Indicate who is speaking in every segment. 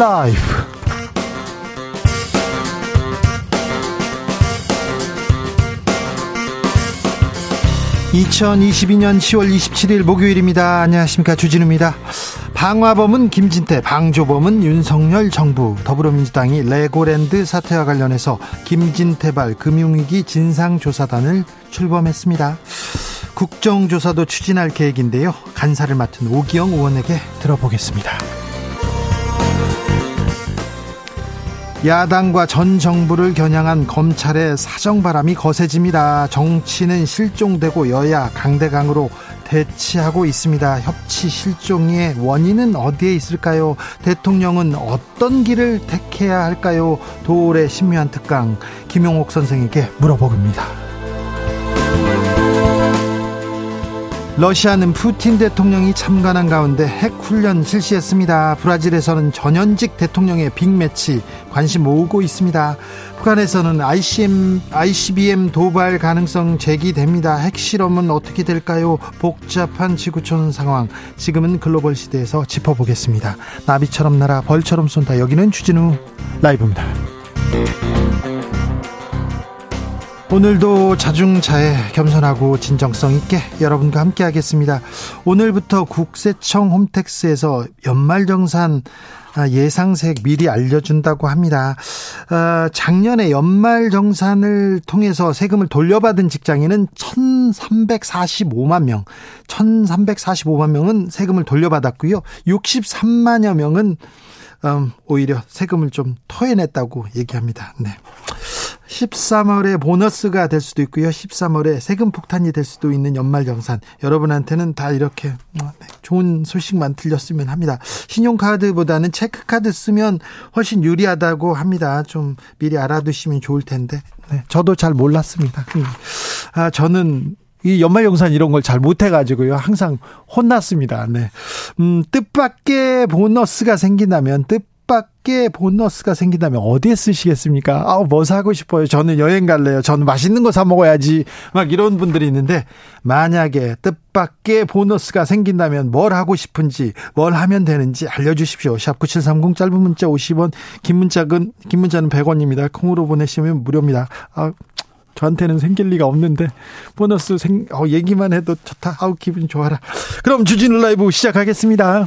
Speaker 1: 라이브. 2022년 10월 27일 목요일입니다. 안녕하십니까. 주진우입니다. 방화범은 김진태, 방조범은 윤석열 정부, 더불어민주당이 레고랜드 사태와 관련해서 김진태발 금융위기 진상조사단을 출범했습니다. 국정조사도 추진할 계획인데요. 간사를 맡은 오기영 의원에게 들어보겠습니다. 야당과 전 정부를 겨냥한 검찰의 사정 바람이 거세집니다. 정치는 실종되고 여야 강대강으로 대치하고 있습니다. 협치 실종의 원인은 어디에 있을까요? 대통령은 어떤 길을 택해야 할까요? 도올의 신묘한 특강 김용옥 선생에게 물어봅니다. 러시아는 푸틴 대통령이 참관한 가운데 핵 훈련 실시했습니다. 브라질에서는 전현직 대통령의 빅매치 관심 모으고 있습니다. 북한에서는 ICM, ICBM 도발 가능성 제기됩니다. 핵실험은 어떻게 될까요? 복잡한 지구촌 상황. 지금은 글로벌 시대에서 짚어보겠습니다. 나비처럼 날아 벌처럼 쏜다. 여기는 주진우 라이브입니다. 오늘도 자중자애 겸손하고 진정성 있게 여러분과 함께 하겠습니다. 오늘부터 국세청 홈택스에서 연말정산 아, 예상세액 미리 알려준다고 합니다. 아, 작년에 연말정산을 통해서 세금을 돌려받은 직장인은 1,345만 명, 1,345만 명은 세금을 돌려받았고요. 63만여 명은 음, 오히려 세금을 좀 토해냈다고 얘기합니다. 네. 13월에 보너스가 될 수도 있고요. 13월에 세금 폭탄이 될 수도 있는 연말 정산. 여러분한테는 다 이렇게 어, 네, 좋은 소식만 들렸으면 합니다. 신용카드보다는 체크카드 쓰면 훨씬 유리하다고 합니다. 좀 미리 알아두시면 좋을 텐데. 네, 저도 잘 몰랐습니다. 음. 아, 저는 이 연말정산 이런 걸 잘 못해가지고요. 항상 혼났습니다. 네. 음, 뜻밖의 보너스가 생긴다면, 뜻 밖에 보너스가 생긴다면 어디에 쓰시겠습니까? 아, 뭐 사고 싶어요. 저는 여행 갈래요. 저는 맛있는 거 사 먹어야지. 막 이런 분들이 있는데 만약에 뜻밖의 보너스가 생긴다면 뭘 하고 싶은지, 뭘 하면 되는지 알려 주십시오. 샵 9730 짧은 문자 50원, 긴 문자는 긴 문자는 100원입니다. 콩으로 보내시면 무료입니다. 아, 저한테는 생길 리가 없는데 보너스 생 어, 얘기만 해도 좋다. 아우 기분 좋아라. 그럼 주진우 라이브 시작하겠습니다.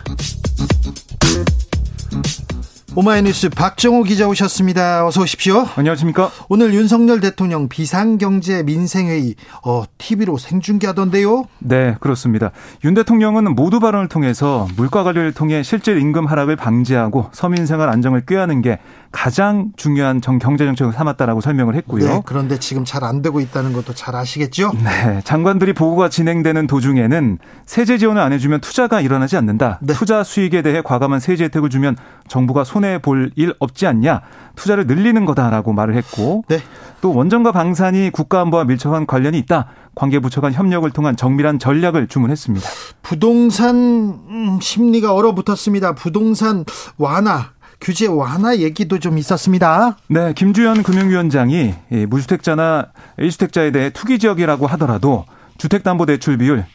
Speaker 1: 오마이뉴스 박정호 기자 오셨습니다. 어서 오십시오.
Speaker 2: 안녕하십니까?
Speaker 1: 오늘 윤석열 대통령 비상경제 민생회의 어, TV로 생중계하던데요.
Speaker 2: 네, 그렇습니다. 윤 대통령은 모두 발언을 통해서 물가 관리를 통해 실질 임금 하락을 방지하고 서민 생활 안정을 꾀하는 게 가장 중요한 정, 경제 정책을 삼았다라고 설명을 했고요. 네,
Speaker 1: 그런데 지금 잘 안 되고 있다는 것도 잘 아시겠죠?
Speaker 2: 네, 장관들이 보고가 진행되는 도중에는 세제 지원을 안 해주면 투자가 일어나지 않는다. 네. 투자 수익에 대해 과감한 세제 혜택을 주면 정부가 손해 볼 일 없지 않냐. 투자를 늘리는 거다라고 말을 했고 네. 또 원전과 방산이 국가안보와 밀접한 관련이 있다. 관계부처 간 협력을 통한 정밀한 전략을 주문했습니다.
Speaker 1: 부동산 음, 심리가 얼어붙었습니다. 부동산 완화 규제 완화 얘기도 좀 있었습니다.
Speaker 2: 네, 김주현 금융위원장이 무주택자나 1주택자에 대해 투기 지역이라고 하더라도 주택담보대출 비율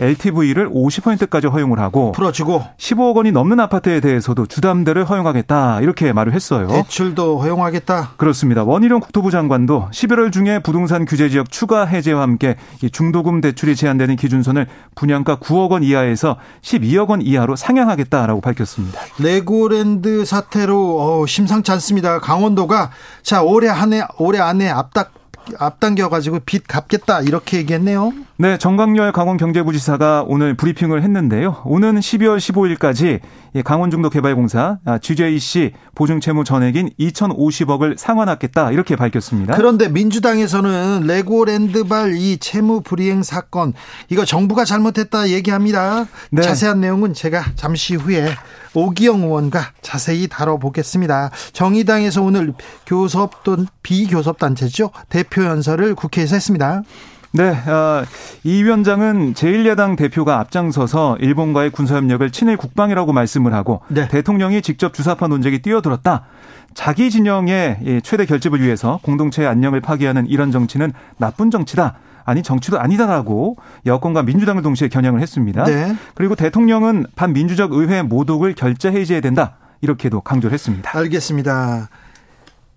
Speaker 2: LTV를 50%까지 허용을 하고
Speaker 1: 풀어주고
Speaker 2: 15억 원이 넘는 아파트에 대해서도 주담대를 허용하겠다 이렇게 말을 했어요.
Speaker 1: 대출도 허용하겠다.
Speaker 2: 그렇습니다. 원희룡 국토부 장관도 11월 중에 부동산 규제 지역 추가 해제와 함께 중도금 대출이 제한되는 기준선을 분양가 9억 원 이하에서 12억 원 이하로 상향하겠다라고 밝혔습니다.
Speaker 1: 레고랜드 사태로 어, 심상치 않습니다. 강원도가 자 올해 한해 올해 안에 앞닥 앞당겨 가지고 빚 갚겠다 이렇게 얘기했네요.
Speaker 2: 네, 정광열 강원경제부지사가 오늘 브리핑을 했는데요. 오는 12월 15일까지 강원중도개발공사 GJC 보증채무 전액인 2,050억을 상환하겠다 이렇게 밝혔습니다.
Speaker 1: 그런데 민주당에서는 레고랜드발 이 채무 불이행 사건 이거 정부가 잘못했다 얘기합니다. 네. 자세한 내용은 제가 잠시 후에 오기영 의원과 자세히 다뤄보겠습니다. 정의당에서 오늘 교섭 또 비교섭 단체죠 대표 연설을 국회에서 했습니다.
Speaker 2: 네, 어, 이 위원장은 제1야당 대표가 앞장서서 일본과의 군사협력을 친일 국방이라고 말씀을 하고 네. 대통령이 직접 주사파 논쟁에 뛰어들었다. 자기 진영의 최대 결집을 위해서 공동체의 안녕을 파괴하는 이런 정치는 나쁜 정치다. 아니 정치도 아니다라고 여권과 민주당을 동시에 겨냥을 했습니다. 네. 그리고 대통령은 반민주적 의회 모독을 결재 해제해야 된다. 이렇게도 강조를 했습니다.
Speaker 1: 알겠습니다.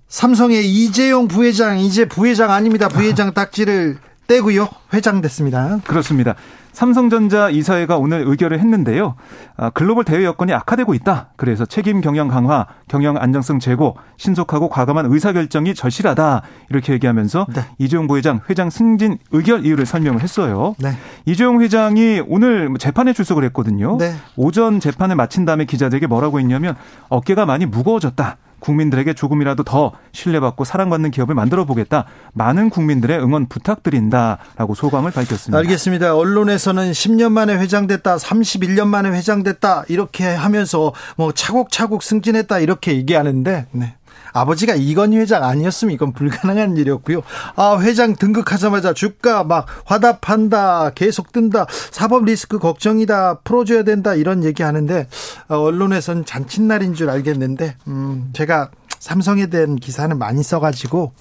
Speaker 1: 삼성의 이재용 부회장 이제 부회장 아닙니다. 부회장 딱지를 떼고요. 회장 됐습니다.
Speaker 2: 그렇습니다. 삼성전자 이사회가 오늘 의결을 했는데요. 아, 글로벌 대외 여건이 악화되고 있다. 그래서 책임 경영 강화, 경영 안정성 제고, 신속하고 과감한 의사결정이 절실하다. 이렇게 얘기하면서 네. 이재용 부회장 회장 승진 의결 이유를 설명을 했어요. 네. 이재용 회장이 오늘 재판에 출석을 했거든요. 네. 오전 재판을 마친 다음에 기자들에게 뭐라고 했냐면 어깨가 많이 무거워졌다. 국민들에게 조금이라도 더 신뢰받고 사랑받는 기업을 만들어 보겠다. 많은 국민들의 응원 부탁드린다라고 소감을 밝혔습니다.
Speaker 1: 알겠습니다. 언론에서는 10년 만에 회장됐다, 31년 만에 회장됐다 이렇게 하면서 뭐 차곡차곡 승진했다 이렇게 얘기하는데 네. 아버지가 이건희 회장 아니었으면 이건 불가능한 일이었고요. 아, 회장 등극하자마자 주가 막 화답한다, 계속 뜬다, 사법 리스크 걱정이다, 풀어줘야 된다, 이런 얘기 하는데, 어, 언론에선 잔칫날인 줄 알겠는데, 음, 제가 삼성에 대한 기사는 많이 써가지고,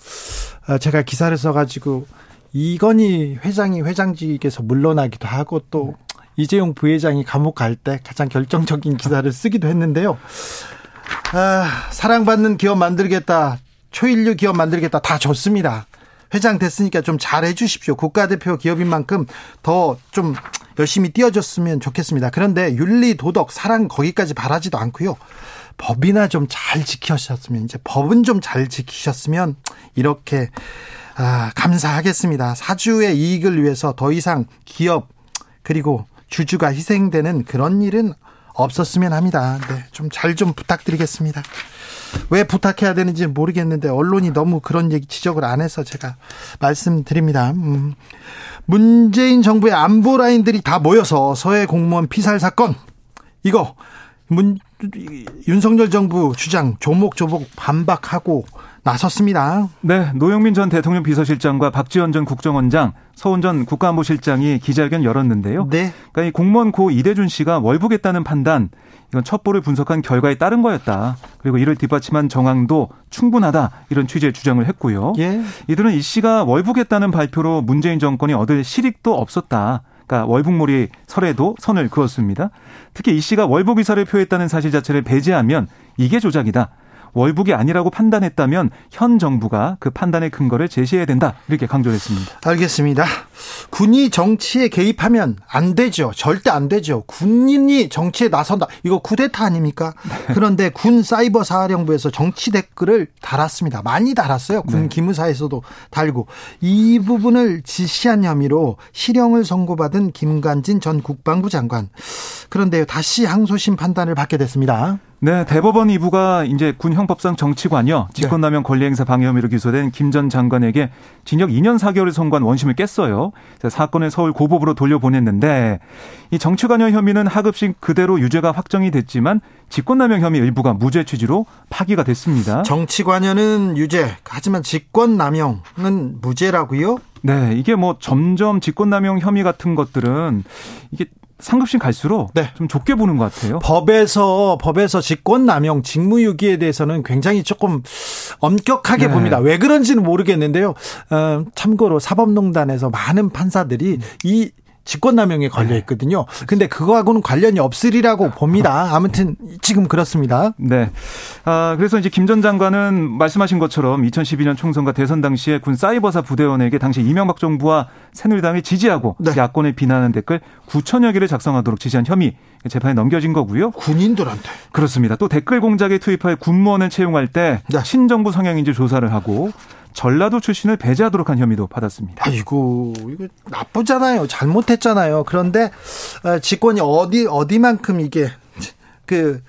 Speaker 1: 어, 제가 기사를 써가지고, 이건희 회장이 회장직에서 물러나기도 하고 또 이재용 부회장이 감옥 갈 때 가장 결정적인 기사를 쓰기도 했는데요. 아, 사랑받는 기업 만들겠다. 초일류 기업 만들겠다. 다 좋습니다. 회장 됐으니까 좀 잘해 주십시오. 국가대표 기업인 만큼 더 좀 열심히 뛰어줬으면 좋겠습니다. 그런데 윤리, 도덕, 사랑 거기까지 바라지도 않고요. 법이나 좀 잘 지키셨으면 이제 법은 좀 잘 지키셨으면 이렇게 아, 감사하겠습니다. 사주의 이익을 위해서 더 이상 기업 그리고 주주가 희생되는 그런 일은 없었으면 합니다. 네, 좀 잘좀 좀 부탁드리겠습니다. 왜 부탁해야 되는지 모르겠는데 언론이 너무 그런 얘기 지적을 안 해서 제가 말씀드립니다. 음. 문재인 정부의 안보 라인들이 다 모여서 서해 공무원 피살 사건 이거 문 윤석열 정부 주장 조목조목 반박하고 나섰습니다.
Speaker 2: 네, 노영민 전 대통령 비서실장과 박지원 전 국정원장, 서훈 전 국가안보실장이 기자회견 열었는데요. 네. 그러니까 이 공무원 고 이대준 씨가 월북했다는 판단, 이건 첩보를 분석한 결과에 따른 거였다. 그리고 이를 뒷받침한 정황도 충분하다. 이런 취지의 주장을 했고요. 예. 이들은 이 씨가 월북했다는 발표로 문재인 정권이 얻을 실익도 없었다. 그러니까 월북몰이 설에도 선을 그었습니다. 특히 이 씨가 월북 의사를 표했다는 사실 자체를 배제하면 이게 조작이다. 월북이 아니라고 판단했다면 현 정부가 그 판단의 근거를 제시해야 된다. 이렇게 강조했습니다.
Speaker 1: 알겠습니다. 군이 정치에 개입하면 안 되죠. 절대 안 되죠. 군인이 정치에 나선다. 이거 쿠데타 아닙니까? 네. 그런데 군 사이버 사령부에서 정치 댓글을 달았습니다. 많이 달았어요. 군 네. 기무사에서도 달고 이 부분을 지시한 혐의로 실형을 선고받은 김관진 전 국방부 장관. 그런데 다시 항소심 판단을 받게 됐습니다.
Speaker 2: 네, 대법원 2부가 이제 군 형법상 정치관여 직권남용 권리행사 방해 혐의로 기소된 김 전 장관에게 징역 2년 4개월을 선고한 원심을 깼어요. 사건을 서울 고법으로 돌려보냈는데 이 정치관여 혐의는 하급식 그대로 유죄가 확정이 됐지만 직권남용 혐의 일부가 무죄 취지로 파기가 됐습니다.
Speaker 1: 정치관여는 유죄, 하지만 직권남용은 무죄라고요?
Speaker 2: 네, 이게 뭐 점점 직권남용 혐의 같은 것들은 이게 상급심 갈수록 네. 좀 좁게 보는 것 같아요.
Speaker 1: 법에서 법에서 직권 남용, 직무유기에 대해서는 굉장히 조금 엄격하게 네. 봅니다. 왜 그런지는 모르겠는데요. 어, 참고로 사법농단에서 많은 판사들이 이 직권남용에 걸려 네. 있거든요. 근데 그거하고는 관련이 없으리라고 봅니다. 아무튼 지금 그렇습니다.
Speaker 2: 네. 아, 그래서 이제 김 전 장관은 말씀하신 것처럼 2012년 총선과 대선 당시에 군 사이버사 부대원에게 당시 이명박 정부와 새누리당을 지지하고 네. 야권을 비난하는 댓글 9천여 개를 작성하도록 지시한 혐의 재판에 넘겨진 거고요.
Speaker 1: 군인들한테.
Speaker 2: 그렇습니다. 또 댓글 공작에 투입할 군무원을 채용할 때 네. 신정부 성향인지 조사를 하고 전라도 출신을 배제하도록 한 혐의도 받았습니다.
Speaker 1: 아이고 이거 나쁘잖아요. 잘못했잖아요. 그런데 어, 직권이 어디 어디만큼 이게 그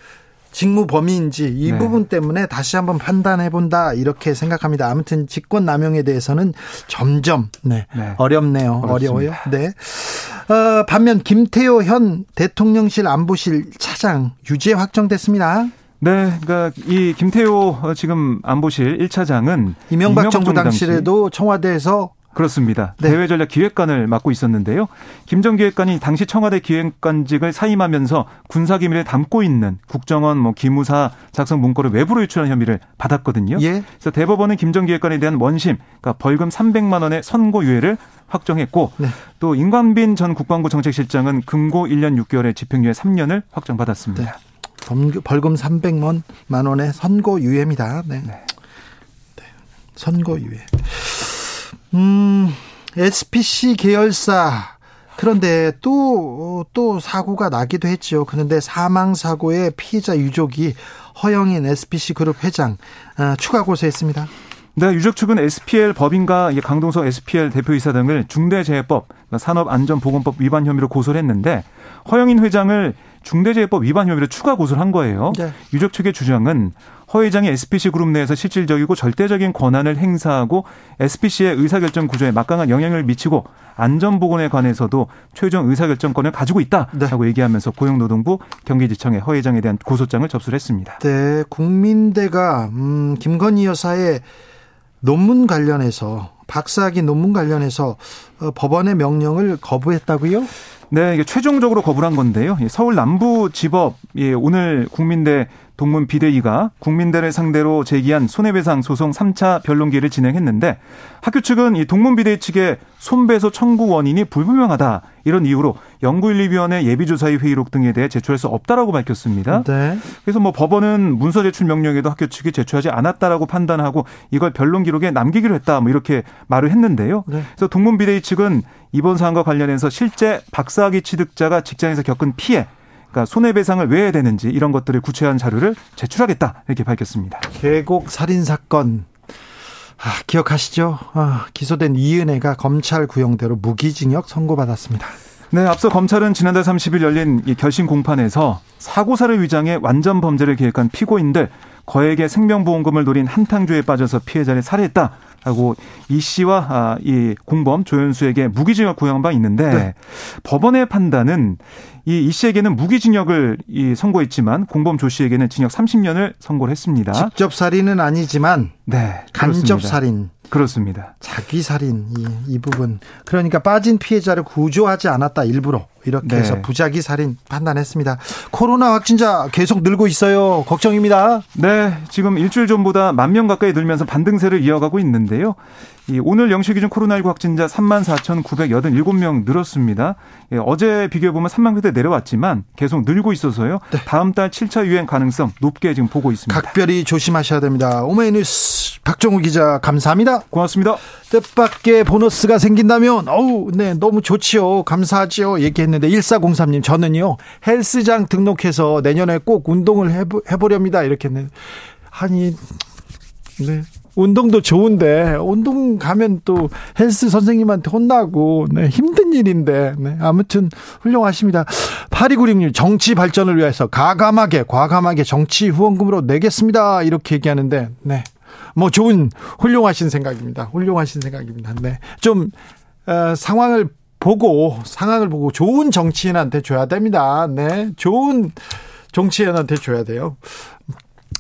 Speaker 1: 직무 범위인지 이 네. 부분 때문에 다시 한번 판단해 본다 이렇게 생각합니다. 아무튼 직권 남용에 대해서는 점점 네, 네. 어렵네요. 어렵습니다. 어려워요. 네. 어, 반면 김태호 현 대통령실 안보실 차장 유죄 확정됐습니다.
Speaker 2: 네, 그러니까 이 김태호 지금 안보실 1차장은
Speaker 1: 이명박, 이명박 정부 당시에도 청와대에서
Speaker 2: 그렇습니다. 네. 대외 전략 기획관을 맡고 있었는데요. 김정 기획관이 당시 청와대 기획관직을 사임하면서 군사 기밀을 담고 있는 국정원 뭐 기무사 작성 문건을 외부로 유출한 혐의를 받았거든요. 예. 그래서 대법원은 김정 기획관에 대한 원심, 그러니까 벌금 300만 원의 선고유예를 확정했고 네. 또 임관빈 전 국방부 정책실장은 금고 1년 6개월의 집행유예 3년을 확정받았습니다.
Speaker 1: 네. 벌금 300만 원의 선고 유예입니다. 네. 네. 네. 선고 유예. 음, SPC 계열사 그런데 또, 또 사고가 나기도 했죠. 그런데 사망 사고의 피해자 유족이 허영인 SPC 그룹 회장 어, 추가 고소했습니다.
Speaker 2: 네, 유족 측은 SPL 법인과 강동석 SPL 대표이사 등을 중대재해법, 그러니까 산업안전보건법 위반 혐의로 고소를 했는데 허영인 회장을 중대재해법 위반 혐의로 추가 고소를 한 거예요. 네. 유족 측의 주장은 허 회장이 SPC 그룹 내에서 실질적이고 절대적인 권한을 행사하고 SPC의 의사결정 구조에 막강한 영향을 미치고 안전보건에 관해서도 최종 의사결정권을 가지고 있다라고 네. 얘기하면서 고용노동부 경기지청에 허 회장에 대한 고소장을 접수를 했습니다.
Speaker 1: 네, 국민대가 음, 김건희 여사의 논문 관련해서 박사학위 논문 관련해서 어, 법원의 명령을 거부했다고요?
Speaker 2: 네, 이게 최종적으로 거부한 건데요. 서울 남부지법 예, 오늘 국민대 동문 비대위가 국민대를 상대로 제기한 손해배상 소송 3차 변론기를 진행했는데 학교 측은 이 동문 비대위 측의 손배소 청구 원인이 불분명하다 이런 이유로 연구윤리위원회 예비조사의 회의록 등에 대해 제출할 수 없다라고 밝혔습니다. 네. 그래서 뭐 법원은 문서 제출 명령에도 학교 측이 제출하지 않았다라고 판단하고 이걸 변론 기록에 남기기로 했다 뭐 이렇게 말을 했는데요. 네. 그래서 동문 비대위 측은 이번 사안과 관련해서 실제 박사학위 취득자가 직장에서 겪은 피해 그러니까 손해배상을 왜 해야 되는지 이런 것들을 구체화한 자료를 제출하겠다 이렇게 밝혔습니다.
Speaker 1: 계곡 살인 사건 아, 기억하시죠? 아, 기소된 이은혜가 검찰 구형대로 무기징역 선고받았습니다.
Speaker 2: 네, 앞서 검찰은 지난달 30일 열린 결심 공판에서 사고사를 위장해 완전 범죄를 계획한 피고인들 거액의 생명보험금을 노린 한탕주에 빠져서 피해자를 살해했다. 하고 이 씨와 아, 이 공범 조현수에게 무기징역 구형한 바 있는데 네. 법원의 판단은 이, 이 씨에게는 무기징역을 이 선고했지만 공범 조 씨에게는 징역 30년을 선고를 했습니다.
Speaker 1: 직접 살인은 아니지만 네, 간접 살인.
Speaker 2: 그렇습니다.
Speaker 1: 자기 살인 이, 이 부분. 그러니까 빠진 피해자를 구조하지 않았다 일부러. 이렇게 네. 해서 부작위 살인 판단했습니다. 코로나 확진자 계속 늘고 있어요. 걱정입니다.
Speaker 2: 네, 지금 일주일 전보다 만 명 가까이 늘면서 반등세를 이어가고 있는데요. 이 오늘 영시 기준 코로나19 확진자 3만 4,987명 늘었습니다. 예, 어제 비교해 보면 3만 대 내려왔지만 계속 늘고 있어서요. 네. 다음 달 7차 유행 가능성 높게 지금 보고 있습니다.
Speaker 1: 각별히 조심하셔야 됩니다. 오메이뉴스 박정우 기자 감사합니다.
Speaker 2: 고맙습니다.
Speaker 1: 뜻밖의 보너스가 생긴다면 어우 네 너무 좋지요. 감사하지요. 얘기했는데 1403님 저는요 헬스장 등록해서 내년에 꼭 운동을 해보, 해보렵니다. 이렇게 했는데 아니 네 운동도 좋은데 운동 가면 또 헬스 선생님한테 혼나고 네, 힘든 일인데 네, 아무튼 훌륭하십니다. 8296님 정치 발전을 위해서 가감하게 과감하게 정치 후원금으로 내겠습니다. 이렇게 얘기하는데 네. 뭐 좋은 훌륭하신 생각입니다. 훌륭하신 생각입니다. 네. 좀 어, 상황을 보고 상황을 보고 좋은 정치인한테 줘야 됩니다. 네. 좋은 정치인한테 줘야 돼요.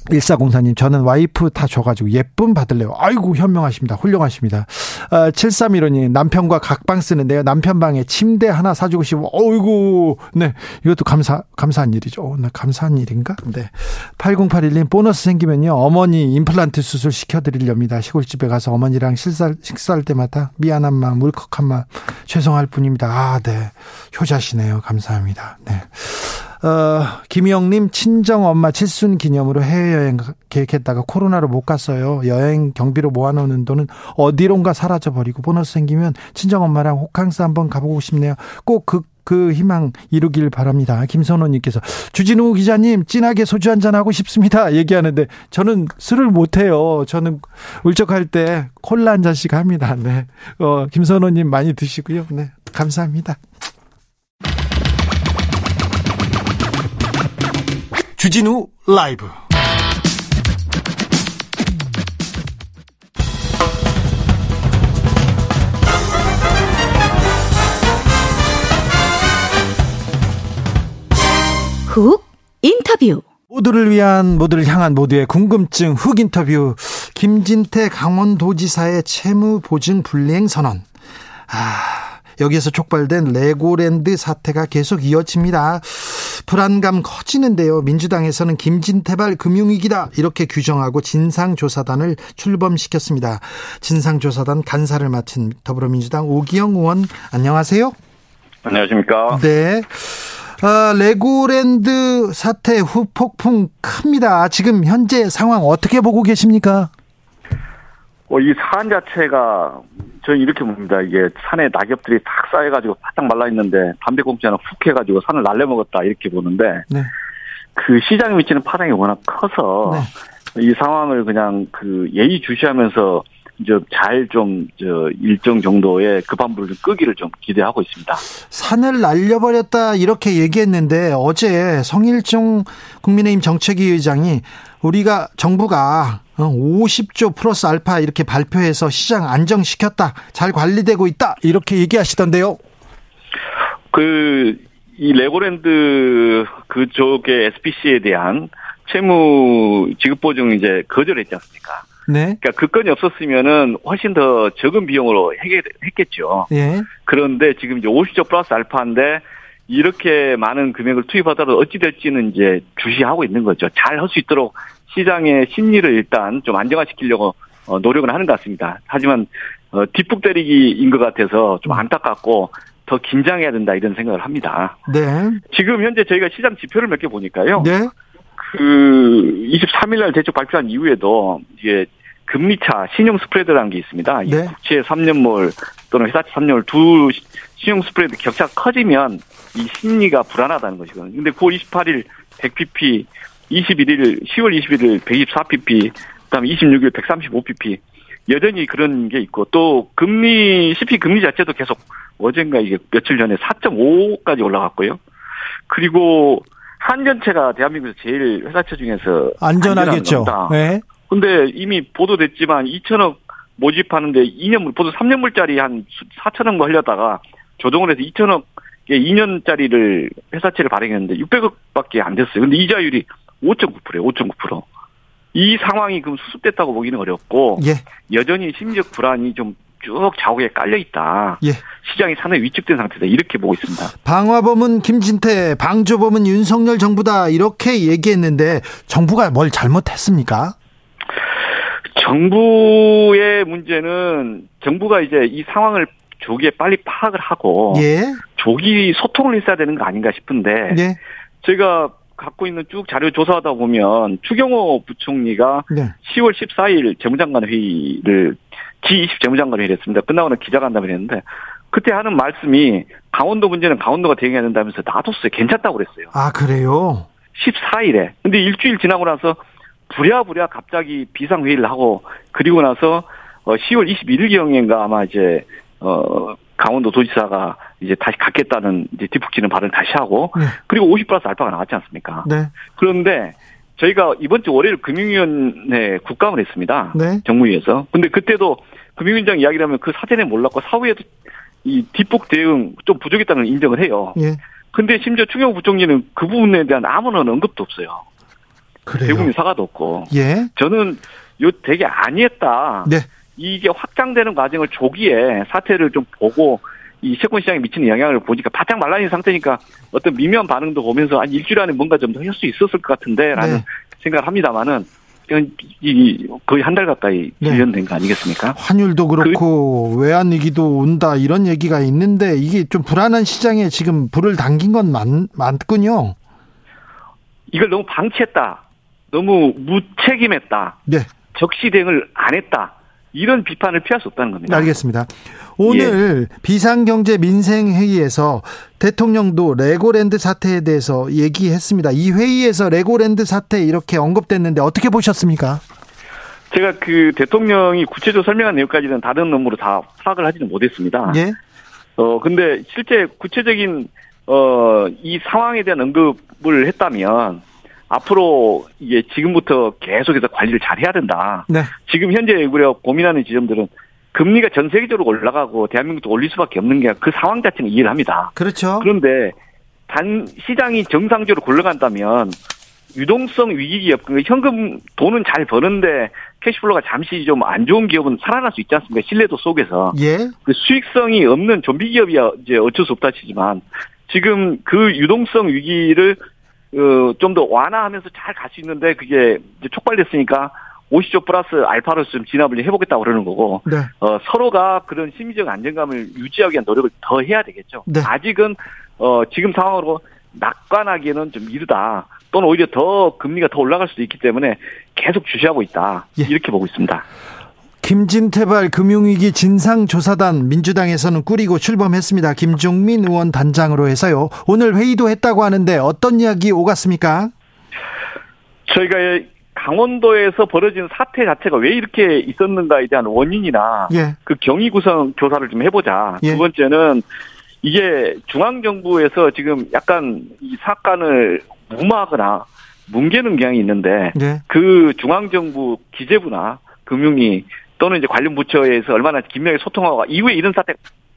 Speaker 1: 1404님, 저는 와이프 다 줘가지고 예쁨 받을래요. 아이고, 현명하십니다. 훌륭하십니다. 아, 7315님, 남편과 각방 쓰는데요. 남편 방에 침대 하나 사주고 싶어. 어이구, 네. 이것도 감사, 감사한 일이죠. 어, 네, 감사한 일인가? 네. 8081님, 보너스 생기면요. 어머니 임플란트 수술 시켜드리렵니다. 시골집에 가서 어머니랑 식사, 식사할 때마다 미안한 마음, 울컥한 마음, 죄송할 뿐입니다. 아, 네. 효자시네요. 감사합니다. 네. 어, 김영님 친정 엄마 칠순 기념으로 해외여행 계획했다가 코로나로 못 갔어요. 여행 경비로 모아놓는 돈은 어디론가 사라져 버리고 보너스 생기면 친정 엄마랑 호캉스 한번 가보고 싶네요. 꼭그 그 희망 이루길 바랍니다. 김선호님께서 주진우 기자님 진하게 소주 한잔 하고 싶습니다. 얘기하는데 저는 술을 못해요. 저는 울적할 때 콜라 한 잔씩 합니다. 네. 어, 김선호님 많이 드시고요. 네. 감사합니다. 주진우 라이브.
Speaker 3: 훅 인터뷰.
Speaker 1: 모두를 위한 모두를 향한 모두의 궁금증 훅 인터뷰. 김진태 강원도지사의 채무 보증 불이행 선언. 아 여기에서 촉발된 레고랜드 사태가 계속 이어집니다. 불안감 커지는데요. 민주당에서는 김진태발 금융위기다 이렇게 규정하고 진상조사단을 출범시켰습니다. 진상조사단 간사를 맡은 더불어민주당 오기영 의원 안녕하세요.
Speaker 4: 안녕하십니까.
Speaker 1: 네. 아, 레고랜드 사태 후폭풍 큽니다. 지금 현재 상황 어떻게 보고 계십니까?
Speaker 4: 어, 이 사안 자체가 저는 이렇게 봅니다. 이게 산에 낙엽들이 탁 쌓여가지고 바짝 말라 있는데 담배꽁초는 훅 해가지고 산을 날려먹었다 이렇게 보는데
Speaker 1: 네.
Speaker 4: 그 시장에 미치는 파장이 워낙 커서
Speaker 1: 네.
Speaker 4: 이 상황을 그냥 그 예의 주시하면서 잘좀저 일정 정도의 급한 불을 좀 끄기를 좀 기대하고 있습니다.
Speaker 1: 산을 날려버렸다 이렇게 얘기했는데 어제 성일종 국민의힘 정책위 의장이 우리가 정부가 50조 플러스 알파 이렇게 발표해서 시장 안정시켰다. 잘 관리되고 있다. 이렇게 얘기하시던데요.
Speaker 4: 그, 이 레고랜드 그쪽의 SPC에 대한 채무 지급 보증 이제 거절했지 않습니까?
Speaker 1: 네.
Speaker 4: 그러니까 그 건이 없었으면은 훨씬 더 적은 비용으로 해결했겠죠.
Speaker 1: 예.
Speaker 4: 그런데 지금 이제 50조 플러스 알파인데 이렇게 많은 금액을 투입하더라도 어찌 될지는 이제 주시하고 있는 거죠. 잘 할 수 있도록 시장의 심리를 일단 좀 안정화시키려고 어, 노력을 하는 것 같습니다. 하지만 어, 뒷북 때리기인 것 같아서 좀 안타깝고 더 긴장해야 된다 이런 생각을 합니다.
Speaker 1: 네.
Speaker 4: 지금 현재 저희가 시장 지표를 몇 개 보니까요.
Speaker 1: 네.
Speaker 4: 그 23일 날 대책 발표한 이후에도 이게 금리차 신용 스프레드라는 게 있습니다.
Speaker 1: 네.
Speaker 4: 국채 3년물 또는 회사채 3년물 두 신용 스프레드 격차가 커지면 이 심리가 불안하다는 것이거든요. 근데 9월 28일 100pp, 21일 10월 21일 124pp, 그다음에 26일 135pp 여전히 그런 게 있고 또 금리 CP 금리 자체도 계속 어젠가 이게 며칠 전에 4.5까지 올라갔고요. 그리고 한전체가 대한민국에서 제일 회사채 중에서
Speaker 1: 안전하겠죠. 네.
Speaker 4: 근데 이미 보도됐지만 2천억 모집하는데 2년물 보도 3년물짜리 한 4천억 뭐 하려다가 조정을 해서 2천억 에 2년짜리를 회사채를 발행했는데 600억밖에 안 됐어요. 근데 이자율이 5.9%예요. 5.9%. 이 상황이 그럼 수습됐다고 보기는 어렵고
Speaker 1: 예.
Speaker 4: 여전히 심리적 불안이 좀 쭉 좌우에 깔려 있다.
Speaker 1: 예.
Speaker 4: 시장이 상당히 위축된 상태다. 이렇게 보고 있습니다.
Speaker 1: 방화범은 김진태, 방조범은 윤석열 정부다 이렇게 얘기했는데 정부가 뭘 잘못했습니까?
Speaker 4: 정부의 문제는 정부가 이제 이 상황을 조기에 빨리 파악을 하고
Speaker 1: 예.
Speaker 4: 조기 소통을 했어야 되는 거 아닌가 싶은데
Speaker 1: 예.
Speaker 4: 제가 갖고 있는 쭉 자료 조사하다 보면 추경호 부총리가
Speaker 1: 네.
Speaker 4: 10월 14일 재무장관 회의를 G20 재무장관 회의를 했습니다. 끝나고는 기자간담회를 했는데 그때 하는 말씀이 강원도 문제는 강원도가 대응해야 된다면서 놔뒀어요. 괜찮다고 그랬어요.
Speaker 1: 아 그래요?
Speaker 4: 14일에. 근데 일주일 지나고 나서 부랴부랴 갑자기 비상회의를 하고 그리고 나서 10월 21일경인가 아마 이제 어 강원도 도지사가 이제 다시 갖겠다는 이제 뒷북치는 발언을 다시 하고
Speaker 1: 네.
Speaker 4: 그리고 50 플러스 알파가 나왔지 않습니까?
Speaker 1: 네.
Speaker 4: 그런데 저희가 이번 주 월요일 금융위원회 국감을 했습니다.
Speaker 1: 네.
Speaker 4: 정무위에서. 근데 그때도 금융위원장 이야기를 하면 그 사전에 몰랐고 사후에도 이 뒷북 대응 좀 부족했다는 걸 인정을 해요.
Speaker 1: 예.
Speaker 4: 근데 심지어 추경호 부총리는 그 부분에 대한 아무런 언급도 없어요.
Speaker 1: 그래요.
Speaker 4: 대국민 사과도 없고.
Speaker 1: 예.
Speaker 4: 저는 요 되게 아니했다.
Speaker 1: 네.
Speaker 4: 이게 확장되는 과정을 조기에 사태를 좀 보고 이 채권 시장에 미치는 영향을 보니까 바짝 말라있는 상태니까 어떤 미묘한 반응도 보면서 한 일주일 안에 뭔가 좀 더 할 수 있었을 것 같은데라는
Speaker 1: 네.
Speaker 4: 생각을 합니다만은 이 거의 한 달 가까이
Speaker 1: 네.
Speaker 4: 1년 된거 아니겠습니까?
Speaker 1: 환율도 그렇고 외환 위기도 온다 이런 얘기가 있는데 이게 좀 불안한 시장에 지금 불을 당긴 건 맞, 맞군요.
Speaker 4: 이걸 너무 방치했다. 너무 무책임했다.
Speaker 1: 네.
Speaker 4: 적시 대응을 안 했다. 이런 비판을 피할 수 없다는 겁니다.
Speaker 1: 알겠습니다. 오늘 예. 비상경제 민생회의에서 대통령도 레고랜드 사태에 대해서 얘기했습니다. 이 회의에서 레고랜드 사태 이렇게 언급됐는데 어떻게 보셨습니까?
Speaker 4: 제가 그 대통령이 구체적으로 설명한 내용까지는 다른 업무로 다 파악을 하지는 못했습니다. 예. 어, 근데 실제 구체적인, 어, 이 상황에 대한 언급을 했다면 앞으로 이게 지금부터 계속해서 관리를 잘 해야 된다. 네. 지금 현재 우리가 고민하는 지점들은 금리가 전 세계적으로 올라가고 대한민국도 올릴 수밖에 없는 게 그 상황 자체는 이해를 합니다.
Speaker 1: 그렇죠.
Speaker 4: 그런데 단 시장이 정상적으로 굴러간다면 유동성 위기 기업, 그 현금 돈은 잘 버는데 캐시플로가 잠시 좀 안 좋은 기업은 살아날 수 있지 않습니까? 신뢰도 속에서. 예. 그 수익성이 없는 좀비 기업이야 이제 어쩔 수 없다 치지만 지금 그 유동성 위기를 어, 좀더 완화하면서 잘 갈 수 있는데 그게 이제 촉발됐으니까 50조 플러스 알파로 좀 진압을 해보겠다고 그러는 거고 네. 어, 서로가 그런 심리적 안정감을 유지하기 위한 노력을 더 해야 되겠죠. 네. 아직은 어, 지금 상황으로 낙관하기에는 좀 이르다. 또는 오히려 더 금리가 더 올라갈 수도 있기 때문에 계속 주시하고 있다. 예. 이렇게 보고 있습니다.
Speaker 1: 김진태발 금융위기 진상조사단 민주당에서는 꾸리고 출범했습니다. 김종민 의원 단장으로 해서요. 오늘 회의도 했다고 하는데 어떤 이야기 오갔습니까?
Speaker 4: 저희가 강원도에서 벌어진 사태 자체가 왜 이렇게 있었는가에 대한 원인이나 예. 그 경위 구성 조사를 좀 해보자. 예. 두 번째는 이게 중앙정부에서 지금 약간 이 사건을 무마하거나 뭉개는 경향이 있는데 네. 그 중앙정부 기재부나 금융위 또는 이제 관련 부처에서 얼마나 긴밀하게 소통하고 이후에 이런 사태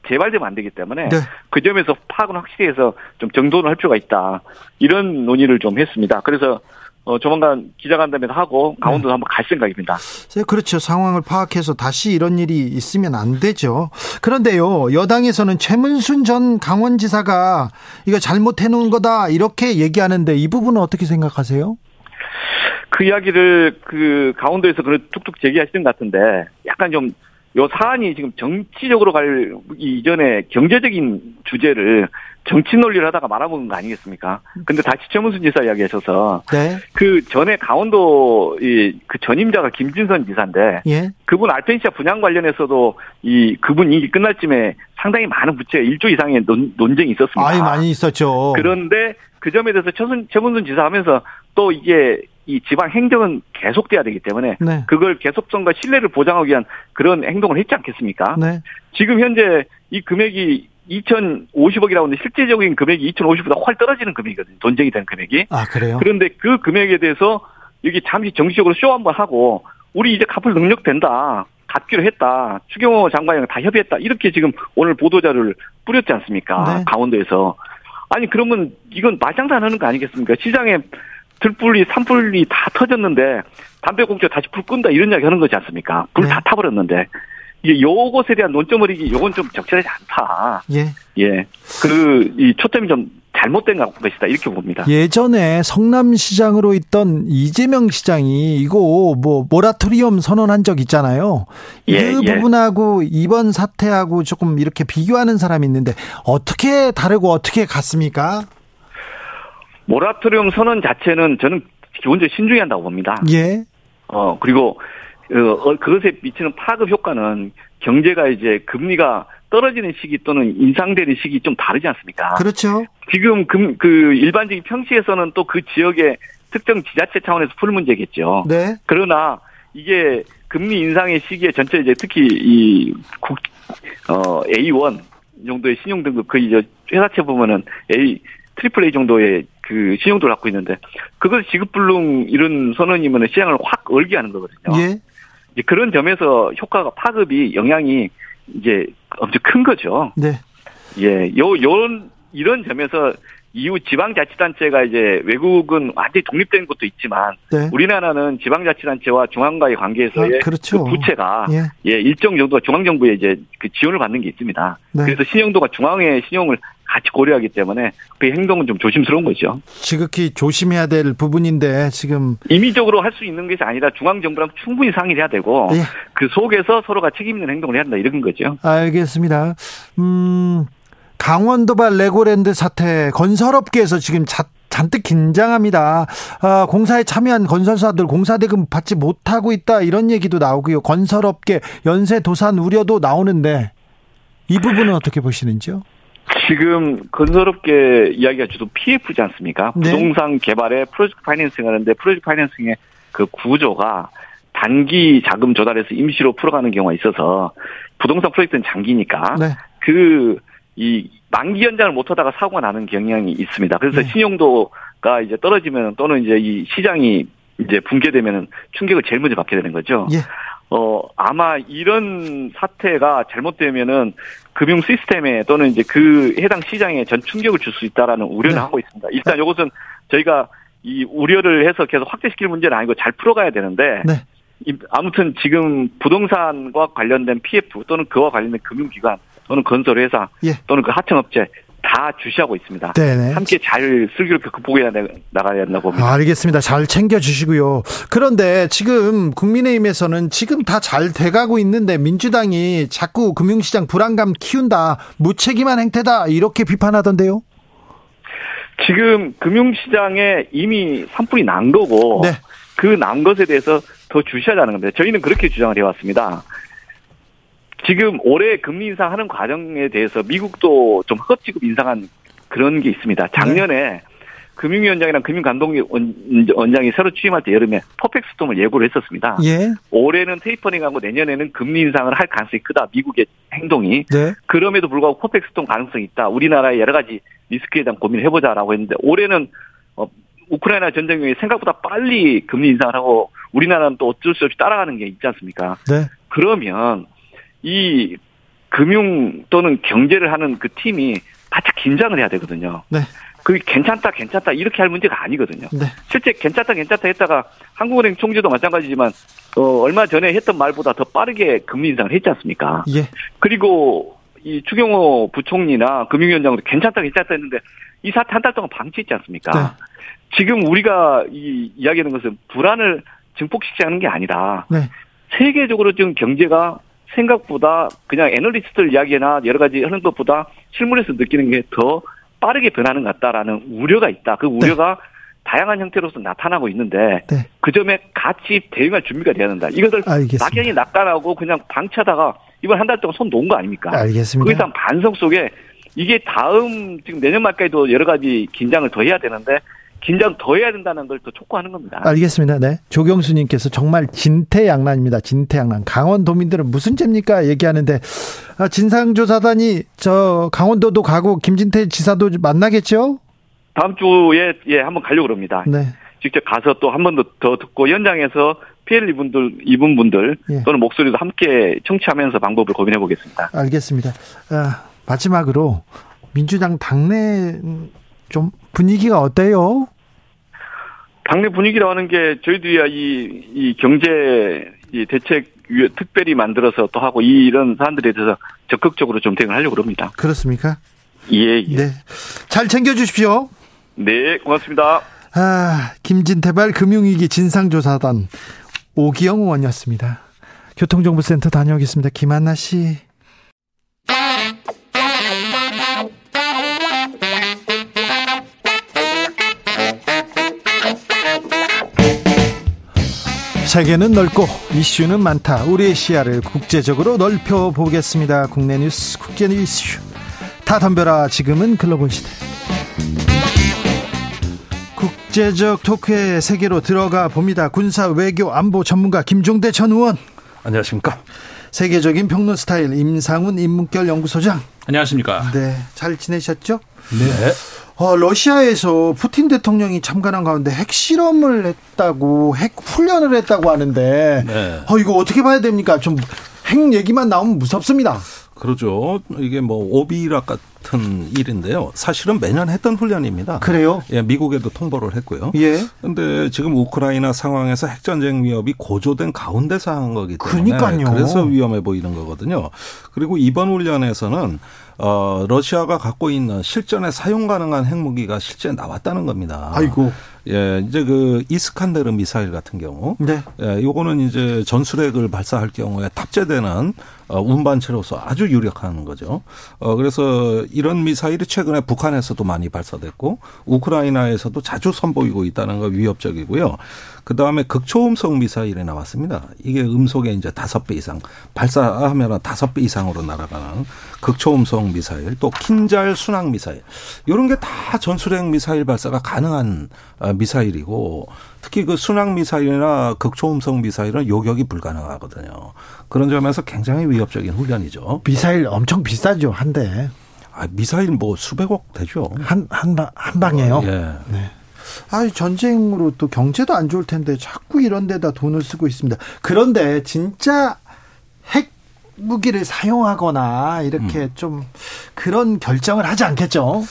Speaker 4: 재발되면 안 되기 때문에 네. 그 점에서 파악은 확실히 해서 좀 정돈을 할 필요가 있다. 이런 논의를 좀 했습니다. 그래서 어, 조만간 기자간담회도 하고 강원도도 네. 한번 갈 생각입니다.
Speaker 1: 네, 그렇죠. 상황을 파악해서 다시 이런 일이 있으면 안 되죠. 그런데요, 여당에서는 최문순 전 강원지사가 이거 잘못해 놓은 거다 이렇게 얘기하는데 이 부분은 어떻게 생각하세요?
Speaker 4: 그 이야기를 그 강원도에서 그런 툭툭 제기하시는 것 같은데 약간 좀 요 사안이 지금 정치적으로 갈 이전에 경제적인 주제를 정치 논리를 하다가 말아먹은 거 아니겠습니까? 근데 다시 최문순 지사 이야기 하셔서 네. 그 전에 강원도 이 그 전임자가 김진선 지사인데 예. 그분 알펜시아 분양 관련해서도 이 그분 임기 끝날 쯤에 상당히 많은 부채 1조 이상의 논, 논쟁이 있었습니다.
Speaker 1: 아이 많이 있었죠.
Speaker 4: 그런데 그 점에 대해서 최순, 최문순 지사 하면서 또 이게 이 지방 행정은 계속돼야 되기 때문에 네. 그걸 계속성과 신뢰를 보장하기 위한 그런 행동을 했지 않겠습니까? 네. 지금 현재 이 금액이 2,050억이라고 하는데 실제적인 금액이 2,050보다 훨 떨어지는 금액이거든요. 돈쟁이 되는 금액이.
Speaker 1: 아, 그래요?
Speaker 4: 그런데 그 금액에 대해서 여기 잠시 정식적으로 쇼 한번 하고 우리 이제 갚을 능력 된다. 갚기로 했다. 추경호 장관이랑 다 협의했다. 이렇게 지금 오늘 보도자를 뿌렸지 않습니까? 네. 강원도에서. 아니 그러면 이건 말장난 하는 거 아니겠습니까? 시장에 들불이 산불이 다 터졌는데 담배꽁초 다시 불 끈다 이런 이야기 하는 거지 않습니까? 불다 네. 타버렸는데 이게 요것에 대한 논점을 이기 요건 좀 적절하지 않다. 예. 예. 그, 이 초점이 좀 잘못된 것이다. 이렇게 봅니다.
Speaker 1: 예전에 성남시장으로 있던 이재명 시장이 이거 뭐 모라토리엄 선언한 적 있잖아요. 예, 그 예. 부분하고 이번 사태하고 조금 이렇게 비교하는 사람이 있는데 어떻게 다르고 어떻게 같습니까?
Speaker 4: 모라토리엄 선언 자체는 저는 기본적으로 신중히 한다고 봅니다. 예. 어, 그리고 어, 그것에 미치는 파급 효과는 경제가 이제 금리가 떨어지는 시기 또는 인상되는 시기 좀 다르지 않습니까?
Speaker 1: 그렇죠.
Speaker 4: 지금 금, 그 일반적인 평시에서는 또 그 지역의 특정 지자체 차원에서 풀 문제겠죠. 네. 그러나 이게 금리 인상의 시기에 전체 이제 특히 이 국, 어, A1 정도의 신용 등급 그 이제 회사채 보면은 A triple A 정도의 그 신용도를 갖고 있는데 그걸 지급불능 이런 선언이면 시장을 확 얼게 하는 거거든요. 예. 이제 그런 점에서 효과가 파급이 영향이 이제 엄청 큰 거죠. 네. 예, 요, 요, 이런 점에서 이후 지방자치단체가 이제 외국은 완전히 독립된 것도 있지만 네. 우리나라는 지방자치단체와 중앙과의 관계에서의 아, 그렇죠. 그 부채가 예. 예. 일정 정도 중앙정부의 이제 그 지원을 받는 게 있습니다. 네. 그래서 신용도가 중앙의 신용을 같이 고려하기 때문에 그 행동은 좀 조심스러운 거죠.
Speaker 1: 지극히 조심해야 될 부분인데 지금
Speaker 4: 임의적으로 할 수 있는 것이 아니라 중앙 정부랑 충분히 상의를 해야 되고 예. 그 속에서 서로가 책임 있는 행동을 해야 한다 이런 거죠.
Speaker 1: 알겠습니다. 음. 강원도발 레고랜드 사태 건설업계에서 지금 자, 잔뜩 긴장합니다. 아, 공사에 참여한 건설사들 공사 대금 받지 못하고 있다 이런 얘기도 나오고요. 건설업계 연쇄 도산 우려도 나오는데 이 부분은 어떻게 보시는지요?
Speaker 4: 지금 건설업계 이야기가 주로 PF지 않습니까?
Speaker 1: 네.
Speaker 4: 부동산 개발에 프로젝트 파이낸싱 하는데 프로젝트 파이낸싱의 그 구조가 단기 자금 조달해서 임시로 풀어가는 경우가 있어서 부동산 프로젝트는 장기니까
Speaker 1: 네.
Speaker 4: 그 이 만기 연장을 못하다가 사고가 나는 경향이 있습니다. 그래서
Speaker 1: 네.
Speaker 4: 신용도가 이제 떨어지면 또는 이제 이 시장이 이제 붕괴되면은 충격을 제일 먼저 받게 되는 거죠.
Speaker 1: 예.
Speaker 4: 어, 아마 이런 사태가 잘못되면은 금융 시스템에 또는 이제 그 해당 시장에 전 충격을 줄 수 있다라는 우려를
Speaker 1: 네.
Speaker 4: 하고 있습니다. 일단 이것은 저희가 이 우려를 해서 계속 확대시킬 문제는 아니고 잘 풀어가야 되는데
Speaker 1: 네.
Speaker 4: 이- 아무튼 지금 부동산과 관련된 PF 또는 그와 관련된 금융기관 또는 건설회사
Speaker 1: 예.
Speaker 4: 또는 그 하청업체 다 주시하고 있습니다.
Speaker 1: 네네.
Speaker 4: 함께 잘 슬기롭게 극복해야 되- 나가야 된다고 봅니다.
Speaker 1: 아, 알겠습니다. 잘 챙겨주시고요. 그런데 지금 국민의힘에서는 지금 다 잘 돼가고 있는데 민주당이 자꾸 금융시장 불안감 키운다, 무책임한 행태다 이렇게 비판하던데요.
Speaker 4: 지금 금융시장에 이미 산불이 난 거고
Speaker 1: 네.
Speaker 4: 그난 것에 대해서 더 주시하자는 겁니다. 저희는 그렇게 주장을 해왔습니다. 지금 올해 금리 인상하는 과정에 대해서 미국도 좀 허겁지겁 인상한 그런 게 있습니다. 작년에 금융위원장이랑 금융감독원장이 새로 취임할 때 여름에 perfect storm을 예고를 했었습니다.
Speaker 1: 예.
Speaker 4: 올해는 tapering하고 내년에는 금리 인상을 할 가능성이 크다. 미국의 행동이.
Speaker 1: 네.
Speaker 4: 그럼에도 불구하고 perfect storm 가능성이 있다. 우리나라의 여러 가지 리스크에 대한 고민을 해보자라고 했는데 올해는 어, 우크라이나 전쟁 이 생각보다 빨리 금리 인상을 하고 우리나라는 또 어쩔 수 없이 따라가는 게 있지 않습니까?
Speaker 1: 네.
Speaker 4: 그러면 이 금융 또는 경제를 하는 그 팀이 바짝 긴장을 해야 되거든요.
Speaker 1: 네.
Speaker 4: 그게 괜찮다 괜찮다 이렇게 할 문제가 아니거든요.
Speaker 1: 네.
Speaker 4: 실제 괜찮다 괜찮다 했다가 한국은행 총재도 마찬가지지만 어, 얼마 전에 했던 말보다 더 빠르게 금리 인상을 했지 않습니까?
Speaker 1: 예.
Speaker 4: 그리고 이 추경호 부총리나 금융위원장도 괜찮다 괜찮다 했는데 이 사태 한 달 동안 방치했지 않습니까?
Speaker 1: 네.
Speaker 4: 지금 우리가 이 이야기하는 것은 불안을 증폭시키지 않은 게 아니라
Speaker 1: 네.
Speaker 4: 세계적으로 지금 경제가 생각보다 그냥 애널리스트들 이야기나 여러 가지 하는 것보다 실물에서 느끼는 게 더 빠르게 변하는 것 같다라는 우려가 있다. 그 우려가 다양한 형태로서 나타나고 있는데
Speaker 1: 네.
Speaker 4: 그 점에 같이 대응할 준비가 돼야 된다. 이것을
Speaker 1: 알겠습니다.
Speaker 4: 막연히 낙관하고 그냥 방치하다가 이번 한 달 동안 손 놓은 거 아닙니까?
Speaker 1: 알겠습니다.
Speaker 4: 그 이상 반성 속에 이게 다음 지금 내년 말까지도 여러 가지 긴장을 더 해야 되는데 긴장 더 해야 된다는 걸또 촉구하는 겁니다.
Speaker 1: 알겠습니다. 네. 조경수님께서 정말 진퇴양난입니다. 진퇴양난. 강원도민들은 무슨 죄입니까? 얘기하는데 아, 진상조사단이 저 강원도도 가고 김진태 지사도 만나겠죠?
Speaker 4: 다음 주에 예 한번 가려고 그럽니다.
Speaker 1: 네.
Speaker 4: 직접 가서 또 한 번 더 듣고 현장에서 피해를 입은 분들 입은 분들
Speaker 1: 예.
Speaker 4: 또는 목소리도 함께 청취하면서 방법을 고민해 보겠습니다.
Speaker 1: 알겠습니다. 아, 마지막으로 민주당 당내 좀 분위기가 어때요?
Speaker 4: 당내 분위기라고 하는 게 저희들이 이, 이 경제 이 대책 위에 특별히 만들어서 또 하고 이 이런 사안들에 대해서 적극적으로 좀 대응을 하려고 합니다.
Speaker 1: 그렇습니까?
Speaker 4: 예, 예.
Speaker 1: 네. 잘 챙겨 주십시오.
Speaker 4: 네, 고맙습니다.
Speaker 1: 아, 김진태발 금융위기 진상조사단 오기영 의원이었습니다. 교통정보센터 다녀오겠습니다. 김한나 씨. 세계는 넓고 이슈는 많다. 우리의 시야를 국제적으로 넓혀 보겠습니다. 국내 뉴스, 국제 이슈 다 덤벼라. 지금은 글로벌 시대. 국제적 토크의 세계로 들어가 봅니다. 군사 외교 안보 전문가 김종대 전 의원.
Speaker 5: 안녕하십니까.
Speaker 1: 세계적인 평론 스타일 임상훈 인문결 연구소장.
Speaker 5: 안녕하십니까.
Speaker 1: 네, 잘 지내셨죠?
Speaker 5: 네.
Speaker 1: 어, 러시아에서 푸틴 대통령이 참관한 가운데 핵실험을 했다고, 핵 훈련을 했다고 하는데,
Speaker 5: 네.
Speaker 1: 어, 이거 어떻게 봐야 됩니까? 좀 핵 얘기만 나오면 무섭습니다.
Speaker 5: 그러죠. 이게 뭐 오비락 같은 일인데요. 사실은 매년 했던 훈련입니다.
Speaker 1: 그래요?
Speaker 5: 예, 미국에도 통보를 했고요.
Speaker 1: 예.
Speaker 5: 근데 지금 우크라이나 상황에서 핵전쟁 위협이 고조된 가운데서 한 거기 때문에
Speaker 1: 그러니까요.
Speaker 5: 그래서 위험해 보이는 거거든요. 그리고 이번 훈련에서는 어 러시아가 갖고 있는 실전에 사용 가능한 핵무기가 실제 나왔다는 겁니다.
Speaker 1: 아이고.
Speaker 5: 예, 이제 그 이스칸데르 미사일 같은 경우,
Speaker 1: 네.
Speaker 5: 예, 요거는 이제 전술핵을 발사할 경우에 탑재되는 어, 운반체로서 아주 유력한 거죠. 어, 그래서 이런 미사일이 최근에 북한에서도 많이 발사됐고 우크라이나에서도 자주 선보이고 있다는 거 위협적이고요. 그 다음에 극초음속 미사일이 나왔습니다. 이게 음속에 이제 다섯 배 이상 발사하면 다섯 배 이상으로 날아가는 극초음속 미사일, 또 킨잘 순항 미사일 이런 게 다 전술핵 미사일 발사가 가능한 어, 미사일이고 특히 그 순항 미사일이나 극초음속 미사일은 요격이 불가능하거든요. 그런 점에서 굉장히 위협적인 훈련이죠.
Speaker 1: 미사일 엄청 비싸죠 한 대.
Speaker 5: 아, 미사일 뭐 수백억 되죠.
Speaker 1: 한한 한 방에요.
Speaker 5: 예.
Speaker 1: 네. 아, 전쟁으로 또 경제도 안 좋을 텐데 자꾸 이런 데다 돈을 쓰고 있습니다. 그런데 진짜 핵 무기를 사용하거나 이렇게
Speaker 5: 음.
Speaker 1: 좀 그런 결정을 하지 않겠죠.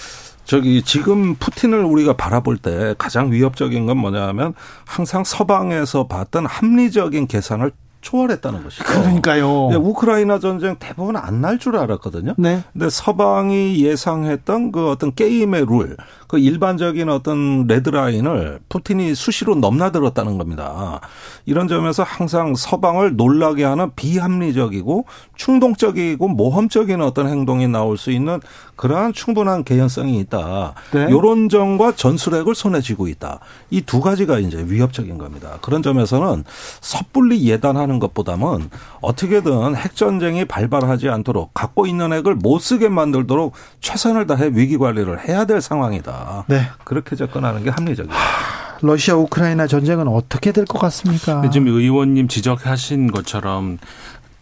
Speaker 5: 저기 지금 푸틴을 우리가 바라볼 때 가장 위협적인 건 뭐냐면 항상 서방에서 봤던 합리적인 계산을 초월했다는 것이죠.
Speaker 1: 그러니까요.
Speaker 5: 네, 우크라이나 전쟁 대부분 안 날 줄 알았거든요.
Speaker 1: 네.
Speaker 5: 근데 서방이 예상했던 그 어떤 게임의 룰, 그 일반적인 어떤 레드라인을 푸틴이 수시로 넘나들었다는 겁니다. 이런 점에서 항상 서방을 놀라게 하는 비합리적이고 충동적이고 모험적인 어떤 행동이 나올 수 있는 그러한 충분한 개연성이 있다.
Speaker 1: 네.
Speaker 5: 요런 점과 전술핵을 손에 쥐고 있다. 이 두 가지가 이제 위협적인 겁니다. 그런 점에서는 섣불리 예단하는 것보다는 어떻게든 핵전쟁이 발발하지 않도록 갖고 있는 핵을 못 쓰게 만들도록 최선을 다해 위기 관리를 해야 될 상황이다.
Speaker 1: 네.
Speaker 5: 그렇게 접근하는 게 합리적이다.
Speaker 1: 러시아 우크라이나 전쟁은 어떻게 될 것 같습니까?
Speaker 6: 지금 의원님 지적하신 것처럼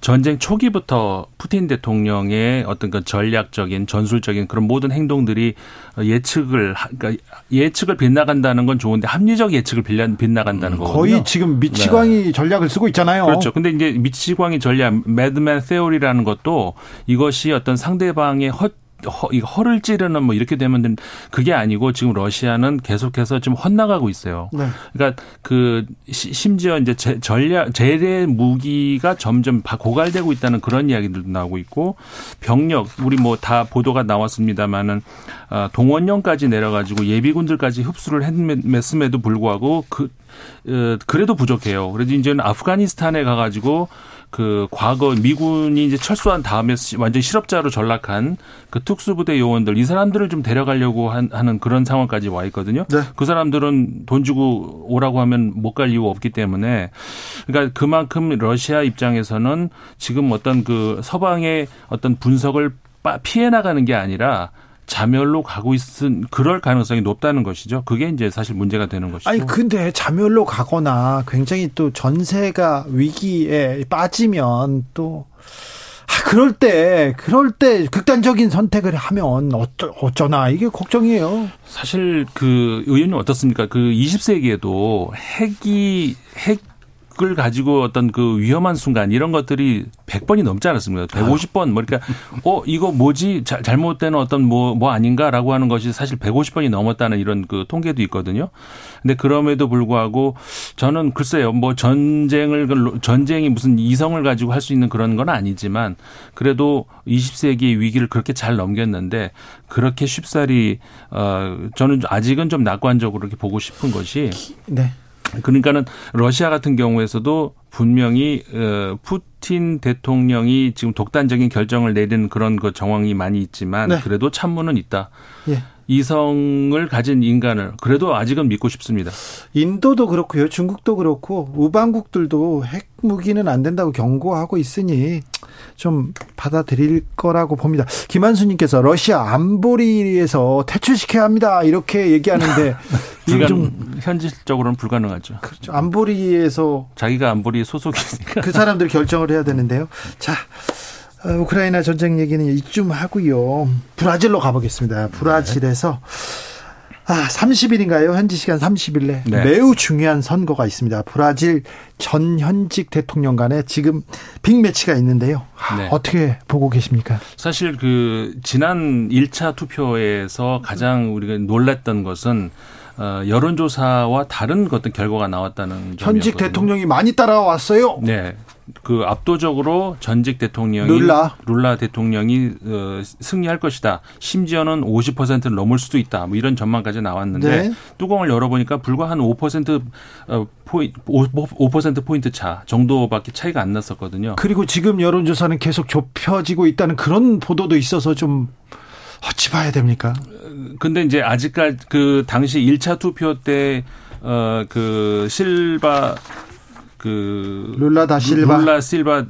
Speaker 6: 전쟁 초기부터 푸틴 대통령의 어떤 그 전략적인 전술적인 그런 모든 행동들이 예측을 하- 그러니까 예측을 빗나간다는 건 좋은데 합리적 예측을 빗나- 빗나간다는 거거든요.
Speaker 1: 거의 지금 미치광이 전략을 쓰고 있잖아요.
Speaker 6: 그렇죠. 근데 이제 미치광이 전략 매드맨 세오리라는 것도 이것이 어떤 상대방의 허 허, 이 허를 찌르는 뭐 이렇게 되면 그게 아니고 지금 러시아는 계속해서 좀 헛나가고 있어요.
Speaker 1: 네.
Speaker 6: 그러니까 그 시- 심지어 이제 제- 전략 재래 무기가 점점 바- 고갈되고 있다는 그런 이야기들도 나오고 있고 병력 우리 뭐 다 보도가 나왔습니다마는 아, 동원령까지 내려가지고 예비군들까지 흡수를 했음에도 불구하고 그 어, 그래도 부족해요. 그래서 이제는 아프가니스탄에 가가지고 그 과거 미군이 이제 철수한 다음에 시- 완전 실업자로 전락한 그 특수부대 요원들 이 사람들을 좀 데려가려고 한- 하는 그런 상황까지 와 있거든요.
Speaker 1: 네.
Speaker 6: 그 사람들은 돈 주고 오라고 하면 못 갈 이유 없기 때문에 그러니까 그만큼 러시아 입장에서는 지금 어떤 그 서방의 어떤 분석을 빠- 피해 나가는 게 아니라 자멸로 가고 있은 그럴 가능성이 높다는 것이죠. 그게 이제 사실 문제가 되는 것이죠.
Speaker 1: 아니 근데 자멸로 가거나 굉장히 또 전세가 위기에 빠지면 또 아, 그럴 때 그럴 때 극단적인 선택을 하면 어쩌, 어쩌나 이게 걱정이에요.
Speaker 6: 사실 그 의원님 어떻습니까? 그 20세기에도 핵이 핵 을 가지고 어떤 그 위험한 순간 이런 것들이 100번이 넘지 않았습니까? 150번 뭐 그러니까 어 이거 뭐지 자- 잘못된 어떤 뭐뭐 아닌가라고 하는 것이 사실 150번이 넘었다는 이런 그 통계도 있거든요. 근데 그럼에도 불구하고 저는 글쎄요 뭐 전쟁을 전쟁이 무슨 이성을 가지고 할 수 있는 그런 건 아니지만 그래도 20세기의 위기를 그렇게 잘 넘겼는데 그렇게 쉽사리 어 저는 아직은 좀 낙관적으로 이렇게 보고 싶은 것이
Speaker 1: 네.
Speaker 6: 그러니까는 러시아 같은 경우에서도 분명히 어 푸틴 대통령이 지금 독단적인 결정을 내리는 그런 그 정황이 많이 있지만
Speaker 1: 네.
Speaker 6: 그래도 참모는 있다.
Speaker 1: 예.
Speaker 6: 이성을 가진 인간을 그래도 아직은 믿고 싶습니다.
Speaker 1: 인도도 그렇고요. 중국도 그렇고 우방국들도 핵 무기는 안 된다고 경고하고 있으니 좀 받아들일 거라고 봅니다. 김한수 님께서 러시아 안보리에서 퇴출시켜야 합니다. 이렇게 얘기하는데 이게
Speaker 6: 불가,
Speaker 1: 좀
Speaker 6: 현실적으로는 불가능하죠.
Speaker 1: 그렇죠. 안보리에서
Speaker 6: 자기가 안보리 소속이니까.
Speaker 1: 그 사람들이 결정을 해야 되는데요. 자, 어, 우크라이나 전쟁 얘기는 이쯤 하고요. 브라질로 가보겠습니다. 브라질에서 아, 30일인가요? 현지 시간 30일에
Speaker 6: 네.
Speaker 1: 매우 중요한 선거가 있습니다. 브라질 전 현직 대통령 간에 지금 빅매치가 있는데요. 아,
Speaker 6: 네.
Speaker 1: 어떻게 보고 계십니까?
Speaker 6: 사실 그 지난 1차 투표에서 가장 우리가 놀랐던 것은 어, 여론조사와 다른 어떤 결과가 나왔다는 점이었거든요.
Speaker 1: 현직 대통령이 많이 따라왔어요.
Speaker 6: 네. 그 압도적으로 전직 대통령이
Speaker 1: 룰라.
Speaker 6: 룰라 대통령이 어, 승리할 것이다. 심지어는 50%를 넘을 수도 있다. 뭐 이런 전망까지 나왔는데
Speaker 1: 네.
Speaker 6: 뚜껑을 열어보니까 불과 한5% 어, 포인 5% 포인트 차 정도밖에 차이가 안 났었거든요.
Speaker 1: 그리고 지금 여론조사는 계속 좁혀지고 있다는 그런 보도도 있어서 좀 어찌 봐야 됩니까?
Speaker 6: 근데 이제 아직까지 그 당시 1차 투표 때 어 그 실바 그
Speaker 1: 룰라 다 실바.
Speaker 6: 룰라 실바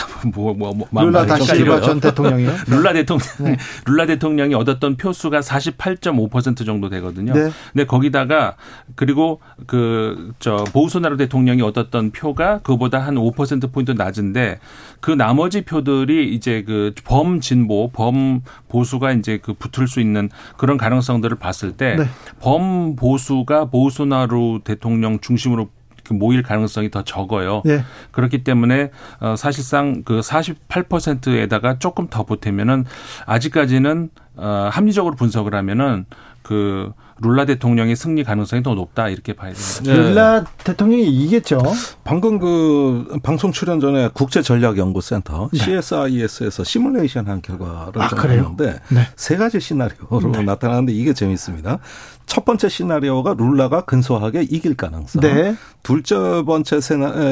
Speaker 6: 뭐, 뭐, 뭐,
Speaker 1: 룰라 다 실바. 전 대통령이요.
Speaker 6: 룰라 대통령,
Speaker 1: 네.
Speaker 6: 룰라 대통령이 얻었던 표수가 48.5% 정도 되거든요.
Speaker 1: 네.
Speaker 6: 근데 거기다가 그리고 그 저 보우소나루 대통령이 얻었던 표가 그보다 한 5% 포인트 낮은데 그 나머지 표들이 이제 그 범 진보, 범 보수가 이제 그 붙을 수 있는 그런 가능성들을 봤을 때
Speaker 1: 네.
Speaker 6: 범보수가 보우소나루 대통령 중심으로 그 모일 가능성이 더 적어요.
Speaker 1: 네.
Speaker 6: 그렇기 때문에 어 사실상 그 48%에다가 조금 더 보태면은 아직까지는 어 합리적으로 분석을 하면은 그 룰라 대통령의 승리 가능성이 더 높다 이렇게 봐야 됩니다.
Speaker 5: 네.
Speaker 1: 룰라 대통령이 이기겠죠.
Speaker 5: 방금 그 방송 출연 전에 국제 전략 연구센터 CSIS에서 시뮬레이션 한 결과를
Speaker 1: 아?
Speaker 5: 봤는데
Speaker 1: 네.
Speaker 5: 세 가지 시나리오로 나타나는데 이게 재밌습니다. 첫 번째 시나리오가 룰라가 근소하게 이길 가능성.
Speaker 1: 네.
Speaker 5: 둘째 번째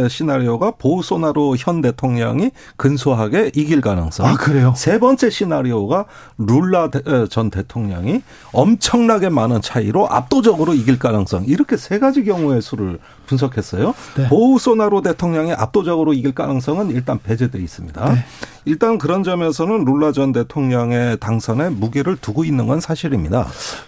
Speaker 5: 시나리오가 보우소나루 현 대통령이 근소하게 이길 가능성.
Speaker 1: 아, 그래요?
Speaker 5: 세 번째 시나리오가 룰라 전 대통령이 엄청나게 많은 차이로 압도적으로 이길 가능성. 이렇게 세 가지 경우의 수를 분석했어요.
Speaker 1: 네.
Speaker 5: 보우소나루 대통령이 압도적으로 이길 가능성은 일단 배제돼 있습니다.
Speaker 1: 네.
Speaker 5: 일단 그런 점에서는 룰라 전 대통령의 당선에 무게를 두고 있는 건 사실입니다.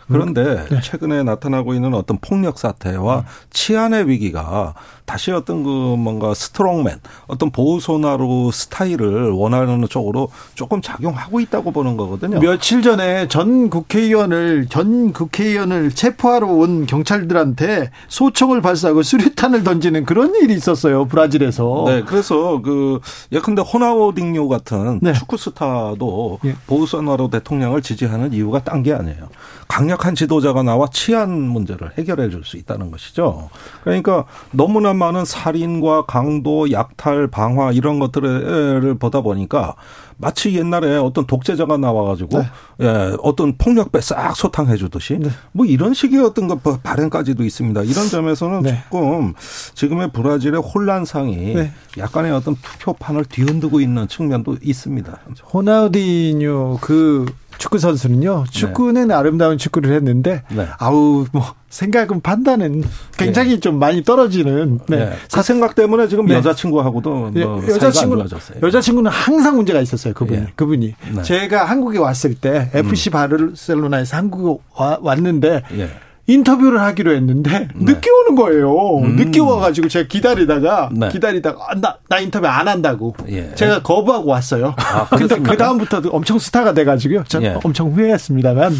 Speaker 5: 그런데
Speaker 1: 네.
Speaker 5: 최근에 나타나고 있는 어떤 폭력 사태와 치안의 위기가 다시 어떤 그 뭔가 strongman, 어떤 보우소나루 스타일을 원하는 쪽으로 조금 작용하고 있다고 보는 거거든요.
Speaker 1: 며칠 전에 전 국회의원을 전 국회의원을 체포하러 온 경찰들한테 소총을 발사하고 수류탄을 던지는 그런 일이 있었어요 브라질에서.
Speaker 5: 네, 그래서 그 예컨대 호나우딩요 같은
Speaker 1: 네.
Speaker 5: 축구 스타도
Speaker 1: 예.
Speaker 5: 보우소나루 대통령을 지지하는 이유가 딴 게 아니에요. 강력한 지도자가 나와 치안 문제를 해결해 줄 수 있다는 것이죠. 그러니까 너무나 많은 살인과 강도, 약탈, 방화 이런 것들을 보다 보니까 마치 옛날에 어떤 독재자가 나와가지고
Speaker 1: 네.
Speaker 5: 예, 어떤 폭력배 싹 소탕해 주듯이 뭐 이런 식의 어떤 것 발행까지도 있습니다. 이런 점에서는
Speaker 1: 네.
Speaker 5: 조금 지금의 브라질의 혼란상이
Speaker 1: 네.
Speaker 5: 약간의 어떤 투표판을 뒤흔들고 있는 측면도 있습니다.
Speaker 1: 호나우디뉴 그 축구 선수는요. 축구는 아름다운 축구를 했는데
Speaker 5: 네.
Speaker 1: 아우 뭐 생각은 판단은 굉장히 좀 많이 떨어지는. 네.
Speaker 5: 네. 그 생각 때문에 지금
Speaker 1: 네.
Speaker 5: 여자친구하고도
Speaker 1: 예,
Speaker 5: 뭐
Speaker 1: 여자친구. 여자친구는 항상 문제가 있었어요. 그분이
Speaker 5: 예.
Speaker 1: 그분이
Speaker 5: 네.
Speaker 1: 제가 한국에 왔을 때 FC 바르셀로나에서 한국에 와- 왔는데
Speaker 5: 예.
Speaker 1: 인터뷰를 하기로 했는데 늦게 오는 거예요. 늦게 와가지고 제가 기다리다가
Speaker 5: 네.
Speaker 1: 기다리다가 아, 나, 나 인터뷰 안 한다고
Speaker 5: 예.
Speaker 1: 제가 거부하고 왔어요.
Speaker 5: 아,
Speaker 1: 근데?
Speaker 5: 그
Speaker 1: 다음부터 엄청 스타가 돼가지고요. 전
Speaker 5: 예.
Speaker 1: 엄청 후회했습니다만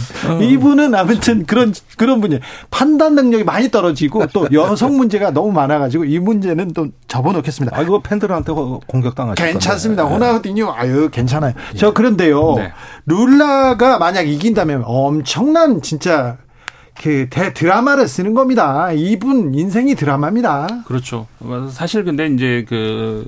Speaker 1: 이분은 아무튼 그런 그런 분이 판단 능력이 많이 떨어지고 또 여성 문제가 너무 많아가지고 이 문제는 또 접어놓겠습니다.
Speaker 5: 아, 이거 팬들한테 공격당하실
Speaker 1: 괜찮습니다.
Speaker 5: 건데.
Speaker 1: 호나우디뉴 아유 괜찮아요. 저 그런데요.
Speaker 6: 네.
Speaker 1: 룰라가 만약 이긴다면 엄청난 진짜 그 대 드라마를 쓰는 겁니다. 이분 인생이 드라마입니다.
Speaker 6: 그렇죠. 사실 근데 이제 그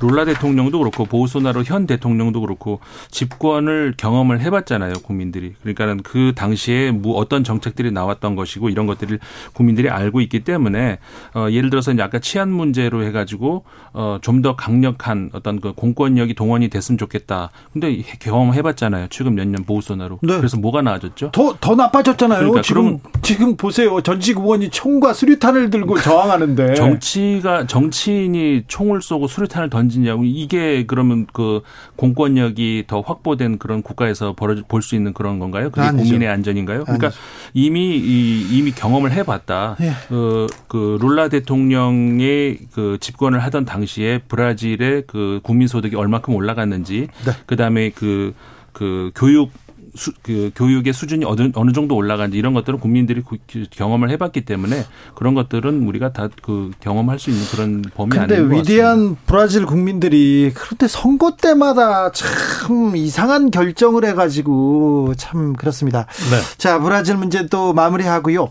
Speaker 6: 룰라 대통령도 그렇고 보우소나루 현 대통령도 그렇고 집권을 경험을 해봤잖아요 국민들이 그러니까는 그 당시에 뭐 어떤 정책들이 나왔던 것이고 이런 것들을 국민들이 알고 있기 때문에 어 예를 들어서 이제 아까 치안 문제로 해가지고 어좀 더 강력한 어떤 그 공권력이 동원이 됐으면 좋겠다. 근데 경험해봤잖아요 최근 몇 년 보우소나루.
Speaker 1: 네.
Speaker 6: 그래서 뭐가 나아졌죠?
Speaker 1: 더, 더 나빠졌잖아요.
Speaker 6: 그러니까
Speaker 1: 지금, 지금 보세요. 전직 의원이 총과 수류탄을 들고 저항하는데.
Speaker 6: 정치가 정치인이 총을 쏘고 수류탄을 던지냐고 이게 그러면 그 공권력이 더 확보된 그런 국가에서 벌어질 볼 수 있는 그런 건가요? 그게
Speaker 1: 아니죠.
Speaker 6: 국민의 안전인가요? 그러니까
Speaker 1: 아니죠.
Speaker 6: 이미 이, 이미 경험을 해봤다.
Speaker 1: 예.
Speaker 6: 그, 그 룰라 대통령의 그 집권을 하던 당시에 브라질의 그 국민 소득이 얼마큼 올라갔는지,
Speaker 1: 네.
Speaker 6: 그 다음에 그그 교육 수, 그 교육의 수준이 어느, 어느 정도 올라간지 이런 것들은 국민들이 경험을 해봤기 때문에 그런 것들은 우리가 다 그 경험할 수 있는 그런 범위
Speaker 1: 근데
Speaker 6: 것 같습니다.
Speaker 1: 위대한 브라질 국민들이 그런데 선거 때마다 참 이상한 결정을 해가지고 참 그렇습니다.
Speaker 5: 네.
Speaker 1: 자 브라질 문제 또 마무리하고요.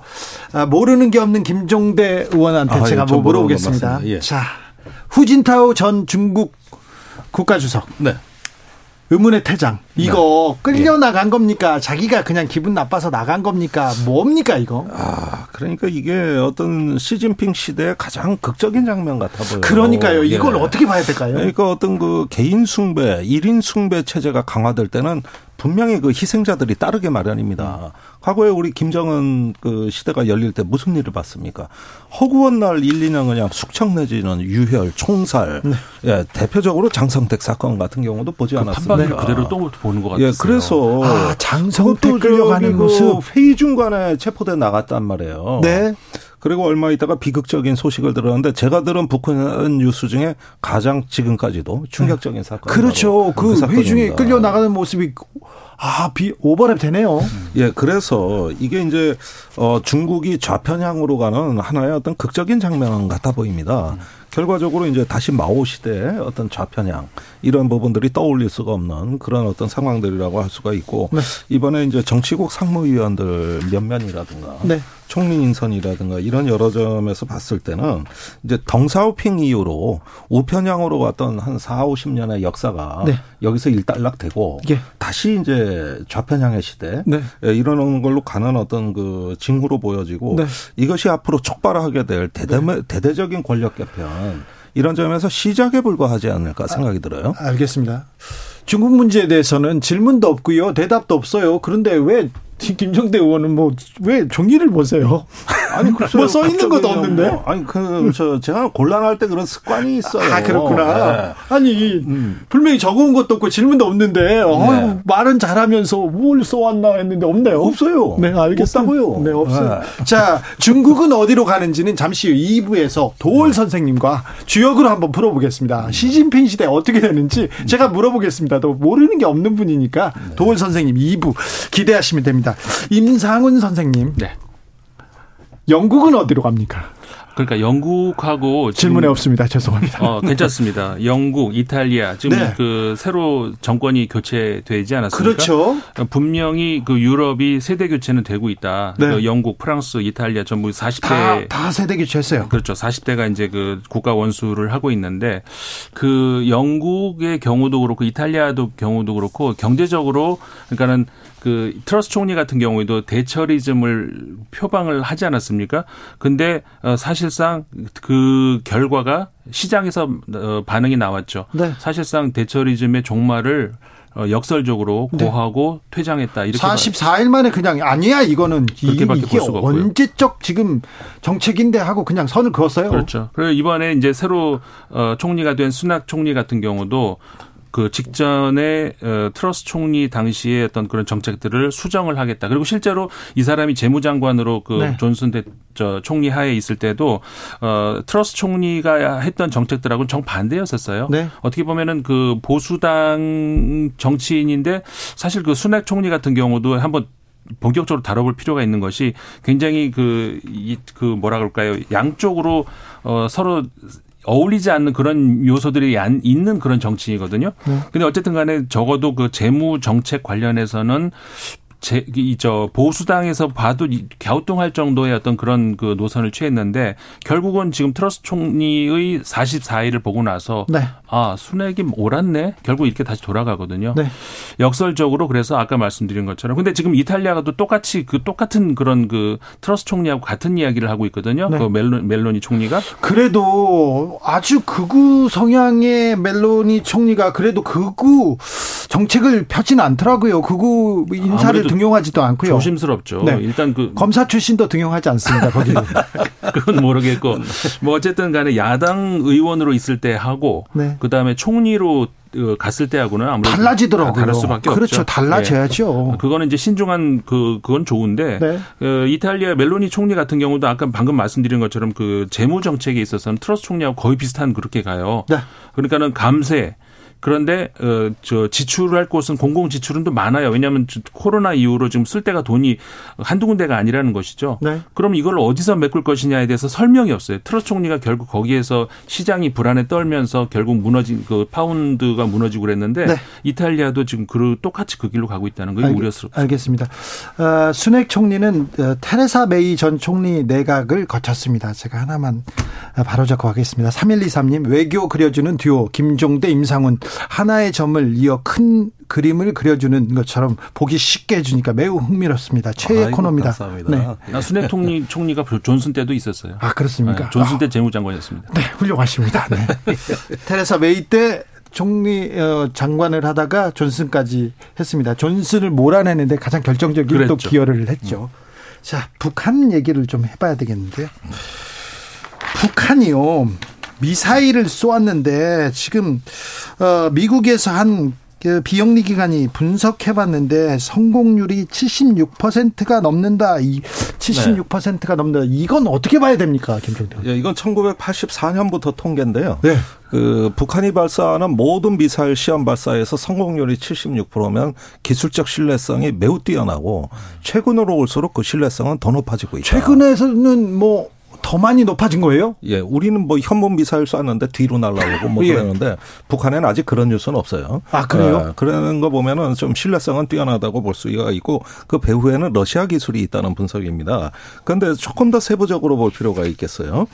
Speaker 1: 아, 모르는 게 없는 김종대 의원한테
Speaker 5: 아,
Speaker 1: 제가
Speaker 5: 예,
Speaker 1: 저뭐
Speaker 5: 물어보겠습니다. 예.
Speaker 1: 자 후진타오 전 중국 국가주석.
Speaker 5: 네.
Speaker 1: 의문의 퇴장. 이거 네. 끌려 나간 겁니까? 자기가 그냥 기분 나빠서 나간 겁니까? 뭡니까 이거?
Speaker 5: 아, 그러니까 이게 어떤 시진핑 시대의 가장 극적인 장면 같아 보여요.
Speaker 1: 그러니까요. 이걸 예. 어떻게 봐야 될까요?
Speaker 5: 그러니까 어떤 그 개인 숭배, 1인 숭배 체제가 강화될 때는 분명히 그 희생자들이 따르게 마련입니다. 과거에 우리 김정은 그 시대가 열릴 때 무슨 일을 봤습니까? 허구한 날 1, 2년 그냥 숙청 내지는 유혈, 총살, 네. 예, 대표적으로 장성택 사건 같은 경우도 보지 그 않았습니다.
Speaker 6: 판단을 그대로 또 보는 것 같아요. 예,
Speaker 5: 그래서
Speaker 1: 아, 장성택 끌려가는 그 모습
Speaker 5: 회의 중간에 체포돼 나갔단 말이에요.
Speaker 1: 네.
Speaker 5: 그리고 얼마 있다가 비극적인 소식을 들었는데 제가 들은 북한 뉴스 중에 가장 지금까지도 충격적인 사건.
Speaker 1: 그렇죠. 그, 그 회의 중에 끌려 나가는 모습이 아, 비 오버랩 되네요.
Speaker 5: 예, 그래서 이게 이제 어 중국이 좌편향으로 가는 하나의 어떤 극적인 장면 같아 보입니다. 음. 결과적으로 이제 다시 마오 시대의 어떤 좌편향 이런 부분들이 떠올릴 수가 없는 그런 어떤 상황들이라고 할 수가 있고 네. 이번에 이제 정치국 상무위원들 몇 면이라든가 네. 총리 인선이라든가 이런 여러 점에서 봤을 때는 이제 덩사오핑 이후로 우편향으로 왔던 한 4, 50년의 역사가 네. 여기서 일단락되고 예. 다시 이제 좌편향의 시대 네. 예, 이런 걸로 가는 어떤 그 징후로 보여지고 네. 이것이 앞으로 촉발하게 될 대대, 네. 대대적인 권력 개편 이런 점에서 시작에 불과하지 않을까 생각이 들어요.
Speaker 1: 아, 알겠습니다. 중국 문제에 대해서는 질문도 없고요. 대답도 없어요. 그런데 왜 김정대 의원은 뭐 왜 종이를 보세요? 아니 뭐 써 있는 것도 없는데. 뭐,
Speaker 5: 아니 그 저 제가 곤란할 때 그런 습관이 있어요.
Speaker 1: 아 그렇구나. 네. 아니 음. 분명히 적어온 것도 없고 질문도 없는데 네. 어, 말은 잘하면서 뭘 써왔나 했는데 없네요.
Speaker 5: 없어요.
Speaker 1: 네 알겠다고요. 네 없어요. 네. 자 중국은 어디로 가는지는 잠시 후 2부에서 도월 선생님과 주역으로 한번 풀어보겠습니다. 시진핑 시대 어떻게 되는지 제가 물어보겠습니다. 또 모르는 게 없는 분이니까 네. 도월 선생님 2부 기대하시면 됩니다. 임상훈 선생님. 네. 영국은 어디로 갑니까?
Speaker 6: 그러니까 영국하고
Speaker 1: 질문에 없습니다. 죄송합니다.
Speaker 6: 어, 괜찮습니다. 영국, 이탈리아 지금 네. 그 새로 정권이 교체되지 않았습니까?
Speaker 1: 그렇죠.
Speaker 6: 분명히 그 유럽이 세대 교체는 되고 있다. 네. 그 영국, 프랑스, 이탈리아 전부 40대 다,
Speaker 1: 다 세대 교체했어요.
Speaker 6: 그렇죠. 40대가 이제 그 국가 원수를 하고 있는데 그 영국의 경우도 그렇고 이탈리아도 경우도 그렇고 경제적으로 그러니까는 그 트러스 총리 같은 경우에도 대처리즘을 표방을 하지 않았습니까? 근데 어, 사실상 그 결과가 시장에서 어, 반응이 나왔죠. 네. 사실상 대처리즘의 종말을 어, 역설적으로 네. 고하고 네. 퇴장했다. 이렇게
Speaker 1: 44일 만에 그냥 아니야 이거는 그렇게밖에 이게 볼 수가 없고요. 언제적 지금 정책인데 하고 그냥 선을 그었어요.
Speaker 6: 그렇죠. 그리고 이번에 이제 새로 총리가 된 수낙 총리 같은 경우도 그 직전에 어, 트러스 총리 당시에 어떤 그런 정책들을 수정을 하겠다. 그리고 실제로 이 사람이 재무장관으로 그 네. 존슨 대, 저 총리 하에 있을 때도 어 트러스 총리가 했던 정책들하고는 정반대였었어요. 네. 어떻게 보면은 그 보수당 정치인인데 사실 그 순핵 총리 같은 경우도 한번 본격적으로 다뤄볼 필요가 있는 것이 굉장히 그, 이, 그 뭐라 그럴까요. 양쪽으로 어, 서로 어울리지 않는 그런 요소들이 있는 그런 정치이거든요. 네. 근데 어쨌든 간에 적어도 그 재무 정책 관련해서는 제, 이, 저, 보수당에서 봐도 갸우뚱할 정도의 어떤 그런 그 노선을 취했는데 결국은 지금 트러스 총리의 44일을 보고 나서 네. 아, 순핵이 옳았네? 결국 이렇게 다시 돌아가거든요. 네. 역설적으로 그래서 아까 말씀드린 것처럼 근데 지금 이탈리아가도 똑같이 그 똑같은 그런 그 트러스 총리하고 같은 이야기를 하고 있거든요. 네. 그 멜론, 멜로니 총리가.
Speaker 1: 그래도 아주 극우 성향의 멜로니 총리가 그래도 극우 정책을 펴지는 않더라고요. 극우 인사를 등용하지도 않고요.
Speaker 6: 조심스럽죠. 네. 일단 그
Speaker 1: 검사 출신도 등용하지 않습니다. 거기는.
Speaker 6: 그건 모르겠고 뭐 어쨌든 간에 야당 의원으로 있을 때 하고 네. 그다음에 총리로 어, 갔을 때하고는 아무래도
Speaker 1: 달라지더라고요.
Speaker 6: 다를 수밖에
Speaker 1: 그렇죠.
Speaker 6: 없죠.
Speaker 1: 달라져야죠.
Speaker 6: 네. 그거는 이제 신중한 그 그건 좋은데 네. 어, 이탈리아 멜로니 총리 같은 경우도 아까 방금 말씀드린 것처럼 그 재무 정책에 있어서는 트러스 총리하고 거의 비슷한 그렇게 가요. 네. 그러니까는 감세 그런데 어저 지출할 곳은 공공 지출은 또 많아요. 왜냐하면 코로나 이후로 지금 쓸 데가 돈이 한두 군데가 아니라는 것이죠. 네. 그럼 이걸 어디서 메꿀 것이냐에 대해서 설명이 없어요. 트러스 총리가 결국 거기에서 시장이 불안에 떨면서 결국 무너진 그 파운드가 무너지고 그랬는데 네. 이탈리아도 지금 그 똑같이 그 길로 가고 있다는 게 우려스럽습니다.
Speaker 1: 알겠습니다. 어, 순핵 총리는 어, 테레사 메이 전 총리 내각을 거쳤습니다. 제가 하나만 바로잡고 하겠습니다. 3123님 외교 그려주는 듀오 김종대 임상훈 하나의 점을 이어 큰 그림을 그려주는 것처럼 보기 쉽게 해주니까 매우 흥미롭습니다. 최애 코너입니다.
Speaker 6: 네. 나 순핵 총리 총리가 존슨 때도 있었어요.
Speaker 1: 아 그렇습니까? 네,
Speaker 6: 존슨 때 재무장관이었습니다.
Speaker 1: 네, 훌륭하십니다. 네. 테레사 메이 때 총리 어, 장관을 하다가 존슨까지 했습니다. 존슨을 몰아내는데 가장 결정적인 그랬죠. 또 기여를 했죠. 음. 자, 북한 얘기를 좀 해봐야 되겠는데요. 북한이요. 미사일을 쏘았는데 지금 어 미국에서 한 그 비영리 기관이 분석해 봤는데 성공률이 76%가 넘는다. 이 76%가 넘는다. 이건 어떻게 봐야 됩니까, 김종대?
Speaker 5: 예, 이건 1984년부터 통계인데요. 네. 그 북한이 발사하는 모든 미사일 시험 발사에서 성공률이 76%면 기술적 신뢰성이 매우 뛰어나고 최근으로 올수록 그 신뢰성은 더 높아지고 있다.
Speaker 1: 최근에서는 뭐 더 많이 높아진 거예요?
Speaker 5: 예, 우리는 뭐 현문 미사일 쐈는데 뒤로 날라오고 뭐 예. 그러는데 북한에는 아직 그런 뉴스는 없어요.
Speaker 1: 아 그래요?
Speaker 5: 예, 그러는 거 보면은 좀 신뢰성은 뛰어나다고 볼 수가 있고 그 배후에는 러시아 기술이 있다는 분석입니다. 그런데 조금 더 세부적으로 볼 필요가 있겠어요.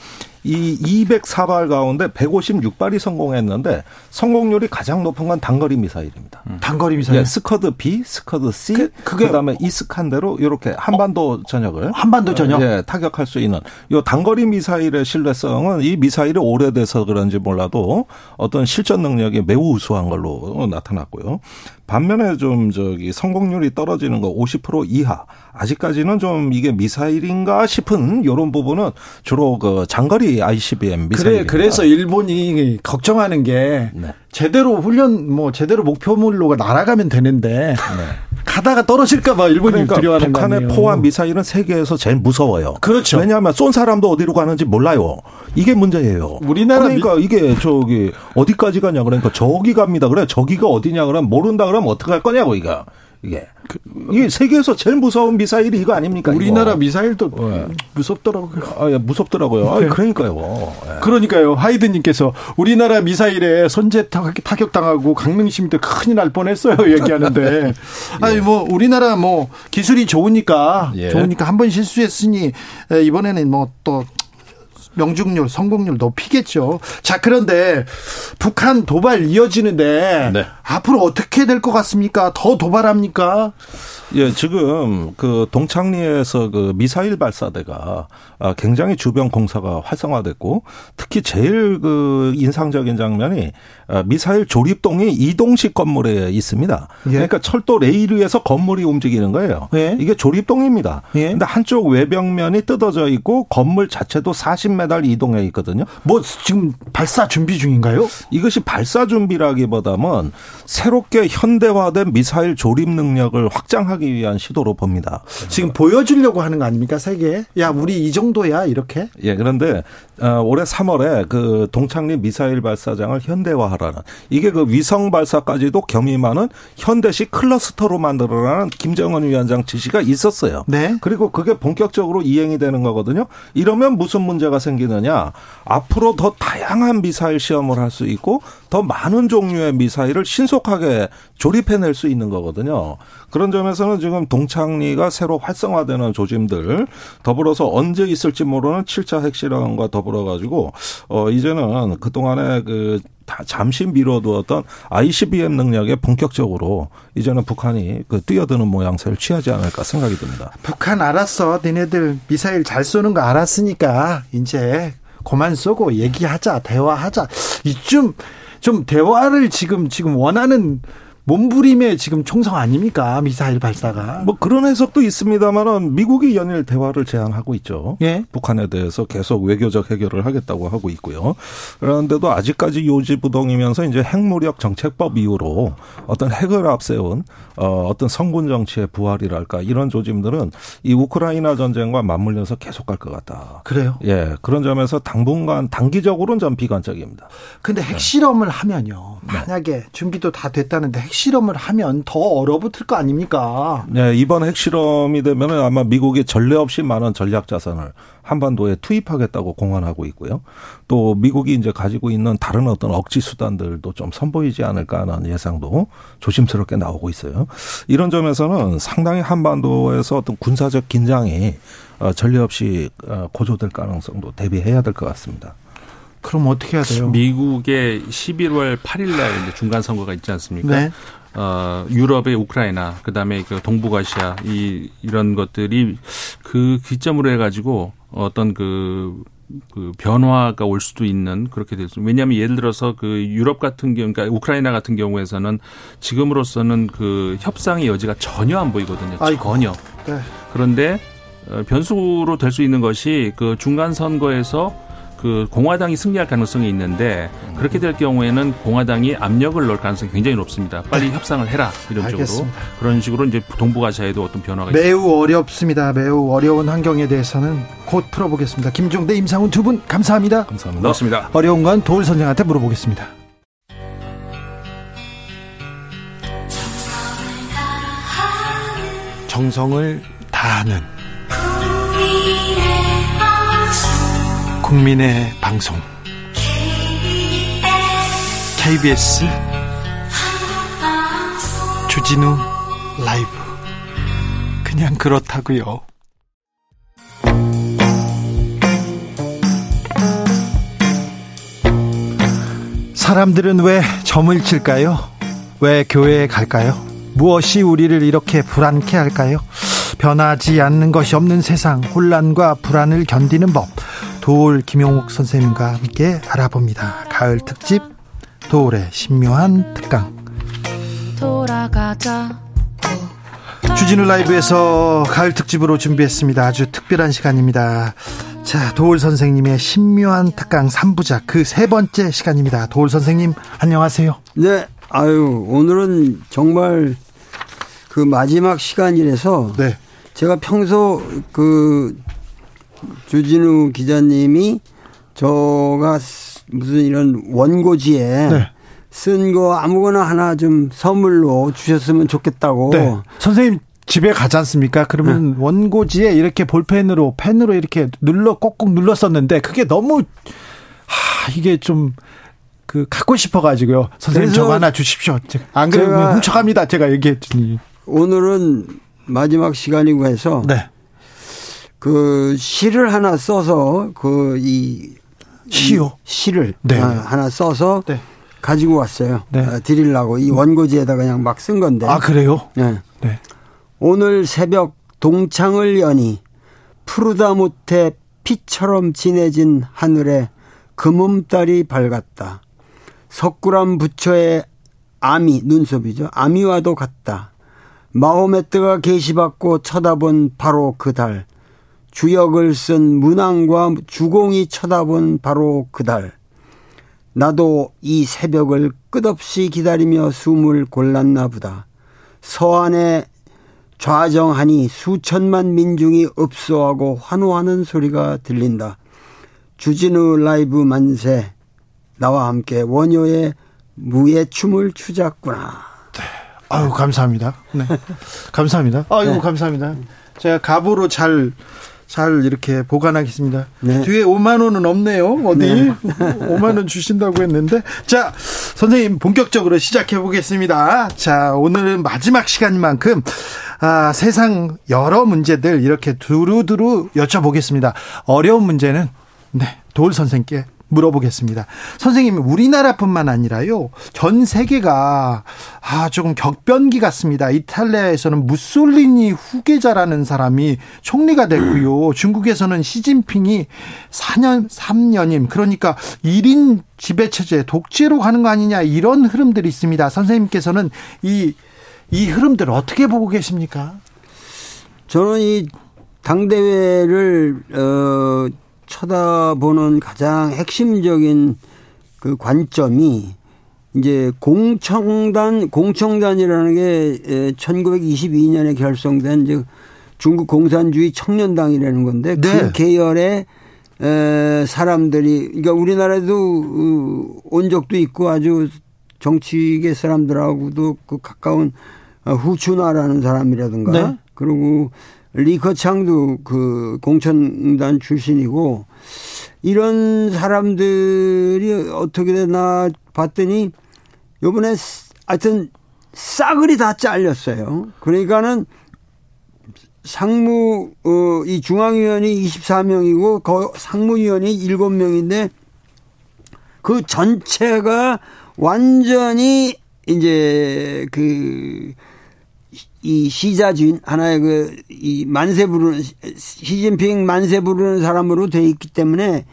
Speaker 5: 이 204발 가운데 156발이 성공했는데 성공률이 가장 높은 건 단거리 미사일입니다.
Speaker 1: 음. 단거리 미사일. 예,
Speaker 5: 스커드 B, 스커드 C, 그, 그게 그다음에 이스칸데르 이렇게 한반도 전역을
Speaker 1: 한반도 전역
Speaker 5: 예, 타격할 수 있는 요 단거리 미사일의 신뢰성은 이 미사일이 오래돼서 그런지 몰라도 어떤 실전 능력이 매우 우수한 걸로 나타났고요. 반면에 좀 저기 성공률이 떨어지는 거 50% 이하. 아직까지는 좀 이게 미사일인가 싶은 이런 부분은 주로 그 장거리 ICBM 미사일.
Speaker 1: 그래 그래서 일본이 걱정하는 게 네. 제대로 훈련 뭐 제대로 목표물로 날아가면 되는데 네. 가다가 떨어질까봐 일본이 그러니까 두려워하는
Speaker 5: 북한의 포함 미사일은 세계에서 제일 무서워요.
Speaker 1: 그렇죠.
Speaker 5: 왜냐하면 쏜 사람도 어디로 가는지 몰라요. 이게 문제예요.
Speaker 1: 우리나라
Speaker 5: 그러니까 미... 이게 저기 어디까지 가냐 그러니까 저기 갑니다. 그래 저기가 어디냐 그러면 모른다 그러면 어떻게 할 거냐고 이거. 이게 그, 이게 세계에서 제일 무서운 미사일이 이거 아닙니까?
Speaker 1: 우리나라 이거. 미사일도 네. 무섭더라고요.
Speaker 5: 아, 예, 무섭더라고요. 아, 그러니까요.
Speaker 1: 네. 그러니까요. 하이드님께서 우리나라 미사일에 선제 타격 당하고 강릉 시민 때 큰일 날 뻔했어요. 얘기하는데 예. 아니 뭐 우리나라 뭐 기술이 좋으니까 예. 좋으니까 한 번 실수했으니 이번에는 뭐또 명중률, 성공률 높이겠죠. 자, 그런데 북한 도발 이어지는데 네. 앞으로 어떻게 될 것 같습니까? 더 도발합니까?
Speaker 5: 예, 지금 그 동창리에서 그 미사일 발사대가 아, 굉장히 주변 공사가 활성화됐고 특히 제일 그 인상적인 장면이 아, 미사일 조립동이 이동식 건물에 있습니다. 예. 그러니까 철도 레일 위에서 건물이 움직이는 거예요. 예. 이게 조립동입니다. 예. 근데 한쪽 외벽면이 뜯어져 있고 건물 자체도 40m 이동해 있거든요.
Speaker 1: 뭐 지금 발사 준비 중인가요?
Speaker 5: 이것이 발사 준비라기보다는 새롭게 현대화된 미사일 조립 능력을 확장하기 위한 시도로 봅니다.
Speaker 1: 지금 보여주려고 하는 거 아닙니까 세계에? 야 우리 이 정도야 이렇게?
Speaker 5: 예 그런데 어, 올해 3월에 그 동창리 미사일 발사장을 현대화하라는 이게 그 위성 발사까지도 겸임하는 현대식 클러스터로 만들어라는 김정은 위원장 지시가 있었어요. 네. 그리고 그게 본격적으로 이행이 되는 거거든요. 이러면 무슨 문제가 생기느냐? 앞으로 더 다양한 미사일 시험을 할 수 있고 더 많은 종류의 미사일을 신속하게 조립해낼 수 있는 거거든요. 그런 점에서는 지금 동창리가 새로 활성화되는 조짐들 더불어서 언제 있을지 모르는 7차 핵실험과 더불어 가지고 어 이제는 그동안에 그 잠시 미뤄두었던 ICBM 능력에 본격적으로 이제는 북한이 그 뛰어드는 모양새를 취하지 않을까 생각이 듭니다.
Speaker 1: 북한 알았어. 니네들 미사일 잘 쏘는 거 알았으니까 이제 그만 쏘고 얘기하자, 대화하자. 이쯤 좀 대화를 지금 지금 원하는 몸부림의 지금 총성 아닙니까? 미사일 발사가.
Speaker 5: 뭐 그런 해석도 있습니다만은 미국이 연일 대화를 제안하고 있죠. 예? 북한에 대해서 계속 외교적 해결을 하겠다고 하고 있고요. 그런데도 아직까지 요지부동이면서 이제 핵무력 정책법 이후로 어떤 핵을 앞세운 어, 어떤 성군 정치의 부활이랄까 이런 조짐들은 이 우크라이나 전쟁과 맞물려서 계속 갈 것 같다.
Speaker 1: 그래요?
Speaker 5: 예. 그런 점에서 당분간 단기적으로는 좀 비관적입니다.
Speaker 1: 근데 핵실험을 네. 하면요. 만약에 준비도 다 됐다는데 핵실험을 하면 더 얼어붙을 거 아닙니까?
Speaker 5: 네, 이번 핵실험이 되면 아마 미국이 전례 없이 많은 전략 자산을 한반도에 투입하겠다고 공언하고 있고요. 또 미국이 이제 가지고 있는 다른 어떤 억지 수단들도 좀 선보이지 않을까 하는 예상도 조심스럽게 나오고 있어요. 이런 점에서는 상당히 한반도에서 어떤 군사적 긴장이 어, 전례 없이 어, 고조될 가능성도 대비해야 될 것 같습니다.
Speaker 1: 그럼 어떻게 해야 돼요?
Speaker 6: 미국의 11월 8일 날 중간 선거가 있지 않습니까?
Speaker 1: 네.
Speaker 6: 어, 유럽의 우크라이나, 그 다음에 그 동북아시아, 이, 이런 것들이 그 기점으로 해가지고 어떤 그, 그 변화가 올 수도 있는 그렇게 됐습니다. 왜냐하면 예를 들어서 그 유럽 같은 경우, 그러니까 우크라이나 같은 경우에서는 지금으로서는 그 협상의 여지가 전혀 안 보이거든요.
Speaker 1: 아이고.
Speaker 6: 전혀.
Speaker 1: 네.
Speaker 6: 그런데 어, 변수로 될 수 있는 것이 그 중간 선거에서 그 공화당이 승리할 가능성이 있는데 그렇게 될 경우에는 공화당이 압력을 넣을 가능성이 굉장히 높습니다. 빨리 협상을 해라 이런 쪽으로
Speaker 1: 네. 알겠습니다.
Speaker 6: 그런 식으로 이제 동북아시아에도 어떤 변화가 있습니다.
Speaker 1: 매우 어렵습니다. 매우 어려운 환경에 대해서는 곧 풀어보겠습니다. 김종대, 임상훈 두 분 감사합니다.
Speaker 5: 감사합니다.
Speaker 6: 그렇습니다.
Speaker 1: 어려운 건 도울 선생한테 물어보겠습니다. 정성을 다하는 국민의 방송 KBS 주진우 라이브 그냥 그렇다고요. 사람들은 왜 점을 칠까요? 왜 교회에 갈까요? 무엇이 우리를 이렇게 불안케 할까요? 변하지 않는 것이 없는 세상, 혼란과 불안을 견디는 법. 도울 김용옥 선생님과 함께 알아봅니다. 가을 특집 도울의 신묘한 특강.
Speaker 7: 돌아가자.
Speaker 1: 주진우 라이브에서 가을 특집으로 준비했습니다. 아주 특별한 시간입니다. 자, 도울 선생님의 신묘한 특강 3부작 그 세 번째 시간입니다. 도울 선생님, 안녕하세요.
Speaker 8: 네, 아유, 오늘은 정말 그 마지막 시간이라서
Speaker 1: 네.
Speaker 8: 제가 평소 그 주진우 기자님이 저가 무슨 이런 원고지에
Speaker 1: 네.
Speaker 8: 쓴거 아무거나 하나 좀 선물로 주셨으면 좋겠다고.
Speaker 1: 네. 선생님 집에 가지 않습니까? 그러면 원고지에 이렇게 볼펜으로 펜으로 이렇게 눌러 꼭꼭 눌렀었는데 그게 너무 하 이게 좀 그 갖고 싶어 가지고요. 선생님 저거 하나 주십시오. 안 그러면 훔쳐갑니다. 제가 얘기했더니.
Speaker 8: 오늘은 마지막 시간이고 해서
Speaker 1: 네.
Speaker 8: 그 시를 하나 써서 그 이
Speaker 1: 시요.
Speaker 8: 시를
Speaker 1: 네.
Speaker 8: 아, 하나 써서
Speaker 1: 네.
Speaker 8: 가지고 왔어요.
Speaker 1: 네.
Speaker 8: 아, 드리려고 이 원고지에다 그냥 막 쓴 건데.
Speaker 1: 아, 그래요?
Speaker 8: 네.
Speaker 1: 네.
Speaker 8: 오늘 새벽 동창을 여니 푸르다 못해 피처럼 진해진 하늘에 금음달이 밝았다. 석굴암 부처의 아미 눈썹이죠. 아미와도 같다. 마호메트가 계시받고 쳐다본 바로 그 달. 주역을 쓴 문왕과 주공이 쳐다본 바로 그 달. 나도 이 새벽을 끝없이 기다리며 숨을 골랐나 보다. 서안에 좌정하니 수천만 민중이 읍소하고 환호하는 소리가 들린다. 주진우 라이브 만세 나와 함께 원효의 무예 춤을 추자꾸나.
Speaker 1: 아유, 감사합니다. 네. 감사합니다. 아유,
Speaker 8: 네.
Speaker 1: 감사합니다. 제가 갑으로 잘, 잘 이렇게 보관하겠습니다.
Speaker 8: 네.
Speaker 1: 뒤에 5만 원은 없네요. 어디? 5만 원 주신다고 했는데. 자, 선생님 본격적으로 시작해 보겠습니다. 자, 오늘은 마지막 시간인 만큼 아, 세상 여러 문제들 이렇게 두루두루 여쭤보겠습니다. 어려운 문제는 네, 도울 선생께 물어보겠습니다. 선생님, 우리나라뿐만 아니라요, 전 세계가, 아, 조금 격변기 같습니다. 이탈리아에서는 무솔리니 후계자라는 사람이 총리가 됐고요. 중국에서는 시진핑이 4년, 3년임, 그러니까 1인 지배 체제, 독재로 가는 거 아니냐, 이런 흐름들이 있습니다. 선생님께서는 이, 이 흐름들 어떻게 보고 계십니까?
Speaker 8: 저는 이 당대회를 어 쳐다보는 가장 핵심적인 그 관점이 이제 공청단 공청단이라는 게 1922년에 결성된 이제 중국 공산주의 청년당이라는 건데
Speaker 1: 네.
Speaker 8: 그 계열의 에, 사람들이 그러니까 우리나라에도 어, 온 적도 있고 아주 정치계 사람들하고도 그 가까운 어, 후추나라는 사람이라든가
Speaker 1: 네.
Speaker 8: 그리고 리커창도 그 공천단 출신이고 이런 사람들이 어떻게 되나 봤더니 요번에 하여튼 싸그리 다 잘렸어요. 그러니까는 상무 어, 이 중앙위원이 24명이고 거 상무위원이 7명인데 그 전체가 완전히 이제 그 이 시자주인 하나의 그 이 만세 부르는 시진핑 만세 부르는 사람으로 돼 있기 때문에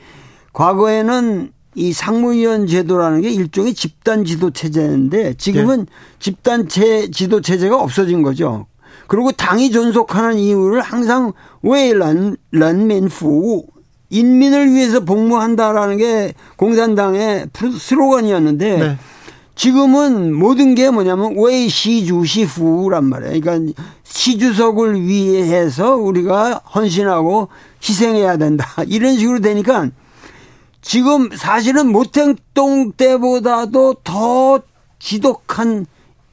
Speaker 8: 과거에는 이 상무위원 제도라는 게 일종의 집단 지도 체제인데 지금은 네. 집단 체 지도 체제가 없어진 거죠. 그리고 당이 존속하는 이유를 항상 웨이란 란맨후 인민을 위해서 복무한다라는 게 공산당의 스로건이었는데 네. 지금은 모든 게 뭐냐면 왜 시주 시후란 말이에요. 그러니까 시주석을 위해서 우리가 헌신하고 희생해야 된다. 이런 식으로 되니까 지금 사실은 모택동 때보다도 더 지독한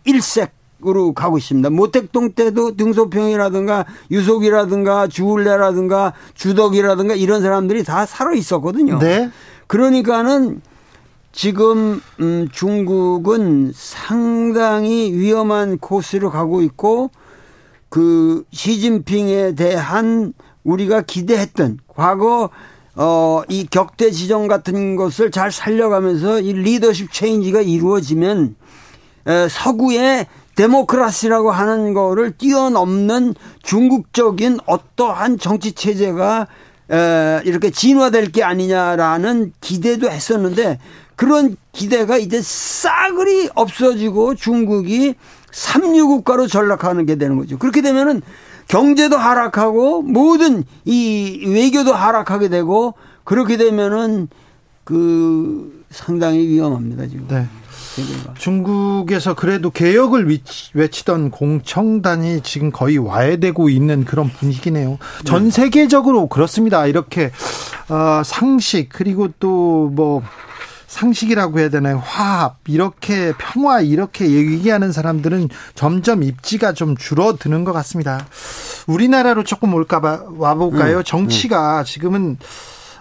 Speaker 8: 일색으로 가고 있습니다. 모택동 때도 등소평이라든가 유속이라든가 주울레라든가 주덕이라든가 이런 사람들이 다 살아 있었거든요. 네. 그러니까는 지금 음 중국은 상당히 위험한 코스로 가고 있고 그 시진핑에 대한 우리가 기대했던 과거 어 이 격대 지정 같은 것을 잘 살려가면서 이 리더십 체인지가 이루어지면 에, 서구의 데모크라시라고 하는 거를 뛰어넘는 중국적인 어떠한 정치 체제가 에, 이렇게 진화될 게 아니냐라는 기대도 했었는데 그런 기대가 이제 싸그리 없어지고 중국이 삼류 국가로 전락하는 게 되는 거죠. 그렇게 되면은 경제도 하락하고 모든 이 외교도 하락하게 되고 그렇게 되면은 그 상당히 위험합니다 지금. 네.
Speaker 1: 중국에서 그래도 개혁을 외치던 공청단이 지금 거의 와해되고 있는 그런 분위기네요. 전 네. 세계적으로 그렇습니다. 이렇게 어, 상식 그리고 또뭐 상식이라고 해야 되나요? 화합, 이렇게 평화, 이렇게 얘기하는 사람들은 점점 입지가 좀 줄어드는 것 같습니다. 우리나라로 조금 올까 봐 와볼까요? 음, 정치가 음. 지금은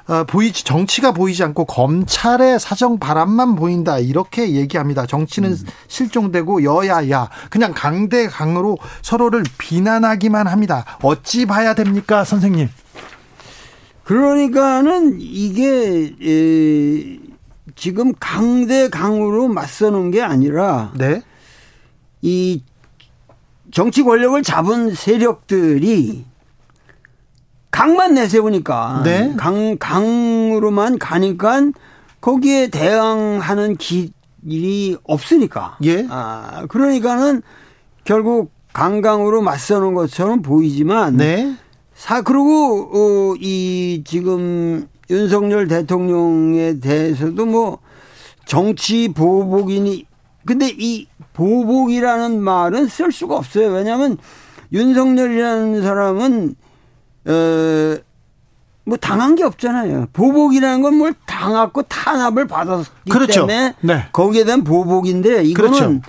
Speaker 1: 어, 보이지 정치가 보이지 않고 검찰의 사정 바람만 보인다 이렇게 얘기합니다. 정치는 음. 실종되고 여야야 그냥 강대 강으로 서로를 비난하기만 합니다. 어찌 봐야 됩니까, 선생님?
Speaker 8: 그러니까는 이게 에, 지금 강대 강으로 맞서는 게 아니라 네. 이 정치 권력을 잡은 세력들이 강만 내세우니까 네. 강 강으로만 가니까 거기에 대항하는 길이 없으니까. 예. 아 그러니까는 결국 강강으로 맞서는 것처럼 보이지만 네. 사 그리고 어, 이 지금 윤석열 대통령에 대해서도 뭐 정치 보복이니 근데 이 보복이라는 말은 쓸 수가 없어요. 왜냐하면 윤석열이라는 사람은 어 뭐 당한 게 없잖아요. 보복이라는 건 뭘 당하고 탄압을 받았기 그렇죠. 때문에 네. 거기에 대한 보복인데 이거는 그렇죠.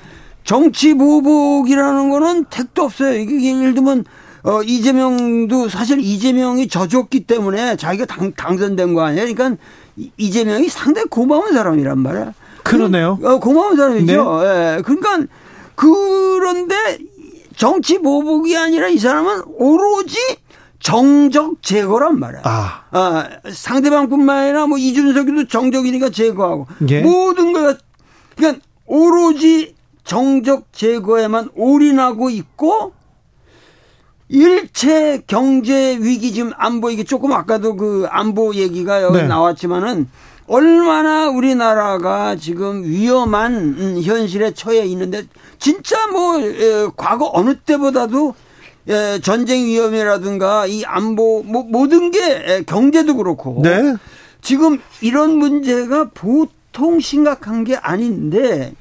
Speaker 8: 정치 보복이라는 거는 택도 없어요. 이게 예를 들면 어, 이재명도 사실 이재명이 져줬기 때문에 자기가 당, 당선된 거 아니야. 그러니까 이재명이 상당히 고마운 사람이란 말이야.
Speaker 1: 그러네요.
Speaker 8: 어, 고마운 사람이죠. 네. 예. 그러니까 그런데 정치 보복이 아니라 이 사람은 오로지 정적 제거란 말이야. 아. 아 상대방뿐만 아니라 뭐 이준석이도 정적이니까 제거하고 예. 모든 거 그러니까 오로지 정적 제거에만 올인하고 있고 일체 경제 위기 지금 안보 이게 조금 아까도 그 안보 얘기가 여기 네. 나왔지만은 얼마나 우리나라가 지금 위험한 음, 현실에 처해 있는데 진짜 뭐 과거 어느 때보다도 전쟁 위험이라든가 이 안보 뭐 모든 게 경제도 그렇고 네. 지금 이런 문제가 보통 심각한 게 아닌데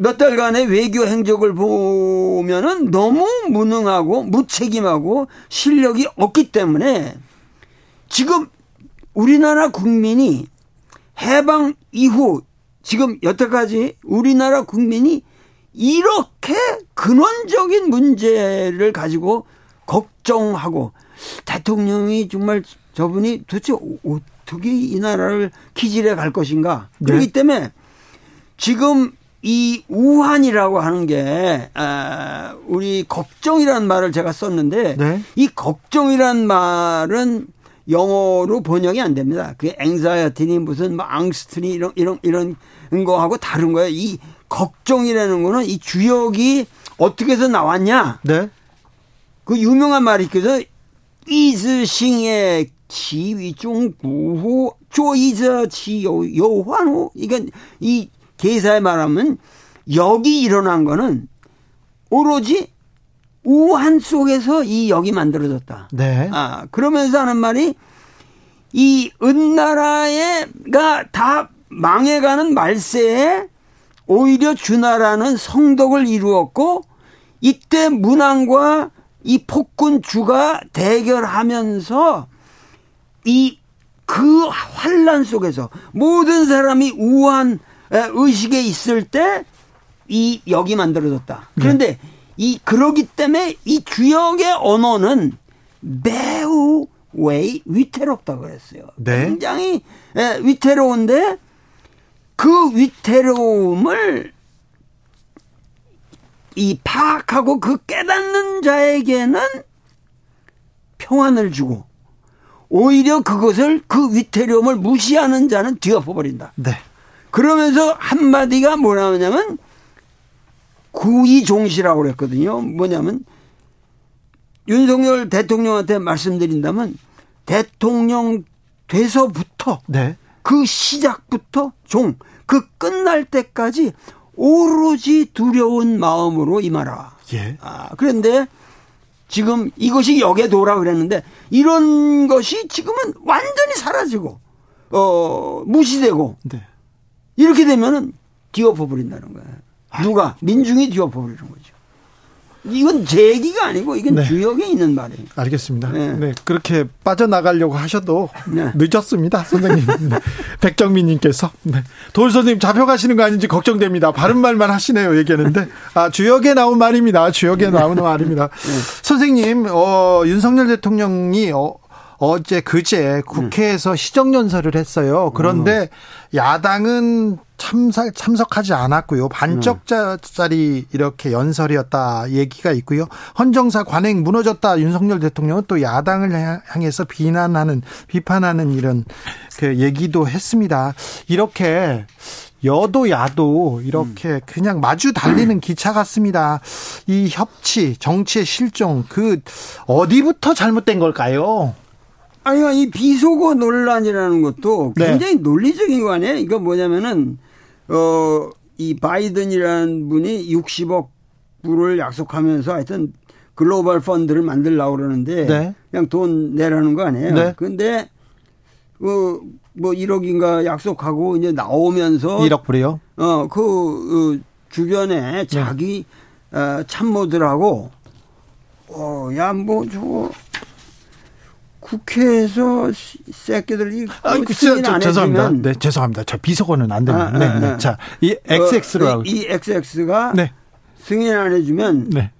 Speaker 8: 몇 달간의 외교 행적을 보면은 너무 무능하고 무책임하고 실력이 없기 때문에 지금 우리나라 국민이 해방 이후 지금 여태까지 우리나라 국민이 이렇게 근원적인 문제를 가지고 걱정하고 대통령이 정말 저분이 도대체 어떻게 이 나라를 기질해 갈 것인가. 네. 그렇기 때문에 지금 이 우한이라고 하는 게, 아, 우리 걱정이라는 말을 제가 썼는데, 네. 이 걱정이라는 말은 영어로 번역이 안 됩니다. 그게 앵자이어티니 무슨 뭐 앙스트니 이런, 이런, 이런 거하고 다른 거예요. 이 걱정이라는 거는 이 주역이 어떻게 해서 나왔냐? 네. 그 유명한 말이 있거든. 이즈싱의 지위중 구호 조이저 지요 요환호 이건 이 계사에 말하면 역이 일어난 거는 오로지 우한 속에서 이 역이 만들어졌다. 네. 아 그러면서 하는 말이 이 은나라에가 다 망해가는 말세에 오히려 주나라는 성덕을 이루었고 이때 문왕과 이 폭군 주가 대결하면서 이 그 환란 속에서 모든 사람이 우한 의식에 있을 때 이 역이 만들어졌다. 그런데 네. 이 그러기 때문에 이 주역의 언어는 매우 왜 위태롭다 그랬어요. 네. 굉장히 위태로운데 그 위태로움을 이 파악하고 그 깨닫는 자에게는 평안을 주고 오히려 그것을 그 위태로움을 무시하는 자는 뒤엎어버린다. 네. 그러면서 한마디가 뭐냐면 구이종시라고 그랬거든요. 뭐냐면 윤석열 대통령한테 말씀드린다면 대통령 돼서부터 네. 그 시작부터 종, 그 끝날 때까지 오로지 두려운 마음으로 임하라. 예. 아, 그런데 지금 이것이 역에 도라 그랬는데 이런 것이 지금은 완전히 사라지고 어 무시되고 네. 이렇게 되면은 뒤엎어 버린다는 거예요. 누가 민중이 뒤엎어 버리는 거죠. 이건 제 얘기가 아니고 이건 네. 주역에 있는 말이에요.
Speaker 1: 알겠습니다. 네. 네. 그렇게 빠져나가려고 하셔도 네. 늦었습니다, 선생님. 네. 백정민 님께서 네. 돌 선생님 잡혀가시는 거 아닌지 걱정됩니다. 바른 말만 하시네요, 얘기하는데 아 주역에 나온 말입니다. 주역에 나오는 말입니다. 네. 선생님, 어, 윤석열 대통령이 어, 어제 그제 국회에서 시정연설을 했어요. 그런데 음. 야당은 참석, 참석하지 않았고요. 반쪽짜리 이렇게 연설이었다 얘기가 있고요. 헌정사 관행 무너졌다 윤석열 대통령은 또 야당을 향해서 비난하는 비판하는 이런 그 얘기도 했습니다. 이렇게 여도 야도 이렇게 음. 그냥 마주 달리는 기차 같습니다. 이 협치, 정치의 실종 그 어디부터 잘못된 걸까요?
Speaker 8: 아니, 이 비속어 논란이라는 것도 네. 굉장히 네. 논리적인 거 아니에요? 이거 뭐냐면은, 어, 이 바이든이라는 분이 60억 불을 약속하면서 하여튼 글로벌 펀드를 만들려고 그러는데 네. 그냥 돈 내라는 거 아니에요? 네. 근데 그, 뭐 1억인가 약속하고 이제 나오면서
Speaker 1: 1억 불이요?
Speaker 8: 어, 그, 그 주변에 네. 자기 네. 어, 참모들하고 어, 야, 뭐 저거 국회에서 새끼들이
Speaker 1: 아, 그, 저, 저, 죄송합니다. 네, 죄송합니다. 저 비속어는 안 됩니다. 아, 네, 아, 네. 아. 자, 이 XX로
Speaker 8: 어, 이, 이 XX가 네. 승인 안 해주면 네.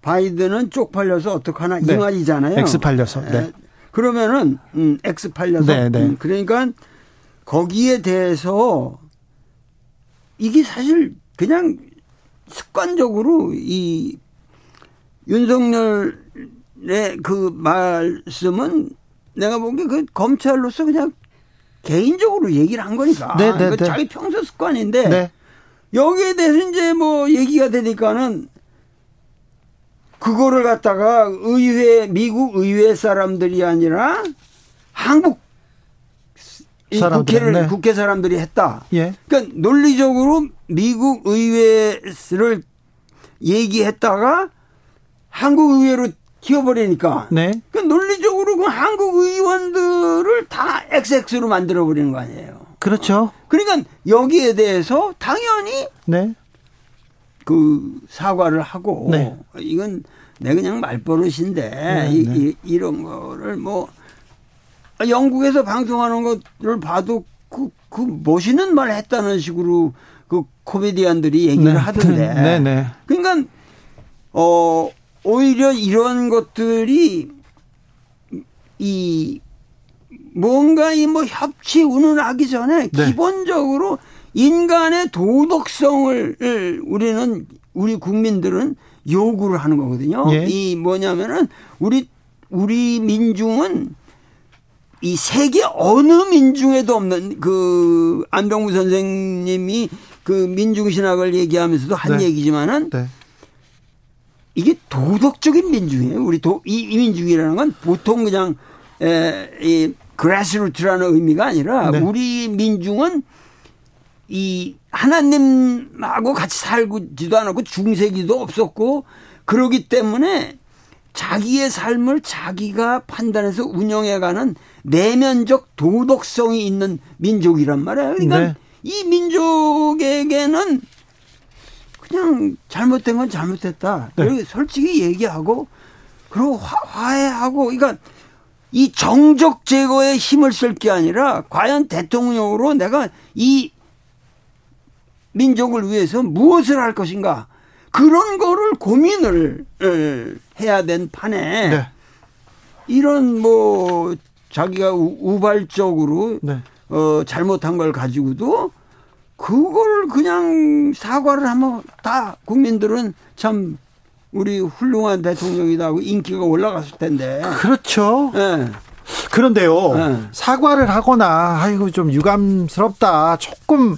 Speaker 8: 바이든은 쪽팔려서 어떡하나 네. 이 말이잖아요.
Speaker 1: X 팔려서. 네.
Speaker 8: 그러면은 음, X 팔려서. 네, 네. 음, 그러니까 거기에 대해서 이게 사실 그냥 습관적으로 이 윤석열 네, 그 말씀은 내가 보기에 그 검찰로서 그냥 개인적으로 얘기를 한 거니까. 네, 네, 그 네. 자기 평소 습관인데 네. 여기에 대해서 이제 뭐 얘기가 되니까는 그거를 갖다가 의회 미국 의회 사람들이 아니라 한국 국회를 네. 국회 사람들이 했다. 예. 그러니까 논리적으로 미국 의회를 얘기했다가 한국 의회로 키워버리니까. 네. 그 논리적으로 그 한국 의원들을 다 XX로 만들어버리는 거 아니에요.
Speaker 1: 그렇죠.
Speaker 8: 그러니까 여기에 대해서 당연히. 네. 그 사과를 하고. 네. 이건 내 그냥 말버릇인데. 네, 이, 네. 이, 이런 거를 뭐. 영국에서 방송하는 것을 봐도 그, 그 멋있는 말 했다는 식으로 그 코미디언들이 얘기를
Speaker 1: 네.
Speaker 8: 하던데.
Speaker 1: 네, 네.
Speaker 8: 그러니까 어 오히려 이런 것들이 이 뭔가 이 뭐 협치 운운하기 전에
Speaker 1: 네.
Speaker 8: 기본적으로 인간의 도덕성을 우리는 우리 국민들은 요구를 하는 거거든요.
Speaker 1: 예.
Speaker 8: 이 뭐냐면은 우리 우리 민중은 이 세계 어느 민중에도 없는 그 안병무 선생님이 그 민중 신학을 얘기하면서도 한
Speaker 1: 네.
Speaker 8: 얘기지만은
Speaker 1: 네.
Speaker 8: 이게 도덕적인 민중이에요. 우리 도, 이, 이 민중이라는 건 보통 그냥 에, 이 그라스루트라는 의미가 아니라
Speaker 1: 네.
Speaker 8: 우리 민중은 이 하나님하고 같이 살지도 않았고 중세기도 없었고 그러기 때문에 자기의 삶을 자기가 판단해서 운영해가는 내면적 도덕성이 있는 민족이란 말이에요. 그러니까
Speaker 1: 네.
Speaker 8: 이 민족에게는 그냥 잘못된 건 잘못됐다.
Speaker 1: 네.
Speaker 8: 솔직히 얘기하고 그리고 화, 화해하고 그러니까 이 정적 제거에 힘을 쓸 게 아니라 과연 대통령으로 내가 이 민족을 위해서 무엇을 할 것인가 그런 거를 고민을 에, 해야 된 판에
Speaker 1: 네.
Speaker 8: 이런 뭐 자기가 우- 우발적으로
Speaker 1: 네.
Speaker 8: 어 잘못한 걸 가지고도 그걸 그냥 사과를 하면 다 국민들은 참 우리 훌륭한 대통령이다 하고 인기가 올라갔을 텐데.
Speaker 1: 그렇죠.
Speaker 8: 예.
Speaker 1: 그런데요.
Speaker 8: 네.
Speaker 1: 사과를 하거나 아이고 좀 유감스럽다. 조금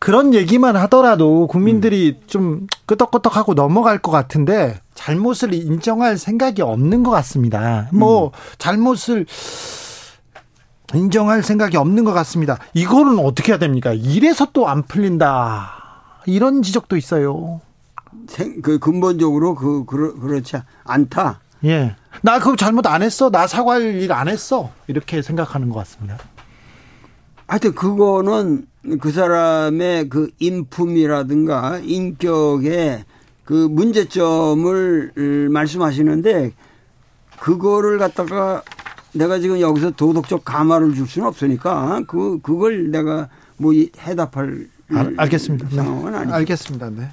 Speaker 1: 그런 얘기만 하더라도 국민들이 좀 끄덕끄덕하고 넘어갈 것 같은데 잘못을 인정할 생각이 없는 것 같습니다. 뭐 잘못을 인정할 생각이 없는 것 같습니다. 이거는 어떻게 해야 됩니까? 이래서 또 안 풀린다. 이런 지적도 있어요.
Speaker 8: 생- 그 근본적으로 그 그러, 그렇지 않다.
Speaker 1: 예. 나 그거 잘못 안 했어. 나 사과할 일 안 했어. 이렇게 생각하는 것 같습니다.
Speaker 8: 하여튼 그거는 그 사람의 그 인품이라든가 인격의 그 문제점을 음, 말씀하시는데 그거를 갖다가 내가 지금 여기서 도덕적 감화를 줄 수는 없으니까 그 그걸 내가 뭐 이- 해답할
Speaker 1: 알, 알겠습니다.
Speaker 8: 상황은
Speaker 1: 네.
Speaker 8: 아니죠.
Speaker 1: 알겠습니다. 네.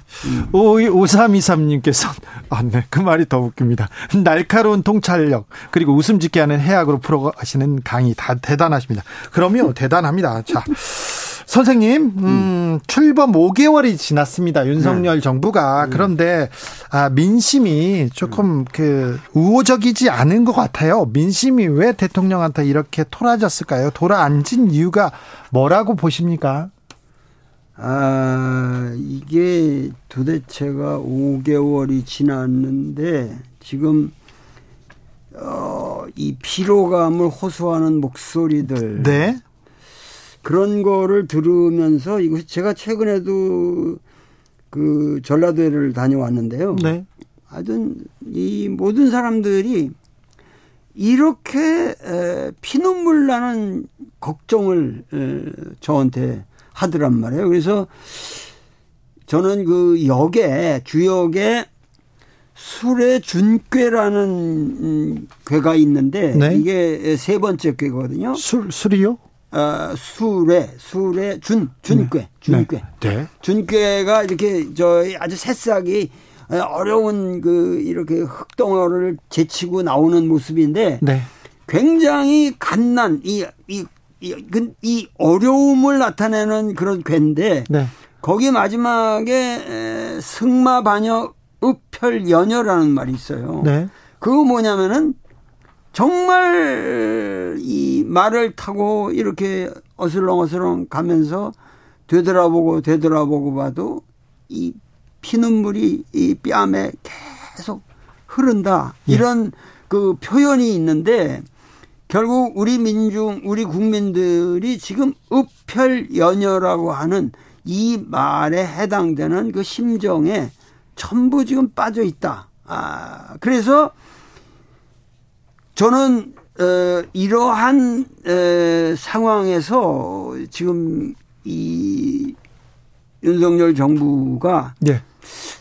Speaker 1: 오 5323님께서, 아, 네. 그 말이 더 웃깁니다. 날카로운 통찰력, 그리고 웃음 짓게 하는 해악으로 풀어가시는 강의 다 대단하십니다. 그럼요, 대단합니다. 자. 선생님, 음, 출범 5개월이 지났습니다. 윤석열 정부가. 그런데, 아, 민심이 조금 그, 우호적이지 않은 것 같아요. 민심이 왜 대통령한테 이렇게 토라졌을까요? 돌아앉은 이유가 뭐라고 보십니까?
Speaker 8: 아, 이게 도대체가 5개월이 지났는데 지금 어, 이 피로감을 호소하는 목소리들
Speaker 1: 네.
Speaker 8: 그런 거를 들으면서 이거 제가 최근에도 그 전라도를 다녀왔는데요.
Speaker 1: 네.
Speaker 8: 하여튼 이 모든 사람들이 이렇게 에, 피눈물 나는 걱정을 에, 저한테 하더란 말이에요. 그래서 저는 그 역에 주역에 술의 준꾀라는 음, 괴가 있는데
Speaker 1: 네.
Speaker 8: 이게 세 번째 괴거든요.
Speaker 1: 술, 술이요?
Speaker 8: 아, 술의 술의 준 준꾀 준꾀
Speaker 1: 네.
Speaker 8: 준꾀가 이렇게 저 아주 새싹이 어려운 그 이렇게 흙덩어리를 제치고 나오는 모습인데
Speaker 1: 네.
Speaker 8: 굉장히 갓난 이 이 이, 그, 이 어려움을 나타내는 그런 괴인데
Speaker 1: 네.
Speaker 8: 거기 마지막에 에, 승마반여 읍혈 연여라는 말이 있어요.
Speaker 1: 네.
Speaker 8: 그거 뭐냐면은 정말 이 말을 타고 이렇게 어슬렁어슬렁 가면서 되돌아보고 되돌아보고 봐도 이 피눈물이 이 뺨에 계속 흐른다.
Speaker 1: 예.
Speaker 8: 이런 그 표현이 있는데 결국 우리 민중, 우리 국민들이 지금 읍혈연여라고 하는 이 말에 해당되는 그 심정에 전부 지금 빠져 있다. 아, 그래서 저는 어, 이러한 에, 상황에서 지금 이 윤석열 정부가
Speaker 1: 예.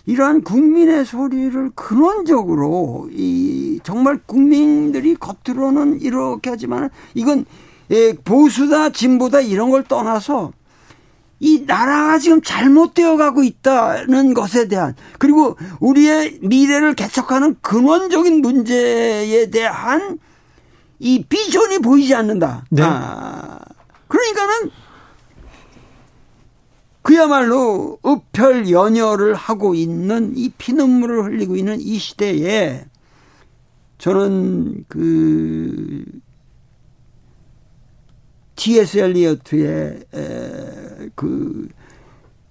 Speaker 8: 이러한 국민의 소리를 근원적으로 이 정말 국민들이 겉으로는 이렇게 하지만 이건 예, 보수다 진보다 이런 걸 떠나서 이 나라가 지금 잘못되어 가고 있다는 것에 대한 그리고 우리의 미래를 개척하는 근원적인 문제에 대한 이 비전이 보이지 않는다. 네. 아, 그러니까는 그야말로 읍혈 연혈을 하고 있는 이 피눈물을 흘리고 있는 이 시대에 저는 그 T.S. 엘리어트의 그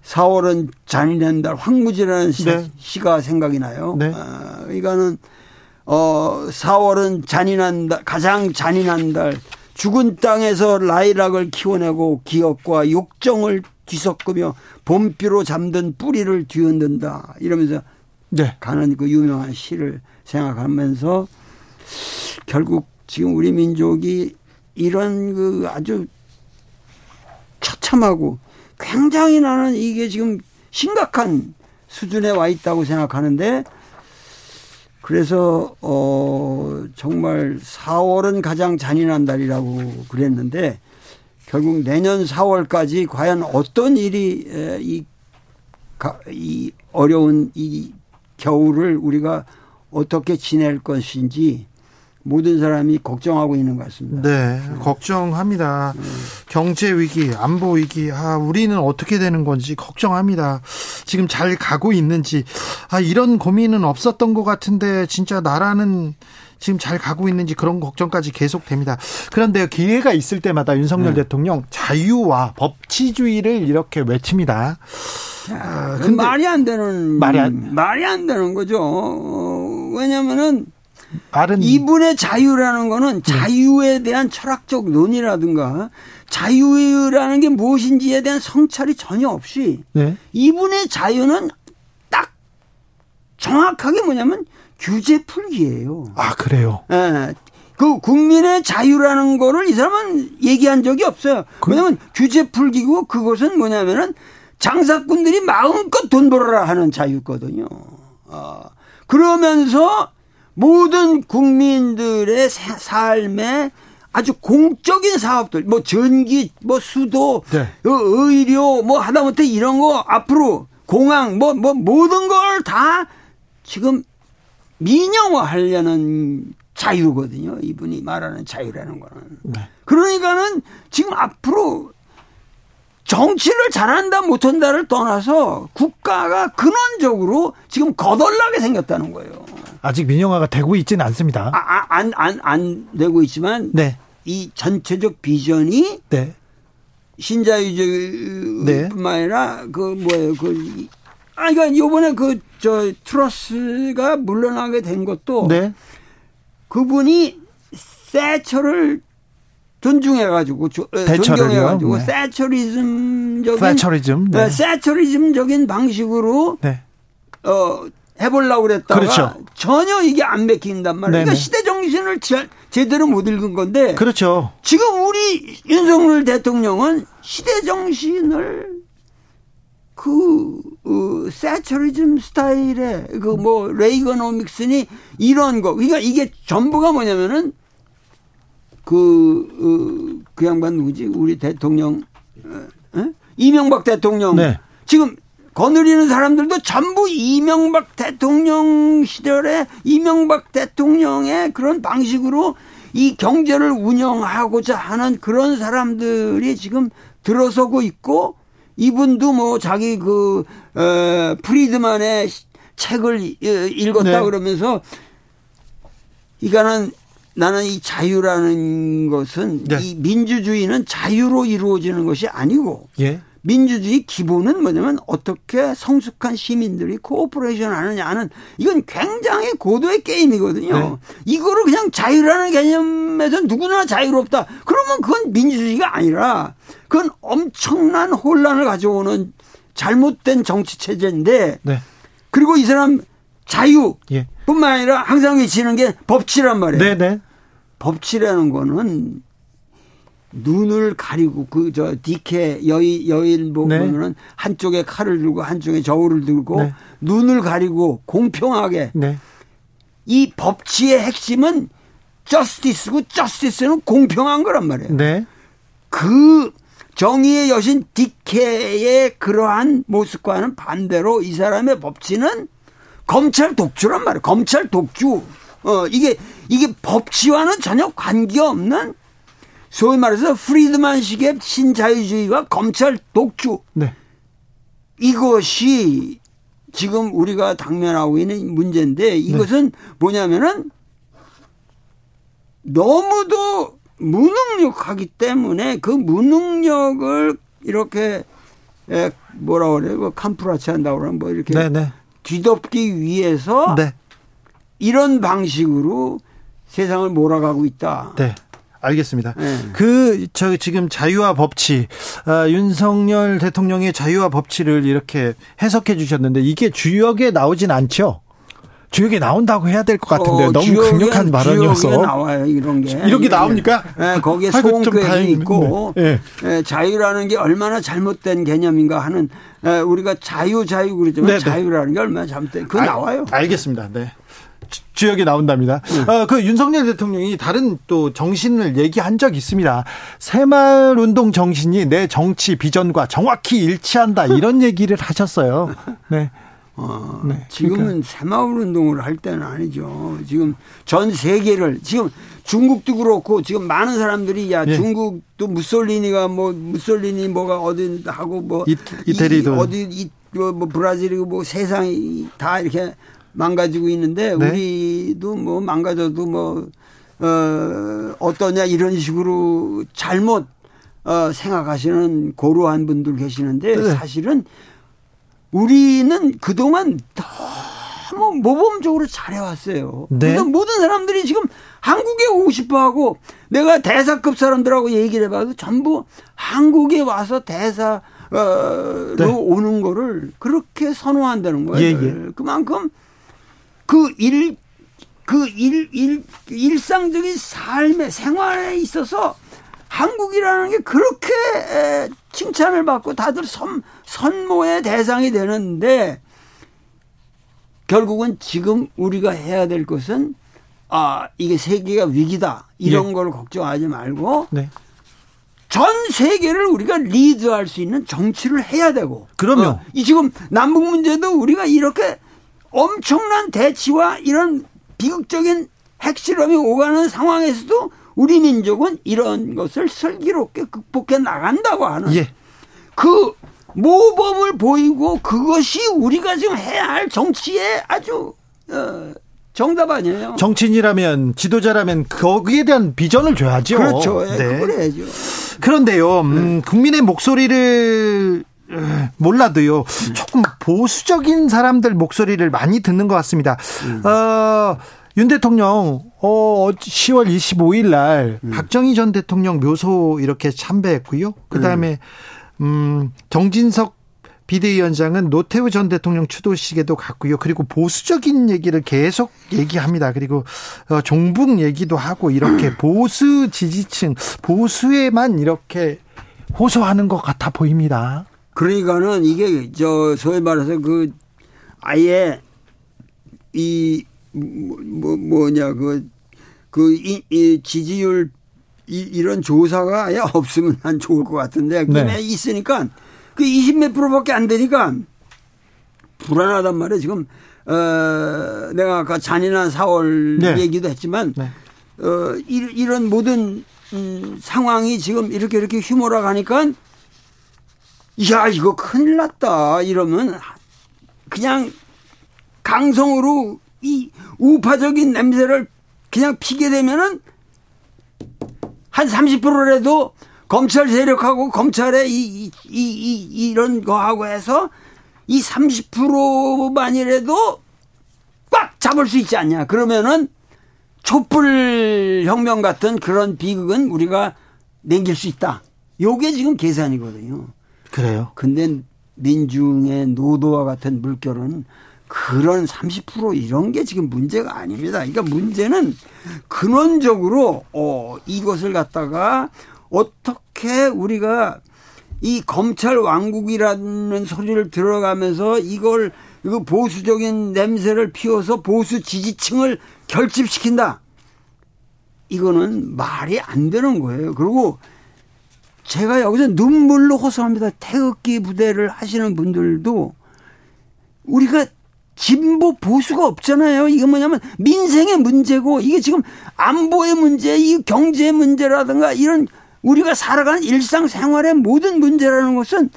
Speaker 8: 4월은 잔인한 달 황무지라는 네. 시, 가 생각이 나요. 네. 아, 이거는 어 4월은 잔인한 달 가장 잔인한 달 죽은 땅에서 라이락을 키워내고 기업과 욕정을 뒤섞으며 봄비로 잠든 뿌리를 뒤흔든다 이러면서 네. 가는 그 유명한 시를 생각하면서 결국 지금 우리 민족이 이런 그 아주 처참하고 굉장히 나는 이게 지금 심각한 수준에 와 있다고 생각하는데 그래서 어 정말 4월은 가장 잔인한 달이라고 그랬는데 결국 내년 4월까지 과연 어떤 일이 이, 이 어려운 이 겨울을 우리가 어떻게 지낼 것인지 모든 사람이 걱정하고 있는 것 같습니다.
Speaker 1: 네, 걱정합니다. 네. 경제 위기, 안보 위기, 아, 우리는 어떻게 되는 건지 걱정합니다. 지금 잘 가고 있는지, 아, 이런 고민은 없었던 것 같은데, 진짜 나라는 지금 잘 가고 있는지 그런 걱정까지 계속됩니다. 그런데 기회가 있을 때마다 윤석열 네. 대통령 자유와 법치주의를 이렇게 외칩니다.
Speaker 8: 아, 근데 말이 안 되는 말이 안, 말이 안 되는 거죠. 어, 왜냐면은 말은 이분의 자유라는 거는 네. 자유에 대한 철학적 논의라든가 자유라는 게 무엇인지에 대한 성찰이 전혀 없이 네. 이분의 자유는 딱 정확하게 뭐냐면 규제 풀기예요.
Speaker 1: 아 그래요?
Speaker 8: 예. 그 국민의 자유라는 거를 이 사람은 얘기한 적이 없어요. 그... 왜냐면 규제 풀기고 그것은 뭐냐면은 장사꾼들이 마음껏 돈 벌어라 하는 자유거든요. 어. 그러면서 모든 국민들의 삶에 아주 공적인 사업들, 뭐 전기, 뭐 수도, 네. 어, 의료, 뭐 하다못해 이런 거 앞으로 공항, 뭐, 뭐 모든 걸 다 지금 민영화 하려는 자유거든요. 이분이 말하는 자유라는 거는. 네. 그러니까는 지금 앞으로 정치를 잘한다 못한다를 떠나서 국가가 근원적으로 지금 거덜나게 생겼다는 거예요.
Speaker 1: 아직 민영화가 되고 있지는 않습니다.
Speaker 8: 아, 아, 안, 안, 안 되고 있지만 네. 이 전체적 비전이 네. 신자유주의뿐만 네. 아니라 그 뭐예요 그 아, 그러니까 요번에 그 저 트러스가 물러나게 된 것도 네. 그분이 세처를 존중해가지고 어, 존경해가지고 네. 세처리즘적인 세처리즘, 네. 세처리즘적인 방식으로 네. 어 해보려고 그랬다가 그렇죠. 전혀 이게 안 맥힌단 말이에요. 그러니까 시대 정신을 제대로 못 읽은 건데.
Speaker 1: 그렇죠.
Speaker 8: 지금 우리 윤석열 대통령은 시대 정신을 그, 어, 세처리즘 스타일의 그 뭐 레이거노믹스니 이런 거. 그러니까 이게 전부가 뭐냐면은 그, 어, 그 양반 누구지? 우리 대통령, 어? 어? 이명박 대통령. 네. 지금 거느리는 사람들도 전부 이명박 대통령 시절에 이명박 대통령의 그런 방식으로 이 경제를 운영하고자 하는 그런 사람들이 지금 들어서고 있고 이분도 뭐 자기 그, 어, 프리드만의 책을 읽었다 네. 그러면서 이거는 나는 이 자유라는 것은 네. 이 민주주의는 자유로 이루어지는 것이 아니고 예. 민주주의 기본은 뭐냐면 어떻게 성숙한 시민들이 cooperation 하느냐 하는 이건 굉장히 고도의 게임이거든요. 네. 이거를 그냥 자유라는 개념에서 누구나 자유롭다. 그러면 그건 민주주의가 아니라 그건 엄청난 혼란을 가져오는 잘못된 정치 체제인데 네. 그리고 이 사람 자유 예. 뿐만 아니라 항상 외치는 게 법치란 말이에요. 네네. 네. 법치라는 거는 눈을 가리고 그 저 디케 여인 여인 보면은 네. 한쪽에 칼을 들고 한쪽에 저울을 들고 네. 눈을 가리고 공평하게 네. 이 법치의 핵심은 저스티스고 저스티스는 공평한 거란 말이에요.
Speaker 1: 네.
Speaker 8: 그 정의의 여신 디케의 그러한 모습과는 반대로 이 사람의 법치는 검찰 독주란 말이에요. 검찰 독주. 어, 이게, 이게 법치와는 전혀 관계없는 소위 말해서 프리드만식의 신자유주의와 검찰 독주.
Speaker 1: 네.
Speaker 8: 이것이 지금 우리가 당면하고 있는 문제인데 이것은 네. 뭐냐면은 너무도 무능력하기 때문에 그 무능력을 이렇게 뭐라 그래요? 뭐 캄프라치 한다고 그러면 뭐 이렇게 네네. 네. 뒤덮기 위해서 네. 이런 방식으로 세상을 몰아가고 있다.
Speaker 1: 네. 알겠습니다. 네. 그, 저, 지금 자유와 법치, 아, 윤석열 대통령의 자유와 법치를 이렇게 해석해 주셨는데 이게 주역에 나오진 않죠? 주역에 나온다고 해야 될 것 같은데 어, 너무 주역에, 강력한 발언이어서
Speaker 8: 주역에 나와요 이런 게
Speaker 1: 이런 게 나옵니까?
Speaker 8: 네, 거기에 소음괴이 있고 네. 네. 자유라는 게 얼마나 잘못된 개념인가 하는 네, 우리가 자유 자유 그러지만 네, 네. 자유라는 게 얼마나 잘못된 그 나와요.
Speaker 1: 알겠습니다. 네. 주역이 나온답니다. 음. 어, 그 윤석열 대통령이 다른 또 정신을 얘기한 적 있습니다. 새마을 운동 정신이 내 정치 비전과 정확히 일치한다 이런 얘기를 하셨어요. 네.
Speaker 8: 어, 네. 지금은 그러니까. 새마을 운동을 할 때는 아니죠. 지금 전 세계를 지금 중국도 그렇고 지금 많은 사람들이 야 예. 중국도 무솔리니가 뭐 무솔리니 뭐가 어디 하고 뭐
Speaker 1: 이, 이태리도
Speaker 8: 어디 이, 뭐, 뭐 브라질이고 뭐 세상이 다 이렇게 망가지고 있는데 네. 우리도 뭐 망가져도 뭐 어, 어떠냐 이런 식으로 잘못 어, 생각하시는 고루한 분들 계시는데 네. 사실은 우리는 그동안 너무 모범적으로 잘해왔어요. 네. 그래서 모든 사람들이 지금 한국에 오고 싶어 하고 내가 대사급 사람들하고 얘기를 해봐도 전부 한국에 와서 대사로 네. 오는 거를 그렇게 선호한다는 거예요. 예, 예. 그만큼 그 일, 그 일, 일, 일상적인 삶의 생활에 있어서 한국이라는 게 그렇게 칭찬을 받고 다들 선, 선모의 대상이 되는데 결국은 지금 우리가 해야 될 것은 아, 이게 세계가 위기다. 이런 예. 걸 걱정하지 말고 네. 전 세계를 우리가 리드할 수 있는 정치를 해야 되고.
Speaker 1: 그러면 어,
Speaker 8: 이 지금 남북 문제도 우리가 이렇게 엄청난 대치와 이런 비극적인 핵실험이 오가는 상황에서도 우리 민족은 이런 것을 슬기롭게 극복해 나간다고 하는 예. 그 모범을 보이고 그것이 우리가 지금 해야 할 정치의 아주 어, 정답 아니에요.
Speaker 1: 정치인이라면 지도자라면 거기에 대한 비전을 줘야죠.
Speaker 8: 그렇죠. 예, 네. 그걸 해야죠.
Speaker 1: 그런데요, 음, 국민의 목소리를 몰라도요 조금 보수적인 사람들 목소리를 많이 듣는 것 같습니다. 음. 어, 윤 대통령 어 10월 25일 날 음. 박정희 전 대통령 묘소 이렇게 참배했고요. 그다음에 음, 음 정진석 비대위원장은 노태우 전 대통령 추도식에도 갔고요. 그리고 보수적인 얘기를 계속 얘기합니다. 그리고 어, 종북 얘기도 하고 이렇게 보수 지지층 보수에만 이렇게 호소하는 것 같아 보입니다.
Speaker 8: 그러니까는 이게 저 소위 말해서 그 아예 이 뭐, 뭐냐 그그 이, 이 지지율 이, 이런 조사가 아예 없으면 난 좋을 것 같은데 그게 네. 있으니까 그 20 몇 프로밖에 안 되니까 불안하단 말이에요 지금 어 내가 아까 잔인한 4월 네. 얘기도 했지만 네. 어 이런 모든 음, 상황이 지금 이렇게 이렇게 휘몰아 가니까 야, 이거 큰일 났다. 이러면 그냥 강성으로 이 우파적인 냄새를 그냥 피게 되면은 한 30%라도 검찰 세력하고 검찰의 이, 이, 이, 이 이런 거하고 해서 이 30%만이라도 꽉 잡을 수 있지 않냐. 그러면은 촛불 혁명 같은 그런 비극은 우리가 냉길 수 있다. 요게 지금 계산이거든요.
Speaker 1: 그래요?
Speaker 8: 근데 민중의 노도와 같은 물결은 그런 30% 이런 게 지금 문제가 아닙니다. 그러니까 문제는 근원적으로 어 이것을 갖다가 어떻게 우리가 이 검찰 왕국이라는 소리를 들어가면서 이걸 이거 보수적인 냄새를 피워서 보수 지지층을 결집시킨다. 이거는 말이 안 되는 거예요. 그리고 제가 여기서 눈물로 호소합니다. 태극기 부대를 하시는 분들도 우리가 진보 보수가 없잖아요. 이게 뭐냐면 민생의 문제고 이게 지금 안보의 문제, 이 경제 문제라든가 이런 우리가 살아가는 일상생활의 모든 문제라는 것은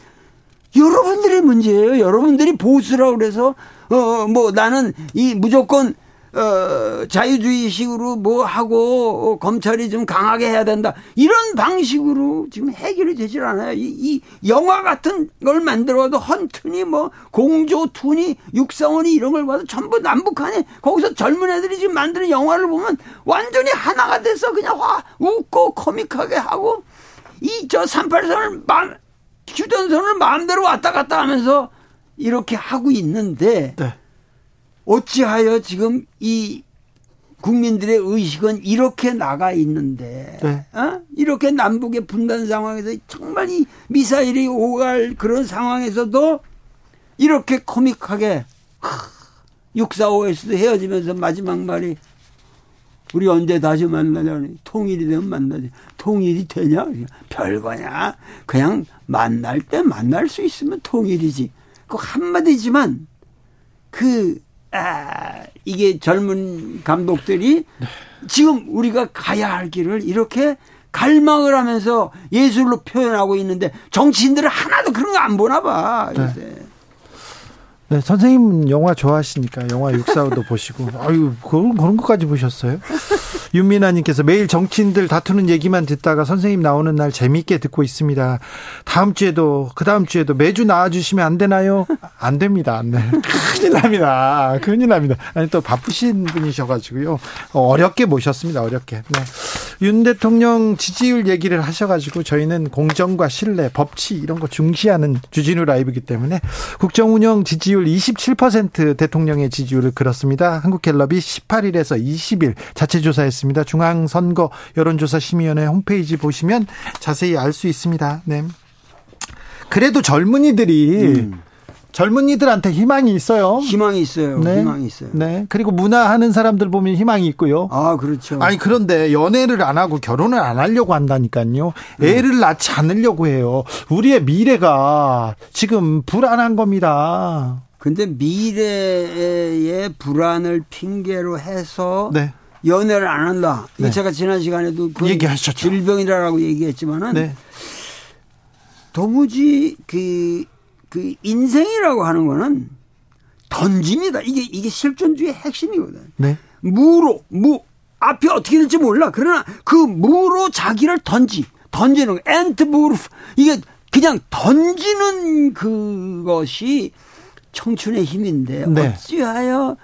Speaker 8: 여러분들의 문제예요. 여러분들이 보수라고 그래서 어 뭐 나는 이 무조건 어, 자유주의식으로 뭐 하고 어, 검찰이 좀 강하게 해야 된다. 이런 방식으로 지금 해결이 되질 않아요. 이, 이 영화 같은 걸 만들어도 헌트니 뭐 공조투니 육상원이 이런 걸 봐도 전부 남북한이 거기서 젊은 애들이 지금 만드는 영화를 보면 완전히 하나가 돼서 그냥 화 웃고 코믹하게 하고 이 저 38선을 마, 휴전선을 마음대로 왔다 갔다 하면서 이렇게 하고 있는데 네. 어찌하여 지금 이 국민들의 의식은 이렇게 나가 있는데 네. 어? 이렇게 남북의 분단 상황에서 정말 이 미사일이 오갈 그런 상황에서도 이렇게 코믹하게 645에서도 헤어지면서 마지막 말이 우리 언제 다시 만나냐니 통일이 되면 만나지 통일이 되냐 별거냐 그냥 만날 때 만날 수 있으면 통일이지 그 한마디지만 그 아, 이게 젊은 감독들이 네. 지금 우리가 가야 할 길을 이렇게 갈망을 하면서 예술로 표현하고 있는데 정치인들은 하나도 그런 거 안 보나 봐. 네. 요새.
Speaker 1: 네, 선생님 영화 좋아하시니까 영화 육사도 보시고 아유 그런 그런 것까지 보셨어요? 윤미나님께서 매일 정치인들 다투는 얘기만 듣다가 선생님 나오는 날 재미있게 듣고 있습니다. 다음 주에도 그 다음 주에도 매주 나와주시면 안 되나요? 안 됩니다. 안 돼. 큰일 납니다. 큰일 납니다. 아니 또 바쁘신 분이셔가지고요 어렵게 모셨습니다. 어렵게. 네. 윤 대통령 지지율 얘기를 하셔가지고 저희는 공정과 신뢰, 법치 이런 거 중시하는 주진우 라이브이기 때문에 국정운영 지지율 27% 대통령의 지지율을 그렇습니다. 한국갤럽이 18일에서 20일 자체 조사했습니다. 중앙선거 여론조사 심의위원회 홈페이지 보시면 자세히 알 수 있습니다. 네. 그래도 젊은이들이 음. 젊은이들한테 희망이 있어요.
Speaker 8: 희망이 있어요. 네. 희망이 있어요.
Speaker 1: 네. 그리고 문화 하는 사람들 보면 희망이 있고요.
Speaker 8: 아, 그렇죠.
Speaker 1: 아니, 그런데 연애를 안 하고 결혼을 안 하려고 한다니까요. 애를 음. 낳지 않으려고 해요. 우리의 미래가 지금 불안한 겁니다.
Speaker 8: 근데 미래의 불안을 핑계로 해서 네. 연애를 안 한다. 네. 제가 지난 시간에도 그 얘기하셨죠. 질병이라고 얘기했지만은 네. 도무지 그 그 인생이라고 하는 거는 던짐이다. 이게 이게 실존주의 핵심이거든. 네. 무로 무 앞이 어떻게 될지 몰라. 그러나 그 무로 자기를 던지 던지는 거. 엔트 무르 이게 그냥 던지는 그것이 청춘의 힘인데 네. 어찌하여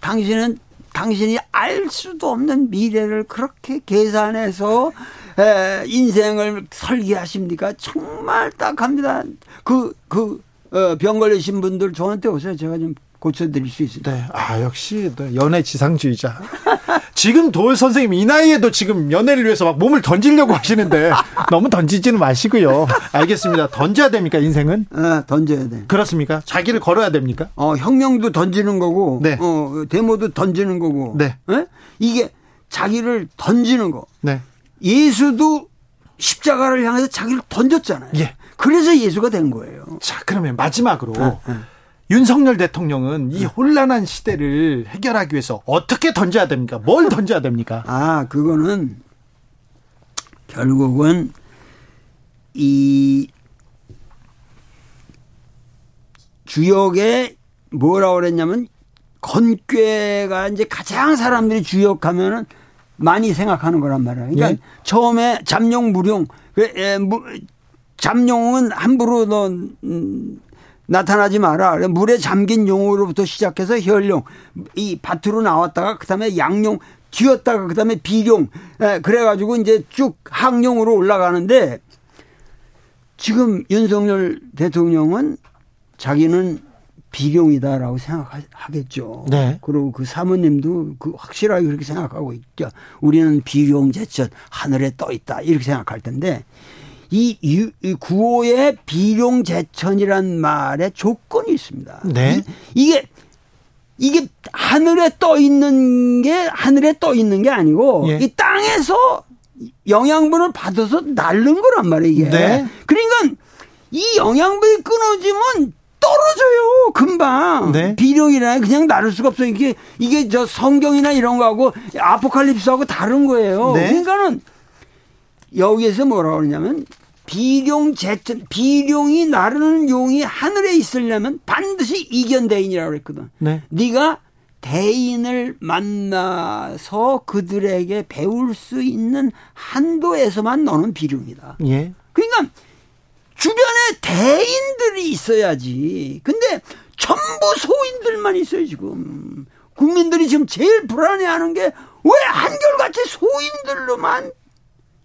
Speaker 8: 당신은 당신이 알 수도 없는 미래를 그렇게 계산해서 에, 인생을 설계하십니까? 정말 딱합니다. 그, 그, 어, 병 걸리신 분들 저한테 오세요. 제가 좀 고쳐드릴 수 있습니다.
Speaker 1: 네. 아, 역시 연애 지상주의자. 지금 도울 선생님 이 나이에도 지금 연애를 위해서 막 몸을 던지려고 하시는데 너무 던지지는 마시고요. 알겠습니다. 던져야 됩니까, 인생은?
Speaker 8: 네, 던져야 돼.
Speaker 1: 그렇습니까? 자기를 걸어야 됩니까?
Speaker 8: 어, 혁명도 던지는 거고, 네. 어, 데모도 던지는 거고, 네. 네? 이게 자기를 던지는 거. 네. 예수도 십자가를 향해서 자기를 던졌잖아요. 예. 그래서 예수가 된 거예요.
Speaker 1: 자, 그러면 마지막으로 네, 네. 윤석열 대통령은 이 네. 혼란한 시대를 해결하기 위해서 어떻게 던져야 됩니까? 뭘 던져야 됩니까?
Speaker 8: 아, 그거는 결국은 이 주역에 뭐라고 그랬냐면 건괴가 이제 가장 사람들이 주역하면은 많이 생각하는 거란 말이에요. 그러니까 예? 처음에 잠룡 무룡 그, 잠룡은 함부로 너 음, 나타나지 마라. 물에 잠긴 용으로부터 시작해서 혈룡 이 밭으로 나왔다가 그다음에 양룡 뒤었다가 그다음에 비룡 예, 그래가지고 이제 쭉 항룡으로 올라가는데 지금 윤석열 대통령은 자기는 비룡이다라고 생각하겠죠. 네. 그리고 그 사모님도 그 확실하게 그렇게 생각하고 있죠. 우리는 비룡 제천 하늘에 떠 있다 이렇게 생각할 텐데 이, 이 구호의 비룡 제천이란 말에 조건이 있습니다. 네. 이, 게 이게 하늘에 떠 있는 게 하늘에 떠 있는 게 아니고
Speaker 1: 예.
Speaker 8: 이 땅에서 영양분을 받아서 날른 거란 말이에요 이게.
Speaker 1: 네.
Speaker 8: 그러니까 이 영양분이 끊어지면 떨어져요 금방
Speaker 1: 네.
Speaker 8: 비룡이라 그냥 나를 수가 없어요 이게 이게 저 성경이나 이런 거하고 아포칼립스하고 다른 거예요
Speaker 1: 네.
Speaker 8: 그러니까는 여기에서 뭐라고 그러냐면 비룡 제천 비룡이 나르는 용이 하늘에 있으려면 반드시 이견대인이라고 그랬거든
Speaker 1: 네.
Speaker 8: 네가 대인을 만나서 그들에게 배울 수 있는 한도에서만 너는 비룡이다
Speaker 1: 예.
Speaker 8: 그러니까 주변에 대인들이 있어야지. 근데 전부 소인들만 있어요, 지금. 국민들이 지금 제일 불안해하는 게 왜 한결같이 소인들로만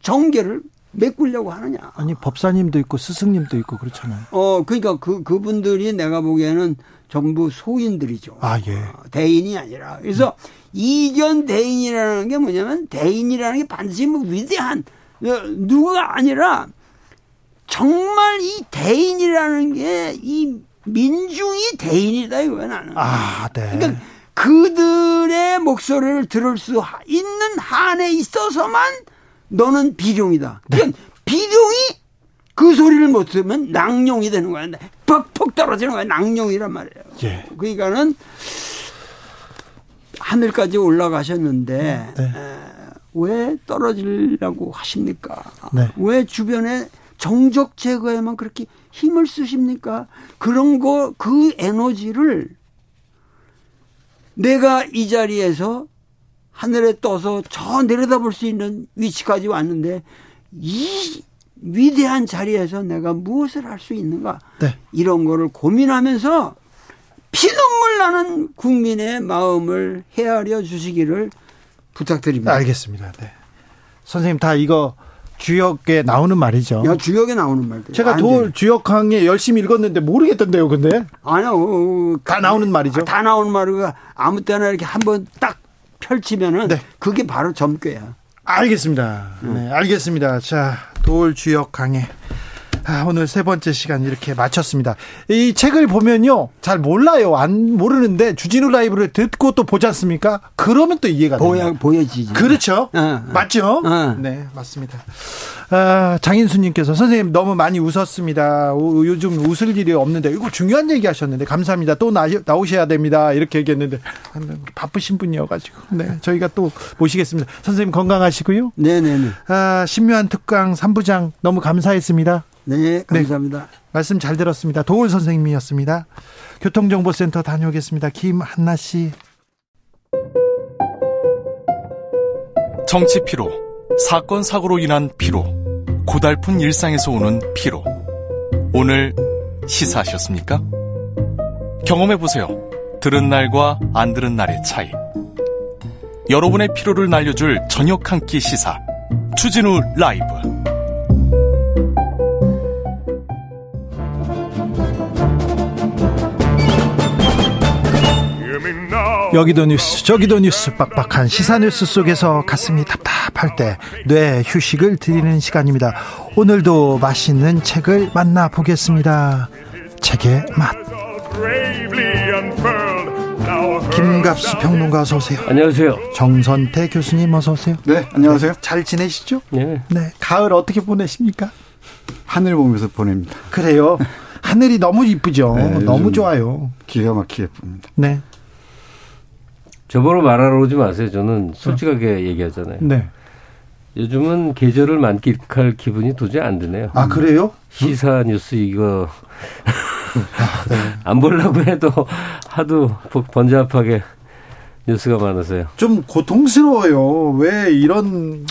Speaker 8: 정계를 메꾸려고 하느냐.
Speaker 1: 아니 법사님도 있고 스승님도 있고 그렇잖아요.
Speaker 8: 어, 그러니까 그, 그분들이 내가 보기에는 전부 소인들이죠.
Speaker 1: 아 예.
Speaker 8: 어, 대인이 아니라. 그래서 이견 대인이라는 게 뭐냐면 대인이라는 게 반드시 뭐 위대한 어, 누가 아니라 정말 이 대인이라는 게 이 민중이 대인이다 이거야 나는.
Speaker 1: 아 네.
Speaker 8: 그러니까 그들의 목소리를 들을 수 있는 한에 있어서만 너는 비룡이다.
Speaker 1: 네.
Speaker 8: 그러니까 비룡이 그 소리를 못 들으면 낭룡이 되는 거야. 퍽퍽 떨어지는 거야. 낭룡이란 말이에요.
Speaker 1: 예.
Speaker 8: 그러니까는 하늘까지 올라가셨는데
Speaker 1: 네.
Speaker 8: 에, 왜 떨어지려고 하십니까?
Speaker 1: 네.
Speaker 8: 왜 주변에 정적 제거에만 그렇게 힘을 쓰십니까? 그런 거 그 에너지를 내가 이 자리에서 하늘에 떠서 저 내려다볼 수 있는 위치까지 왔는데 이 위대한 자리에서 내가 무엇을 할 수 있는가?
Speaker 1: 네.
Speaker 8: 이런 거를 고민하면서 피눈물 나는 국민의 마음을 헤아려 주시기를 부탁드립니다.
Speaker 1: 알겠습니다. 네. 선생님 다 이거 주역에 나오는 말이죠.
Speaker 8: 야, 주역에 나오는 말들.
Speaker 1: 제가 안돌
Speaker 8: 돼.
Speaker 1: 주역 강의 열심히 읽었는데 모르겠던데요, 근데
Speaker 8: 아니요. 어,
Speaker 1: 다 나오는 말이죠.
Speaker 8: 다 나오는 말이가 아무 때나 이렇게 한번 딱 펼치면은
Speaker 1: 네.
Speaker 8: 그게 바로 점괘야.
Speaker 1: 알겠습니다. 네, 알겠습니다. 자, 돌 주역 강의. 아, 오늘 세 번째 시간 이렇게 마쳤습니다. 이 책을 보면요. 잘 몰라요. 안 모르는데 주진우 라이브를 듣고 또 보지 않습니까? 그러면 또 이해가
Speaker 8: 보여
Speaker 1: 됩니다.
Speaker 8: 보여지지.
Speaker 1: 그렇죠.
Speaker 8: 어, 어.
Speaker 1: 맞죠?
Speaker 8: 어.
Speaker 1: 네, 맞습니다. 아, 장인수님께서 선생님 너무 많이 웃었습니다. 우- 요즘 웃을 일이 없는데 이거 중요한 얘기 하셨는데 감사합니다. 또 나, 나오셔야 됩니다. 이렇게 얘기했는데 아, 바쁘신 분이어가지고 네 저희가 또 모시겠습니다. 선생님 건강하시고요.
Speaker 8: 네네네.
Speaker 1: 아, 신묘한 특강 3부장 너무 감사했습니다.
Speaker 8: 네, 감사합니다.
Speaker 1: 말씀 잘 들었습니다. 도울 선생님이었습니다. 교통정보센터 다녀오겠습니다. 김한나 씨.
Speaker 7: 정치 피로, 사건 사고로 인한 피로, 고달픈 일상에서 오는 피로. 오늘 시사하셨습니까? 경험해 보세요. 들은 날과 안 들은 날의 차이. 여러분의 피로를 날려줄 저녁 한 끼 시사. 추진우 라이브.
Speaker 1: 여기도 뉴스 저기도 뉴스 빡빡한 시사 뉴스 속에서 가슴이 답답할 때 뇌 휴식을 드리는 시간입니다. 오늘도 맛있는 책을 만나보겠습니다. 책의 맛 김갑수 평론가 어서 오세요.
Speaker 9: 안녕하세요.
Speaker 1: 정선태 교수님 어서 오세요.
Speaker 10: 네, 안녕하세요.
Speaker 1: 잘 지내시죠?
Speaker 9: 네.
Speaker 1: 네. 가을 어떻게 보내십니까?
Speaker 10: 하늘 보면서 보냅니다.
Speaker 1: 그래요. 하늘이 너무 이쁘죠.
Speaker 10: 네,
Speaker 1: 너무 좋아요.
Speaker 10: 기가 막히게 예쁩니다.
Speaker 1: 네.
Speaker 9: 저보러 말하러 오지 마세요. 저는 솔직하게 얘기하잖아요.
Speaker 1: 네.
Speaker 9: 요즘은 계절을 만끽할 기분이 도저히 안 드네요.
Speaker 1: 아, 그래요?
Speaker 9: 시사 뉴스 이거
Speaker 1: 아, 네.
Speaker 9: 안 보려고 해도 하도 번잡하게 뉴스가 많아서요.
Speaker 1: 좀 고통스러워요. 왜 이런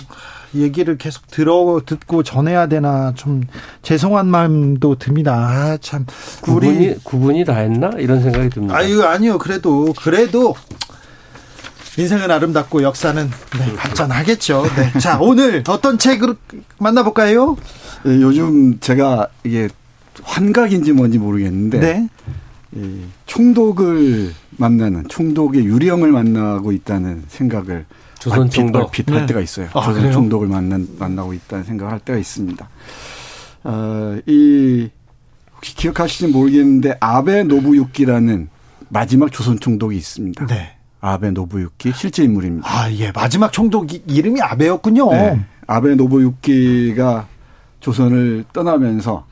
Speaker 1: 얘기를 계속 들어 듣고 전해야 되나 좀 죄송한 마음도 듭니다. 아, 참
Speaker 9: 구분이 구분이 다 했나 이런 생각이 듭니다.
Speaker 1: 아유 아니요 그래도 그래도 인생은 아름답고 역사는 네, 발전하겠죠. 네. 자 오늘 어떤 책을 만나볼까요?
Speaker 10: 예, 요즘 제가 이게 환각인지 뭔지 모르겠는데
Speaker 1: 네.
Speaker 10: 이 총독을 만나는 총독의 유령을 만나고 있다는 생각을
Speaker 9: 조선 총독.
Speaker 10: 얼핏 할
Speaker 1: 네.
Speaker 10: 때가 있어요.
Speaker 1: 아,
Speaker 10: 조선
Speaker 1: 그래요?
Speaker 10: 총독을 만난 만나고 있다는 생각을 할 때가 있습니다. 어, 이 혹시 기억하실지 모르겠는데 아베 노부유키라는 마지막 조선 총독이 있습니다.
Speaker 1: 네.
Speaker 10: 아베 노부유키 실제 인물입니다.
Speaker 1: 아, 예. 마지막 총독 이름이 아베였군요. 네.
Speaker 10: 아베 노부유키가 조선을 떠나면서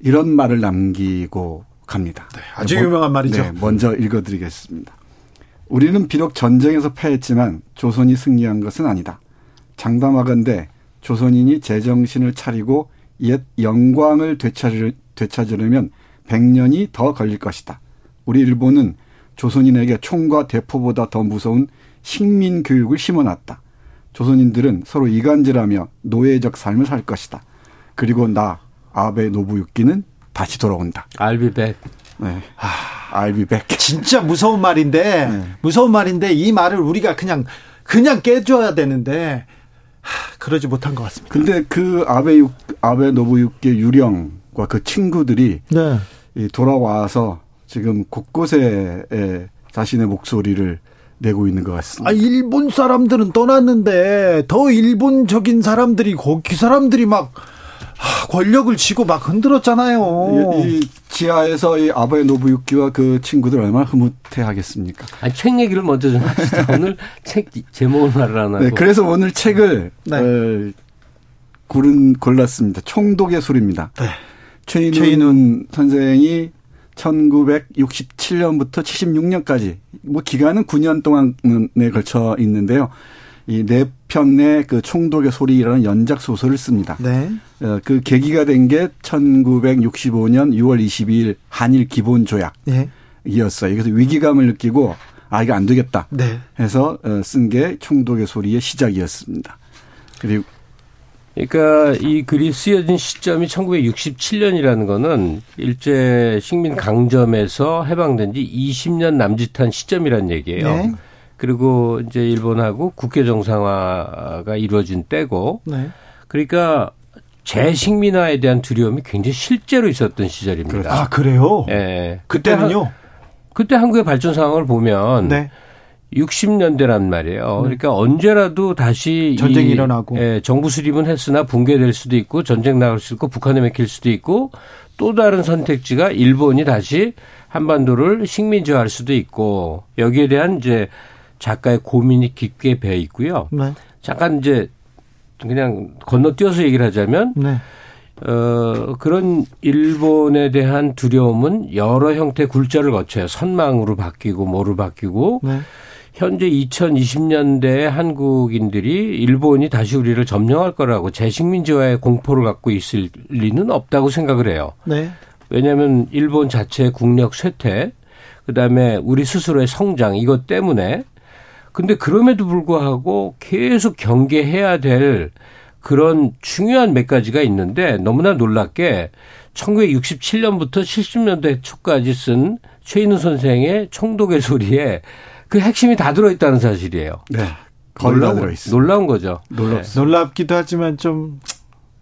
Speaker 10: 이런 말을 남기고 갑니다.
Speaker 1: 네, 아주 유명한 말이죠. 네,
Speaker 10: 먼저 읽어드리겠습니다. 우리는 비록 전쟁에서 패했지만 조선이 승리한 것은 아니다. 장담하건대 조선인이 제정신을 차리고 옛 영광을 되찾으, 되찾으려면 100년이 더 걸릴 것이다. 우리 일본은 조선인에게 총과 대포보다 더 무서운 식민 교육을 심어놨다. 조선인들은 서로 이간질하며 노예적 삶을 살 것이다. 그리고 나 아베 노부유키는 다시 돌아온다.
Speaker 9: 알비백.
Speaker 10: 네. 아, I'll be back.
Speaker 1: 진짜 무서운 말인데 네. 무서운 말인데 이 말을 우리가 그냥 그냥 깨줘야 되는데 하, 그러지 못한 것 같습니다.
Speaker 10: 근데 그 아베 아베 노부유키 유령과 그 친구들이 네. 돌아와서 지금 곳곳에 자신의 목소리를 내고 있는 것 같습니다.
Speaker 1: 아, 일본 사람들은 떠났는데 더 일본적인 사람들이 거기 사람들이 막 권력을 쥐고 막 흔들었잖아요.
Speaker 10: 이, 이 지하에서 이 아베 노부유키와 그 친구들 얼마나 흐뭇해 하겠습니까?
Speaker 9: 아니, 책 얘기를 먼저 좀 합시다. 오늘 책 제목을 하고.
Speaker 10: 네, 그래서 오늘 책을 네. 어, 고른 골랐습니다. 총독의 소리입니다. 네. 최인훈, 최인훈 선생이 1967년부터 76년까지 뭐 기간은 9년 동안에 걸쳐 있는데요. 이 네 편의 그 총독의 소리라는 연작 소설을 씁니다. 네. 어, 그 계기가 된 게 1965년 6월 22일 한일 기본 조약이었어요. 그래서 위기감을 느끼고 아 이거 안 되겠다. 네. 해서 어, 쓴게 총독의 소리의 시작이었습니다. 그리고
Speaker 9: 그러니까 이 글이 쓰여진 시점이 1967년이라는 거는 일제 식민 강점에서 해방된 지 20년 남짓한 시점이란 얘기예요. 네. 그리고 이제 일본하고 국교 정상화가 이루어진 때고 네. 그러니까 재식민화에 대한 두려움이 굉장히 실제로 있었던 시절입니다.
Speaker 1: 아 그래요? 예. 네. 그때는요?
Speaker 9: 그때 한국의 발전 상황을 보면 네. 60년대란 말이에요. 네. 그러니까 언제라도 다시
Speaker 1: 전쟁이 일어나고
Speaker 9: 예, 정부 수립은 했으나 붕괴될 수도 있고 전쟁 나갈 수도 있고 북한에 맥힐 수도 있고 또 다른 선택지가 일본이 다시 한반도를 식민지화할 수도 있고 여기에 대한 이제 작가의 고민이 깊게 배어 있고요. 네. 잠깐 이제 그냥 건너뛰어서 얘기를 하자면 네. 어, 그런 일본에 대한 두려움은 여러 형태 굴절을 거쳐요. 선망으로 바뀌고 뭐로 바뀌고 네. 현재 2020년대 한국인들이 일본이 다시 우리를 점령할 거라고 재식민지화의 공포를 갖고 있을 리는 없다고 생각을 해요. 네. 왜냐하면 일본 자체의 국력 쇠퇴, 그다음에 우리 스스로의 성장 이것 때문에 근데 그럼에도 불구하고 계속 경계해야 될 그런 중요한 몇 가지가 있는데 너무나 놀랍게 1967년부터 70년대 초까지 쓴 최인우 선생의 총독의 소리에 그 핵심이 다 들어있다는 사실이에요. 네. 놀라운, 들어있어. 놀라운 거죠.
Speaker 1: 놀랍 네. 놀랍기도 하지만 좀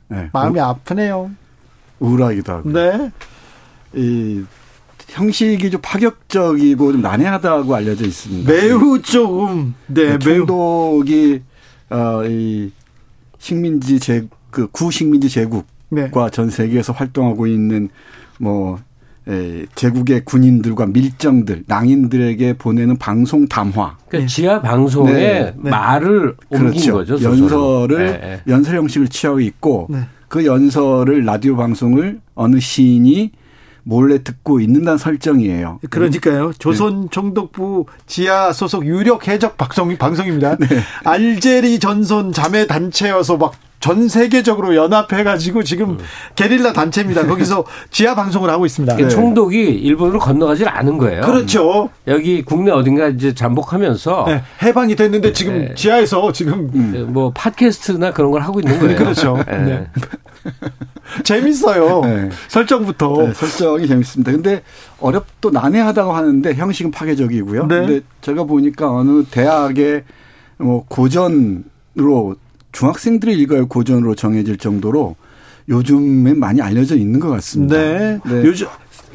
Speaker 1: 네. 마음이 아프네요.
Speaker 10: 우울하기도 하고. 네. 이 형식이 좀 파격적이고 좀 난해하다고 알려져 있습니다.
Speaker 1: 매우 조금
Speaker 10: 네, 네 총독이 어 이 식민지 제그 구식민지 제국과 네. 전 세계에서 활동하고 있는 뭐 에, 제국의 군인들과 밀정들, 낭인들에게 보내는 방송 담화.
Speaker 9: 그러니까 지하 방송에 네. 네. 말을 옮긴 그렇죠. 거죠.
Speaker 10: 소설로. 연설을 네, 네. 연설 형식을 취하고 있고 네. 그 연설을 라디오 방송을 어느 시인이 몰래 듣고 있는다는 설정이에요.
Speaker 1: 그러니까요. 조선 총독부 지하 소속 유력 해적 방송, 방송입니다. 네. 알제리 전선 자매 단체여서 막 전 세계적으로 연합해가지고 지금 음. 게릴라 단체입니다. 거기서 지하 방송을 하고 있습니다.
Speaker 9: 네. 총독이 일본으로 건너가질 않은 거예요.
Speaker 1: 그렇죠.
Speaker 9: 여기 국내 어딘가 이제 잠복하면서
Speaker 1: 네. 해방이 됐는데 지금 네. 지하에서 지금
Speaker 9: 음. 뭐 팟캐스트나 그런 걸 하고 있는 거예요.
Speaker 1: 그렇죠. 네. 네. 재밌어요. 네. 설정부터. 네,
Speaker 10: 설정이 재밌습니다. 근데 어렵도 난해하다고 하는데 형식은 파괴적이고요. 네. 근데 제가 보니까 어느 대학의 뭐 고전으로 중학생들이 읽어야 고전으로 정해질 정도로 요즘에 많이 알려져 있는 것 같습니다.
Speaker 1: 네. 네. 요즘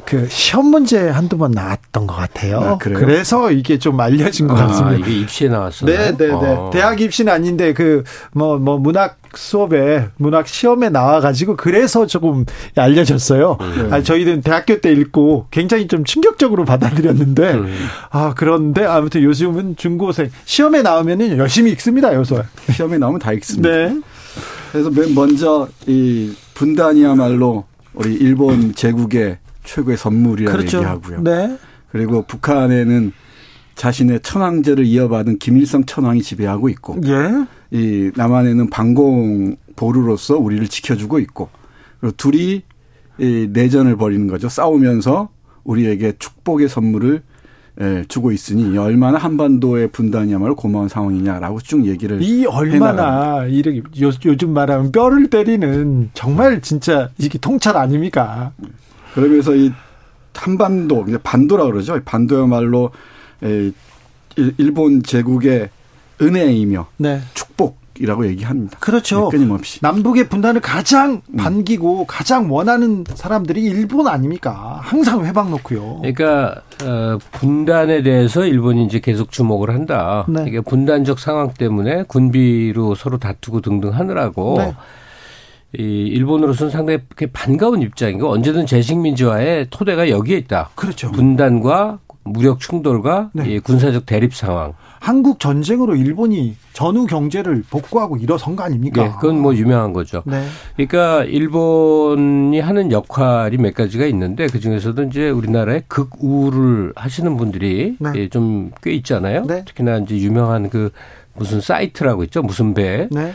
Speaker 1: 그 시험 문제 한두 번 나왔던 것 같아요. 아, 그래서 이게 좀 알려진 것 아, 같습니다.
Speaker 9: 이게 입시에 나왔어요.
Speaker 1: 네, 네, 네. 어. 대학 입시는 아닌데 그 뭐뭐 뭐 문학 수업에 문학 시험에 나와 가지고 그래서 조금 알려졌어요. 네. 아, 저희는 대학교 때 읽고 굉장히 좀 충격적으로 받아들였는데 네. 아 그런데 아무튼 요즘은 중고생 시험에 나오면은 열심히 읽습니다. 요새
Speaker 10: 시험에 나오면 다 읽습니다. 네. 그래서 맨 먼저 이 분단이야말로 우리 일본 제국의 최고의 선물이라고 그렇죠. 얘기하고요. 네. 그리고 북한에는 자신의 천황제를 이어받은 김일성 천황이 지배하고 있고, 예. 이 남한에는 방공 보루로서 우리를 지켜주고 있고, 그리고 둘이 이 내전을 벌이는 거죠. 싸우면서 우리에게 축복의 선물을 예, 주고 있으니 얼마나 한반도의 분단이야말로 고마운 상황이냐라고 쭉 얘기를
Speaker 1: 이 얼마나 이렇게 요, 요즘 말하면 뼈를 때리는 정말 진짜 이게 통찰 아닙니까?
Speaker 10: 그러면서 이 한반도 반도라 그러죠. 반도야말로 일본 제국의 은혜이며 네. 축복이라고 얘기합니다.
Speaker 1: 그렇죠.
Speaker 10: 네, 끊임없이.
Speaker 1: 남북의 분단을 가장 음. 반기고 가장 원하는 사람들이 일본 아닙니까? 항상 회방 놓고요.
Speaker 9: 그러니까 어, 분단에 대해서 일본이 이제 계속 주목을 한다. 네. 이게 분단적 상황 때문에 군비로 서로 다투고 등등 하느라고 네. 이 일본으로서는 상당히 반가운 입장이고 언제든 재식민지화의 토대가 여기에 있다.
Speaker 1: 그렇죠.
Speaker 9: 분단과 무력 충돌과 네. 군사적 대립 상황.
Speaker 1: 한국 전쟁으로 일본이 전후 경제를 복구하고 일어선 거 아닙니까?
Speaker 9: 네, 그건 뭐 유명한 거죠. 네. 그러니까 일본이 하는 역할이 몇 가지가 있는데 그 중에서도 이제 우리나라의 극우를 하시는 분들이 네. 예, 좀꽤 있잖아요. 네. 특히나 이제 유명한 그 무슨 사이트라고 있죠, 무슨 배. 네.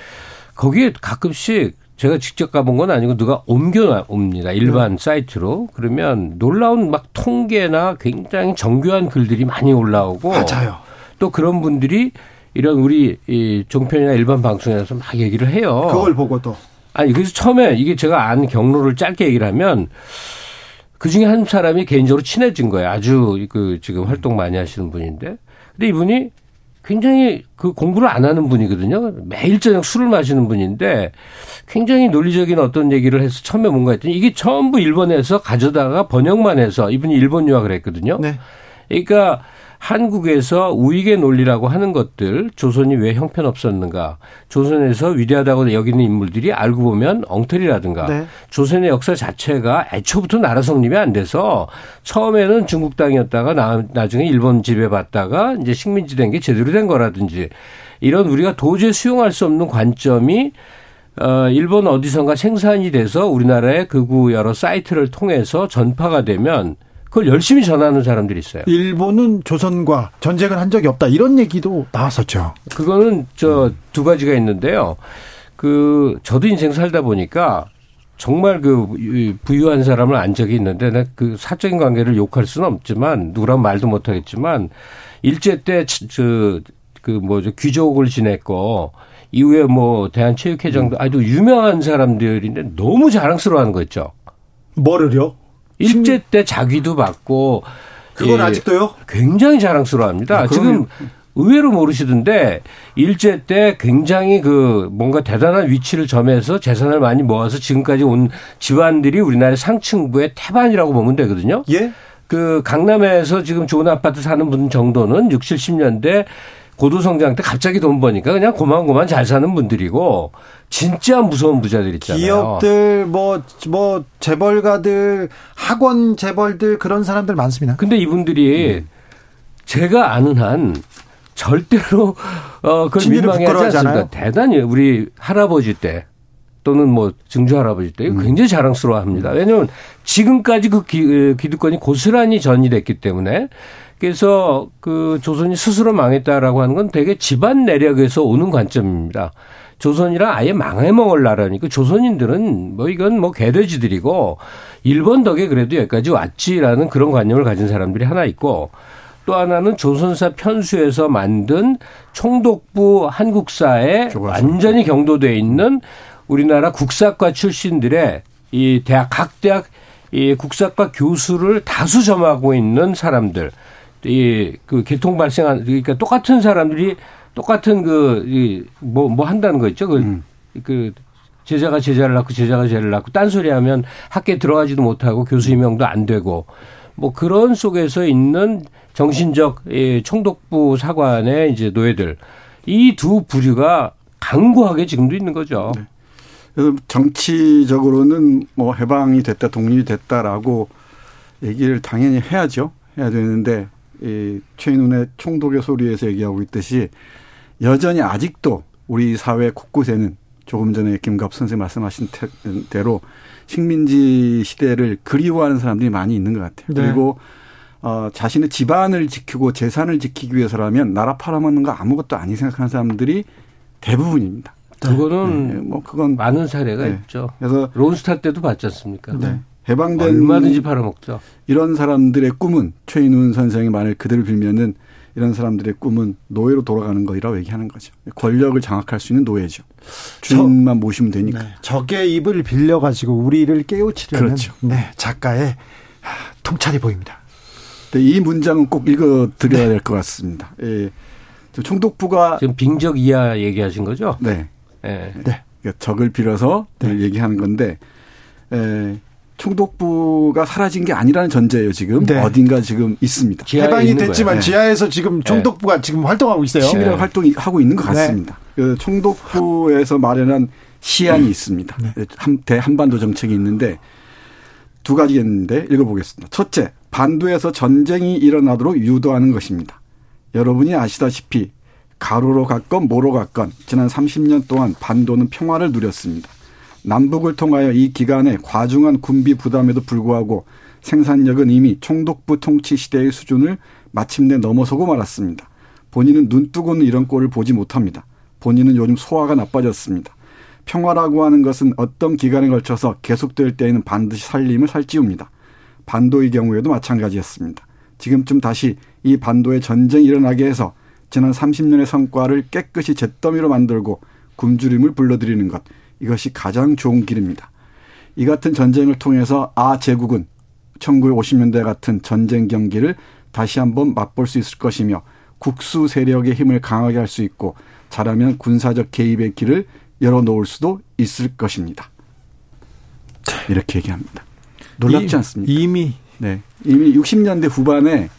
Speaker 9: 거기에 가끔씩 제가 직접 가본 건 아니고 누가 옮겨옵니다. 일반 네. 사이트로. 그러면 놀라운 막 통계나 굉장히 정교한 글들이 많이 올라오고.
Speaker 1: 맞아요.
Speaker 9: 또 그런 분들이 이런 우리 이 종편이나 일반 방송에서 막 얘기를 해요.
Speaker 1: 그걸 보고 도
Speaker 9: 아니, 그래서 처음에 이게 제가 안 경로를 짧게 얘기를 하면 그 중에 한 사람이 개인적으로 친해진 거예요. 아주 그 지금 활동 많이 하시는 분인데. 근데 이분이 굉장히 그 공부를 안 하는 분이거든요. 매일 저녁 술을 마시는 분인데 굉장히 논리적인 어떤 얘기를 해서 처음에 뭔가 했더니 이게 전부 일본에서 가져다가 번역만 해서 이분이 일본 유학을 했거든요. 네. 그러니까 한국에서 우익의 논리라고 하는 것들 조선이 왜 형편없었는가 조선에서 위대하다고 여기는 인물들이 알고 보면 엉터리라든가 네. 조선의 역사 자체가 애초부터 나라 성립이 안 돼서 처음에는 중국 땅이었다가 나, 나중에 일본 지배받다가 이제 식민지 된 게 제대로 된 거라든지 이런 우리가 도저히 수용할 수 없는 관점이 어, 일본 어디선가 생산이 돼서 우리나라의 극우 여러 사이트를 통해서 전파가 되면 그걸 열심히 전하는 사람들이 있어요.
Speaker 1: 일본은 조선과 전쟁을 한 적이 없다 이런 얘기도 나왔었죠.
Speaker 9: 그거는 저 두 가지가 있는데요. 그 저도 인생 살다 보니까 정말 그 부유한 사람을 안 적이 있는데 그 사적인 관계를 욕할 수는 없지만 누구랑 말도 못 하겠지만 일제 때저그 뭐죠 귀족을 지냈고 이후에 뭐 대한체육회장도 아주 유명한 사람들인데 너무 자랑스러워하는 거 있죠.
Speaker 1: 뭐를요?
Speaker 9: 일제 때 자기도 받고
Speaker 1: 그건 예, 아직도요?
Speaker 9: 굉장히 자랑스러워합니다. 아, 지금 의외로 모르시던데 일제 때 굉장히 그 뭔가 대단한 위치를 점해서 재산을 많이 모아서 지금까지 온 집안들이 우리나라 상층부의 태반이라고 보면 되거든요.
Speaker 1: 예?
Speaker 9: 그 강남에서 지금 좋은 아파트 사는 분 정도는 60, 70년대 고도성장 때 갑자기 돈 버니까 그냥 고만고만 잘 사는 분들이고 진짜 무서운 부자들 있잖아요.
Speaker 1: 기업들 뭐뭐 뭐 재벌가들 학원 재벌들 그런 사람들 많습니다.
Speaker 9: 근데 이분들이 음. 제가 아는 한 절대로 어 그걸 민망해하지 않습니다. 대단히 우리 할아버지 때 또는 뭐 증조 할아버지 때 음. 굉장히 자랑스러워합니다. 왜냐하면 지금까지 그 기, 기득권이 고스란히 전이됐기 때문에 그래서 그 조선이 스스로 망했다라고 하는 건 되게 집안 내력에서 오는 관점입니다. 조선이랑 아예 망해먹을 나라니까 조선인들은 뭐 이건 뭐 개돼지들이고 일본 덕에 그래도 여기까지 왔지라는 그런 관념을 가진 사람들이 하나 있고 또 하나는 조선사 편수에서 만든 총독부 한국사에 완전히 경도돼 있는 우리나라 국사과 출신들의 이 대학 각 대학 이 국사과 교수를 다수 점하고 있는 사람들 이 그 개통 발생한 그러니까 똑같은 사람들이 똑같은 그뭐뭐 뭐 한다는 거 있죠. 그, 음. 그 제자가 제자를 낳고 제자가 제자를 낳고 딴소리 하면 학교에 들어가지도 못하고 교수 임명도 안 되고 뭐 그런 속에서 있는 정신적 예, 총독부 사관의 이제 노예들 이 두 부류가 강고하게 지금도 있는 거죠. 네.
Speaker 10: 그래서 정치적으로는 뭐 해방이 됐다, 독립이 됐다라고 얘기를 당연히 해야죠. 해야 되는데 이 최인훈의 총독의 소리에서 얘기하고 있듯이 여전히 아직도 우리 사회 곳곳에는 조금 전에 김갑 선생님 말씀하신 대로 식민지 시대를 그리워하는 사람들이 많이 있는 것 같아요. 네. 그리고 어, 자신의 집안을 지키고 재산을 지키기 위해서라면 나라 팔아먹는 거 아무것도 아니 생각하는 사람들이 대부분입니다.
Speaker 9: 그거는 네, 뭐 그건 많은 사례가 네. 있죠. 그래서 론스타 때도 봤지 않습니까? 네.
Speaker 10: 해방된
Speaker 9: 얼마든지 팔아먹죠.
Speaker 10: 이런 사람들의 꿈은 최인훈 선생의 말을 그대로 빌면은 이런 사람들의 꿈은 노예로 돌아가는 거라고 얘기하는 거죠. 권력을 장악할 수 있는 노예죠. 주인만 저, 모시면 되니까. 네.
Speaker 1: 적의 입을 빌려가지고 우리를 깨우치려는 그렇죠. 네, 작가의 통찰이 보입니다.
Speaker 10: 네, 이 문장은 꼭 읽어드려야 네. 될것 같습니다. 예. 총독부가
Speaker 9: 지금 빙적 이하 얘기하신 거죠?
Speaker 10: 네. 네. 네. 그러니까 적을 빌어서 네. 얘기하는 건데 에, 총독부가 사라진 게 아니라는 전제예요. 지금 네. 어딘가 지금 있습니다.
Speaker 1: 해방이 됐지만 네. 지하에서 지금 네. 총독부가 네. 지금 활동하고 있어요.
Speaker 10: 시민의 네. 활동이 하고 있는 것 같습니다. 그 총독부에서 마련한 시안이 있습니다. 한, 대한반도 정책이 있는데 두 가지겠는데 읽어보겠습니다. 첫째, 반도에서 전쟁이 일어나도록 유도하는 것입니다. 여러분이 아시다시피 가로로 갔건 모로 갔건 지난 30년 동안 반도는 평화를 누렸습니다. 남북을 통하여 이 기간에 과중한 군비 부담에도 불구하고 생산력은 이미 총독부 통치 시대의 수준을 마침내 넘어서고 말았습니다. 본인은 눈뜨고는 이런 꼴을 보지 못합니다. 본인은 요즘 소화가 나빠졌습니다. 평화라고 하는 것은 어떤 기간에 걸쳐서 계속될 때에는 반드시 살림을 살찌웁니다. 반도의 경우에도 마찬가지였습니다. 지금쯤 다시 이 반도에 전쟁이 일어나게 해서 지난 30년의 성과를 깨끗이 잿더미로 만들고 굶주림을 불러들이는 것. 이것이 가장 좋은 길입니다. 이 같은 전쟁을 통해서 아 제국은 1950년대 같은 전쟁 경기를 다시 한번 맛볼 수 있을 것이며 국수 세력의 힘을 강하게 할 수 있고 잘하면 군사적 개입의 길을 열어놓을 수도 있을 것입니다. 이렇게 얘기합니다. 놀랍지 않습니까?
Speaker 1: 이미
Speaker 10: 네 이미 60년대 후반에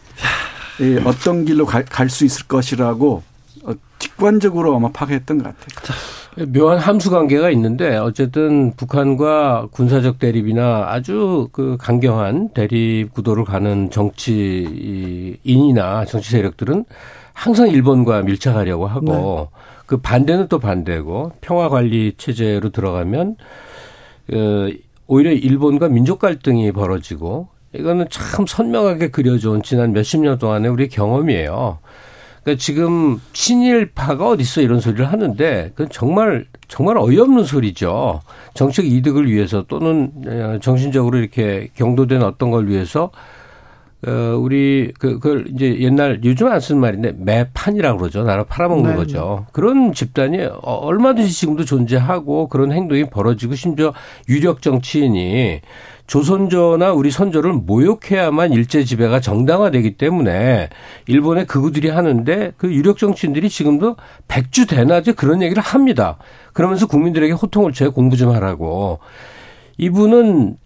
Speaker 10: 어떤 길로 갈 수 있을 것이라고 어, 직관적으로 아마 파괴했던 것 같아요.
Speaker 9: 묘한 함수 관계가 있는데 어쨌든 북한과 군사적 대립이나 아주 그 강경한 대립 구도를 가는 정치인이나 정치 세력들은 항상 일본과 밀착하려고 하고 네. 그 반대는 또 반대고 평화 관리 체제로 들어가면 어, 오히려 일본과 민족 갈등이 벌어지고 이거는 참 선명하게 그려져온 지난 몇십 년 동안의 우리 경험이에요. 그러니까 지금 친일파가 어딨어 이런 소리를 하는데 그건 정말 정말 어이없는 소리죠. 정책 이득을 위해서 또는 어, 정신적으로 이렇게 경도된 어떤 걸 위해서 어 우리 그 그걸 이제 옛날 요즘 안 쓰는 말인데 매판이라고 그러죠. 나라 팔아먹는 네. 거죠. 그런 집단이 어, 얼마든지 지금도 존재하고 그런 행동이 벌어지고 심지어 유력 정치인이 조선조나 우리 선조를 모욕해야만 일제 지배가 정당화되기 때문에 일본의 극우들이 하는데 그 유력 정치인들이 지금도 백주 대낮에 그런 얘기를 합니다. 그러면서 국민들에게 호통을 쳐 공부 좀 하라고. 이분은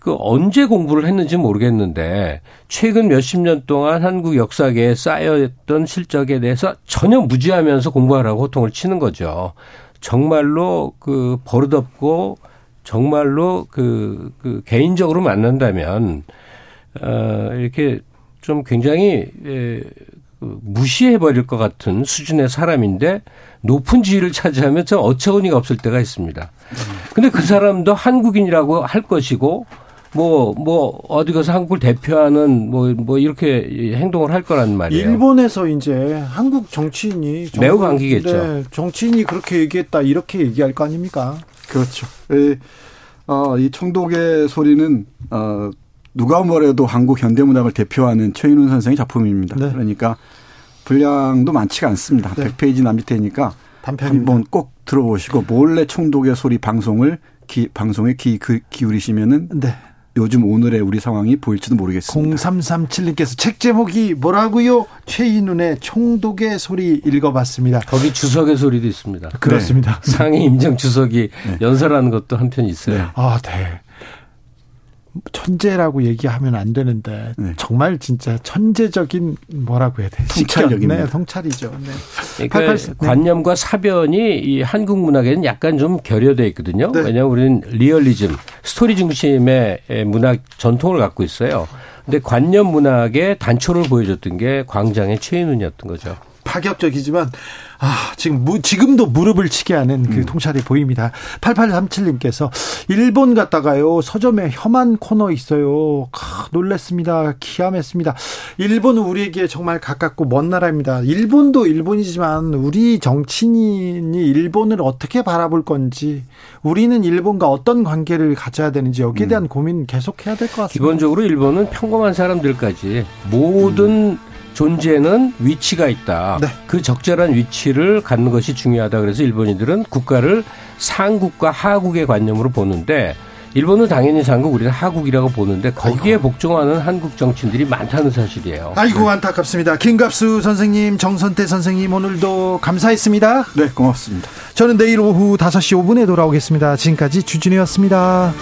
Speaker 9: 그 언제 공부를 했는지 모르겠는데 최근 몇십 년 동안 한국 역사계에 쌓여있던 실적에 대해서 전혀 무지하면서 공부하라고 호통을 치는 거죠. 정말로 그 버릇없고 정말로 그, 그 개인적으로 만난다면 어 이렇게 좀 굉장히 에, 그 무시해 버릴 것 같은 수준의 사람인데 높은 지위를 차지하면 참 어처구니가 없을 때가 있습니다. 근데 그 사람도 한국인이라고 할 것이고 뭐, 뭐, 어디 가서 한국을 대표하는 뭐, 뭐, 이렇게 행동을 할 거란 말이에요.
Speaker 1: 일본에서 이제 한국 정치인이.
Speaker 9: 매우 반기겠죠.
Speaker 1: 네, 정치인이 그렇게 얘기했다, 이렇게 얘기할 거 아닙니까?
Speaker 10: 그렇죠. 이, 어, 이 총독의 소리는 어, 누가 뭐래도 한국 현대문학을 대표하는 최인훈 선생의 작품입니다. 네. 그러니까 분량도 많지가 않습니다. 네. 100페이지 남짓되니까 한번 꼭 들어보시고 몰래 총독의 소리 방송을 기, 방송에 기, 그, 기울이시면은 네. 요즘 오늘의 우리 상황이 보일지도 모르겠습니다.
Speaker 1: 0337님께서 책 제목이 뭐라고요? 최인훈의 총독의 소리 읽어봤습니다.
Speaker 9: 거기 주석의 소리도 있습니다.
Speaker 1: 그렇습니다.
Speaker 9: 네. 상위 임정 주석이 네. 연설하는 것도 한편 있어요. 네.
Speaker 1: 아, 네. 천재라고 얘기하면 안 되는데 네. 정말 진짜 천재적인 뭐라고 해야 돼?
Speaker 10: 통찰력입니다.
Speaker 1: 네, 통찰이죠. 네.
Speaker 9: 그러니까 88, 관념과 사변이 이 한국 문학에는 약간 좀 결여돼 있거든요. 네. 왜냐하면 우리는 리얼리즘, 스토리 중심의 문학 전통을 갖고 있어요. 근데 관념 문학의 단초를 보여줬던 게 광장의 최인훈이었던 거죠.
Speaker 1: 파격적이지만 아, 지금 무, 지금도 무릎을 치게 하는 그 음. 통찰이 보입니다. 8837님께서 일본 갔다가요. 서점에 혐한 코너 있어요. 아, 놀랬습니다. 기함했습니다. 일본은 우리에게 정말 가깝고 먼 나라입니다. 일본도 일본이지만 우리 정치인이 일본을 어떻게 바라볼 건지 우리는 일본과 어떤 관계를 가져야 되는지 여기에 음. 대한 음. 고민 계속 해야 될 것 같습니다.
Speaker 9: 기본적으로 일본은 평범한 사람들까지 모든 음. 존재는 위치가 있다. 네. 그 적절한 위치를 갖는 것이 중요하다. 그래서 일본인들은 국가를 상국과 하국의 관념으로 보는데 일본은 당연히 상국, 우리는 하국이라고 보는데 거기에 아이고. 복종하는 한국 정치인들이 많다는 사실이에요.
Speaker 1: 아이고 네. 안타깝습니다. 김갑수 선생님, 정선태 선생님 오늘도 감사했습니다.
Speaker 10: 네, 고맙습니다.
Speaker 1: 저는 내일 오후 5시 5분에 돌아오겠습니다. 지금까지 주진이었습니다.